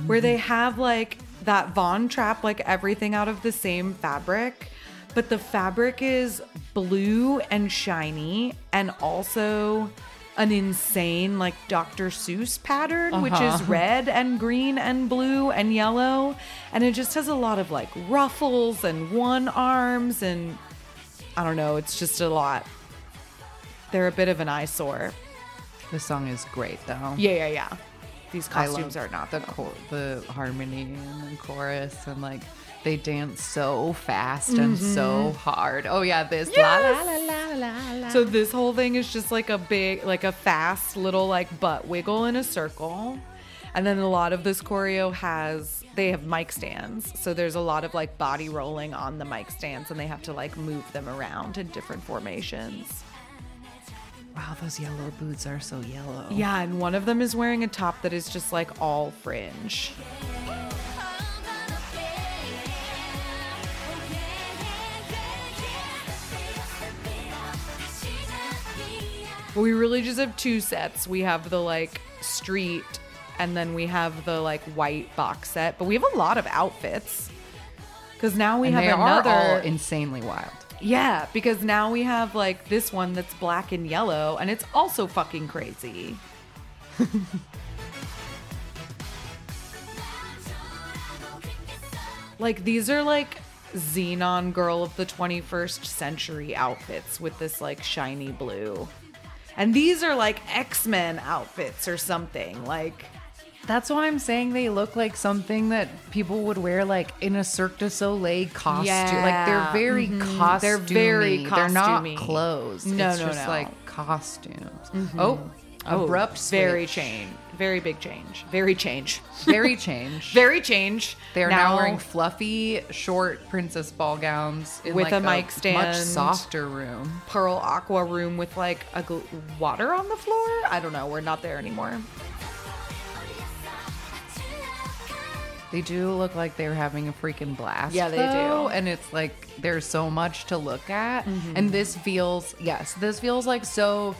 where they have like that Von Trapp, like everything out of the same fabric, but the fabric is blue and shiny and also an insane like Dr. Seuss pattern, which is uh-huh. *laughs* red and green and blue and yellow. And it just has a lot of like ruffles and one arms and I don't know, it's just a lot. They're a bit of an eyesore. The song is great though. Yeah, yeah, yeah. These costumes are not the the harmony and the chorus and like They dance so fast and so mm-hmm. hard. Oh yeah, this la la la la. So this whole thing is just like a big, like a fast little like butt wiggle in a circle. And then a lot of this choreo has they have mic stands. So there's a lot of like body rolling on the mic stands and they have to like move them around in different formations. wow, those yellow boots are so yellow. Yeah, and one of them is wearing a top that is just like all fringe. We really just have two sets. We have the like street and then we have the like white box set. But we have a lot of outfits. Cause now we and have another insanely wild. Yeah, because now we have like this one that's black and yellow, and it's also fucking crazy. *laughs* like these are like Zenon girl of the 21st century outfits with this like shiny blue. And these are like X-Men outfits or something. Like That's why I'm saying they look like something that people would wear like in a Cirque du Soleil costume. Yeah. Like they're very Mhm. They're costumey. very They're not clothes. No, it's no, just no. like costumes. Oh, oh, abrupt very switch. change. Very big change. Very change. *laughs* Very change. *laughs* Very change. They're now, wearing fluffy, short princess ball gowns in With like a mic stand much softer room. pearl aqua room with like a gl- water on the floor. I don't know. We're not there anymore. They do look like they're having a freaking blast. Yeah, they though, do. Mm-hmm. And it's like there's so much to look at. And this feels, yes, this feels like so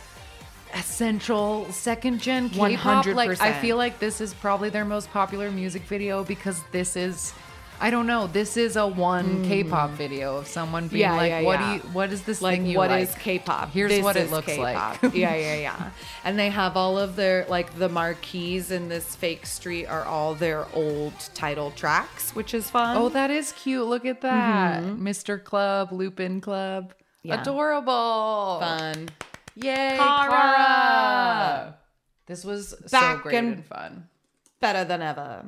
essential second gen K-pop. Like I feel like this is probably their most popular music video because this is I don't know, this is a one K-pop video of someone being Mm. Yeah, like, yeah, "What yeah. do you? What is this Like thing you what like? is K-pop? Here's This what it looks K-pop. like." *laughs* yeah, yeah, yeah. And they have all of their like the marquees in this fake street are all their old title tracks, which is fun. Oh, that is cute. Look at that. Mr. Club, Lupin Club. Mm-hmm. Adorable. fun. Yay, Kara! Kara! This was so great and- and fun. Better than ever.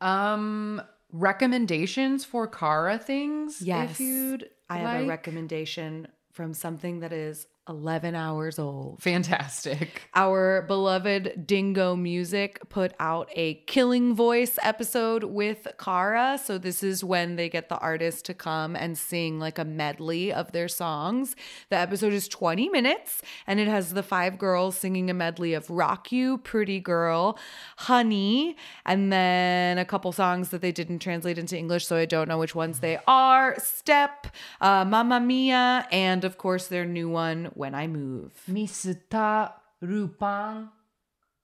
Um, recommendations for Kara things. Yes. if you'd I have a recommendation from something that is 11 hours old. Fantastic. Our beloved Dingo Music put out a Killing Voice episode with Kara. So, this is when they get the artist to come and sing like a medley of their songs. The episode is 20 minutes and it has the five girls singing a medley of Rock You, Pretty Girl, Honey, and then a couple songs that they didn't translate into English. So, I don't know which ones they are Step, uh, Mamma Mia, and of course, their new one, When I Move. Mr. Rupang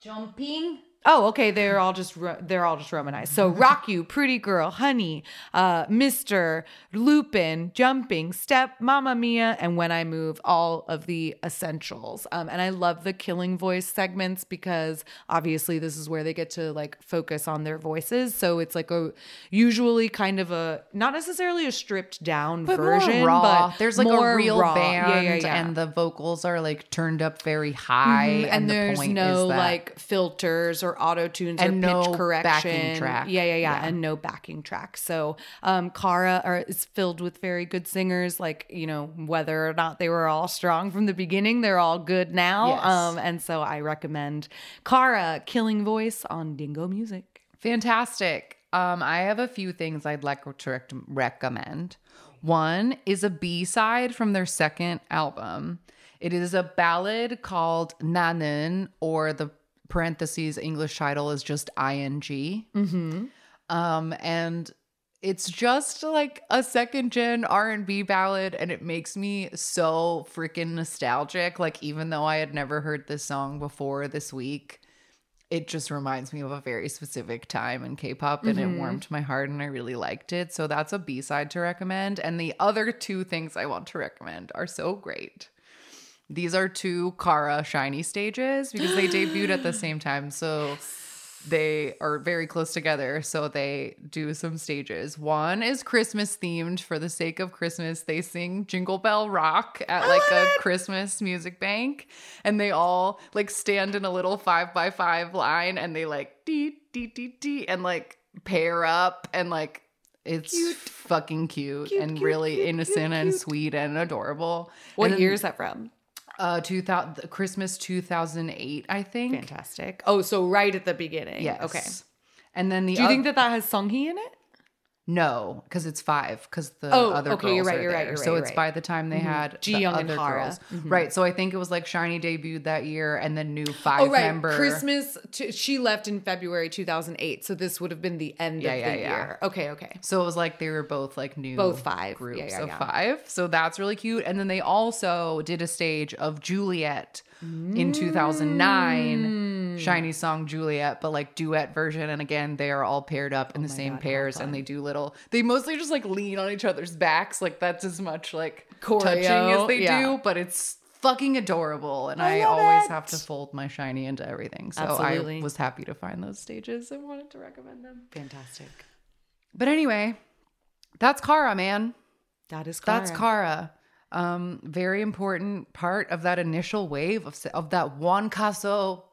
jumping. Oh, okay. They're all just ro- they're all just romanized. So *laughs* rock you, pretty girl, honey, uh, Mister, Lupin, jumping, step, Mamma Mia, and when I move, all of the essentials. Um, and I love the killing voice segments because obviously this is where they get to like focus on their voices. So it's like a usually kind of a not necessarily a stripped down But version, but There's like a real raw. band, Yeah, yeah, yeah. and the vocals are like turned up very high, Mhm, and, the there's point no that like filters or auto tunes or And pitch no correction. backing track. Yeah, yeah, yeah, Yeah. and no backing track. So, um, Kara are, is filled with very good singers. Like you know, whether or not they were all strong from the beginning, they're all good now. Yes. Um, and so I recommend Kara Killing Voice on Dingo Music. Fantastic. Um, I have a few things I'd like to rec- recommend. One is a B side from their second album. It is a ballad called 나는, or the parentheses English title is just ing. Mm-hmm. Um, and it's just like a second gen R&B ballad and it makes me so freaking nostalgic. Like even though I had never heard this song before this week it just reminds me of a very specific time in K-pop and it warmed my heart and I really liked it. So that's a B-side to recommend. And the other two things I want to recommend are so great these are two Kara SHINee stages because they debuted at the same *gasps* time. So they are very close together. So they do some stages. One is Christmas themed for the sake of Christmas. They sing Jingle Bell Rock at like a Christmas music bank. And they all like stand in a little five by five line and they like dee dee dee dee and like pair up and like It's fucking cute, Cute, and cute, really cute, innocent cute, and sweet and adorable. What And then, year is that from? Uh, two thousand Christmas two thousand eight, I think. Fantastic. Oh, so right at the beginning. Yes. Okay. And then the Do you oth- think that that has Sunghee in it? No, because it's five. Because the Oh, other okay, girls you're right, you're right, you're right. so right, it's you're by the time they had Ji the Young and Hara. girls, Mhm. right? So I think it was like SHINee debuted that year, and then new five Oh, right. member Christmas. T- she left in February 2008. So this would have been the end Yeah, of yeah, the yeah. year. Okay, okay. So it was like they were both like new, Both five. groups of five. So that's really cute. And then they also did a stage of Juliet in 2009, Mm. SHINee song Juliet, but like duet version. And again, they are all paired up in the Oh my same God, pairs, and they do little. They mostly just like lean on each other's backs, like that's as much like Choreo, touching as they yeah. do, but it's fucking adorable. And I I, always it. have to fold my SHINee into everything. So Absolutely. I was happy to find those stages and wanted to recommend them. Fantastic. But anyway, that's Kara, man. That is Kara. That's Kara. Um, very important part of that initial wave of of that Juan Caso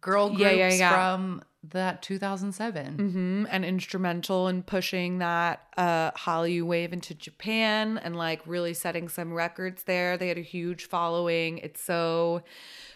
girl groups Yeah, yeah, yeah. from that 2007. hmm and instrumental in pushing that uh Hallyu wave into Japan and like really setting some records there. They had a huge following. It's so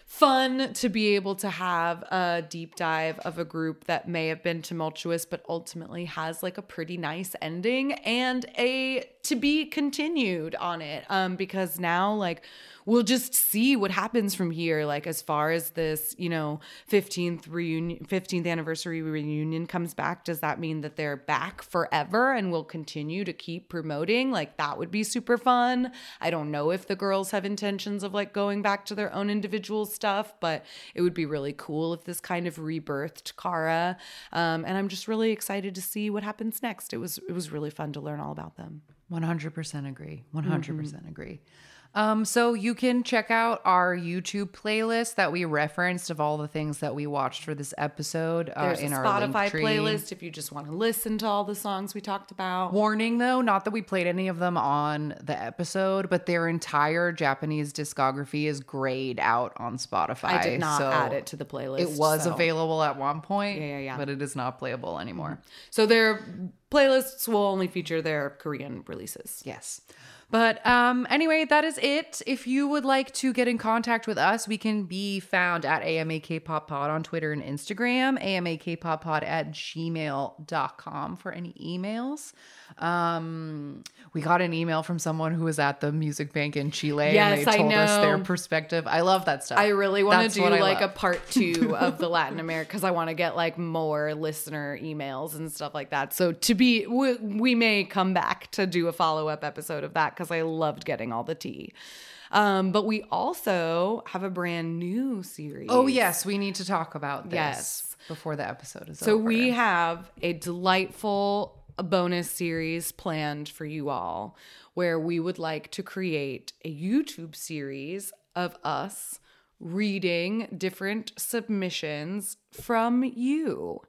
fun to be able to have a deep dive of a group that may have been tumultuous but ultimately has like a pretty nice ending and a to be continued on it um because now like we'll just see what happens from here like as far as this you know 15th reunion 15th anniversary reunion comes back does that mean that they're back forever and will continue to keep promoting like that would be super fun i don't know if the girls have intentions of like going back to their own individual stuff but it would be really cool if this kind of rebirthed kara um, and i'm just really excited to see what happens next it was it was really fun to learn all about them 100% agree. 100% Mm-hmm. agree. Um, so you can check out our YouTube playlist that we referenced of all the things that we watched for this episode uh, there's in a our spotify playlist if you just want to listen to all the songs we talked about Warning though, not that we played any of them on the episode, but their entire Japanese discography is grayed out on Spotify. i did not so add it to the playlist It was so. available at one point, Yeah, yeah, yeah. but it is not playable anymore. So their playlists will only feature their Korean releases. Yes. But um, anyway, that is it. If you would like to get in contact with us, we can be found at AMA Kpop Pod on Twitter and Instagram, AMA Kpop Pod at gmail.com for any emails. Um, we got an email from someone who was at the Music Bank in Chile Yes, and they told us their perspective. I love that stuff. I really want to do like a part two of the *laughs* Latin America because I want to get like more listener emails and stuff like that. So to be, we, we may come back to do a follow up episode of that because I loved getting all the tea. Um, but we also have a brand new series. Oh, yes. We need to talk about this Yes. before the episode is So over. So we have a delightful bonus series planned for you all where we would like to create a YouTube series of us reading different submissions from you.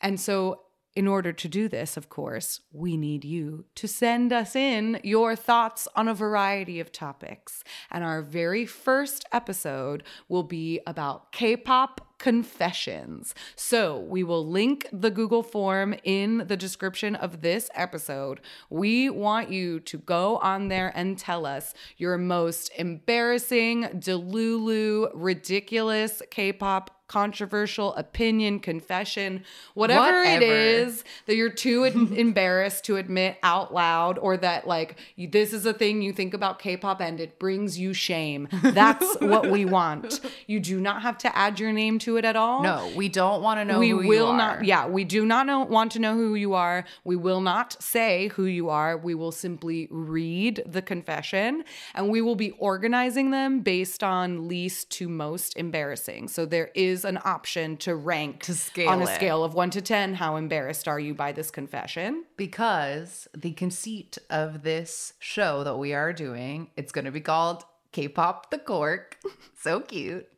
And so in order to do this, of course, we need you to send us in your thoughts on a variety of topics. And our very first episode will be about K pop confessions. So we will link the Google form in the description of this episode. We want you to go on there and tell us your most embarrassing, delulu, ridiculous K pop controversial opinion, confession, whatever, it Whatever. is that you're too *laughs* embarrassed to admit out loud, or that like this is a thing you think about K-pop and it brings you shame. That's *laughs* what we want. You do not have to add your name to it at all. No, we don't want to know we who will not. Yeah, we do not know, want to know who you are. We will not say who you are. We will simply read the confession, and we will be organizing them based on least to most embarrassing. So there is an option to rank To scale on a it. scale of one to ten. How embarrassed are you by this confession? because the conceit of this show that we are doing, it's going to be called K-pop the Cork. *laughs* so cute.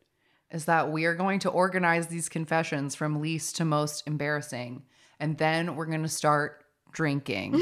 Is that we are going to organize these confessions from least to most embarrassing, and then we're going to start drinking. *laughs*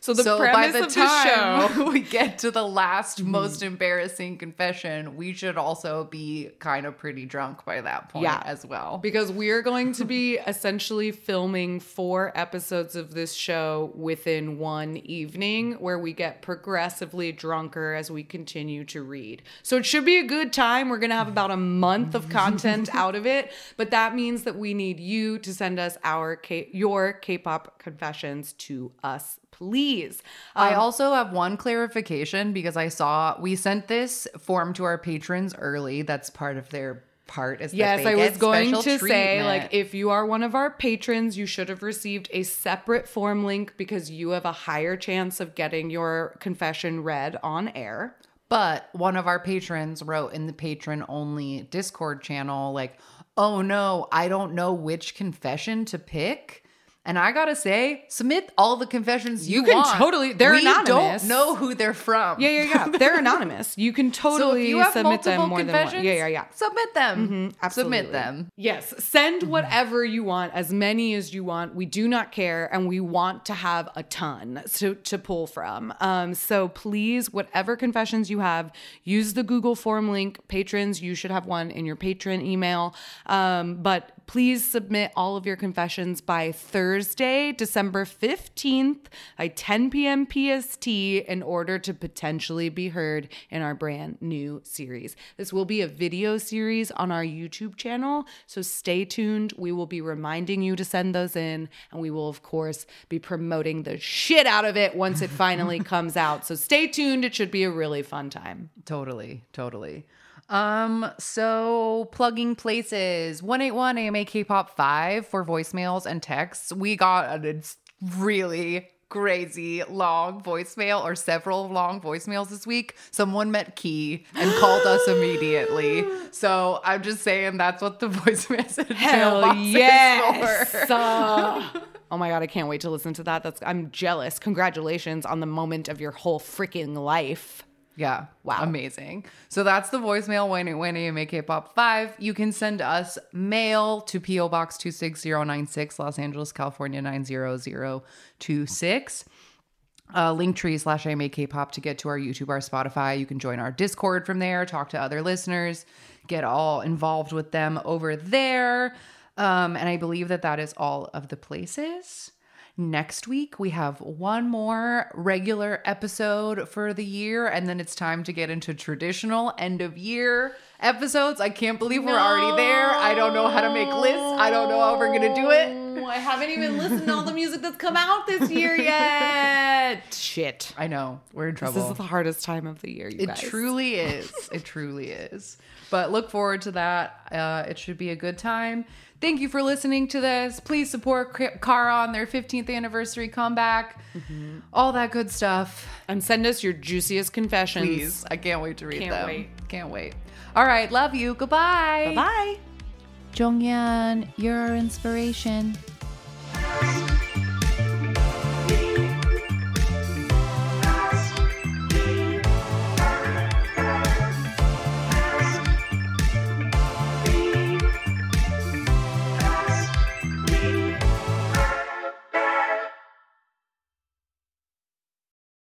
So the so by the of the show time *laughs* we *laughs* get to the last hmm. most embarrassing confession, we should also be kind of pretty drunk by that point Yeah. as well. because we are going to be *laughs* essentially filming four episodes of this show within one evening where we get progressively drunker as we continue to read. So it should be a good time. We're going to have about a month of content out of it, but that means that we need you to send us our K- your K-pop confessions to us, please. I Um, also have one clarification because I saw we sent this form to our patrons early. That's part of their part. Is Yes, I was going to special say, like, if you are one of our patrons, you should have received a separate form link because you have a higher chance of getting your confession read on air. But one of our patrons wrote in the patron only Discord channel, like, oh no, I don't know which confession to pick. And I gotta say, submit all the confessions you, You can want. totally- they're we anonymous. don't know who they're from. Yeah, yeah, yeah. They're *laughs* anonymous. You can totally if you have submit them more confessions, than one. Yeah, yeah, yeah. Submit them. Absolutely. Submit them. Yes, send whatever you want, as many as you want. We do not care, and we want to have a ton to, to pull from. Um, so please, whatever confessions you have, use the Google form link. Patrons, you should have one in your patron email. Um, but please submit all of your confessions by Thursday, December 15th by 10 p.m. PST in order to potentially be heard in our brand new series. This will be a video series on our YouTube channel, so stay tuned. We will be reminding you to send those in, and we will, of course, be promoting the shit out of it once it finally *laughs* comes out. So stay tuned. It should be a really fun time. Totally, totally. Um, so plugging places 181 AMA K-pop 5 for voicemails and texts. We got a really crazy long voicemail or several long voicemails this week. Someone met Key and called us *laughs* immediately. So I'm just saying that's what the *laughs* voice message mailbox is for. Uh, *laughs* oh my god, I can't wait to listen to that. That's I'm jealous. Congratulations on the moment of your whole freaking life. Yeah. Wow. Amazing. So that's the voicemail when when make K-pop 5. You can send us mail to PO Box 26096 Los Angeles, California 90026. Uh, Linktree slash make K-pop to get to our YouTube, our Spotify. You can join our Discord from there, talk to other listeners, get all involved with them over there. Um, and I believe that that is all of the places. Next week, we have one more regular episode for the year, and then it's time to get into traditional end of year episodes. I can't believe we're already there. I don't know how to make lists. I don't know how we're going to do it. I haven't even listened to all the music that's come out this year *laughs* yet. Shit. I know. We're in trouble. This is the hardest time of the year, you It guys. truly is. It truly is. But look forward to that. Uh, it should be a good time. Thank you for listening to this. Please support Kara on their 15th anniversary comeback. Mm-hmm. All that good stuff. and send us your juiciest confessions. Please. I can't wait to read Can't them. wait. Can't wait. All right. Love you. Goodbye. Bye. Jonghyun, you're our inspiration.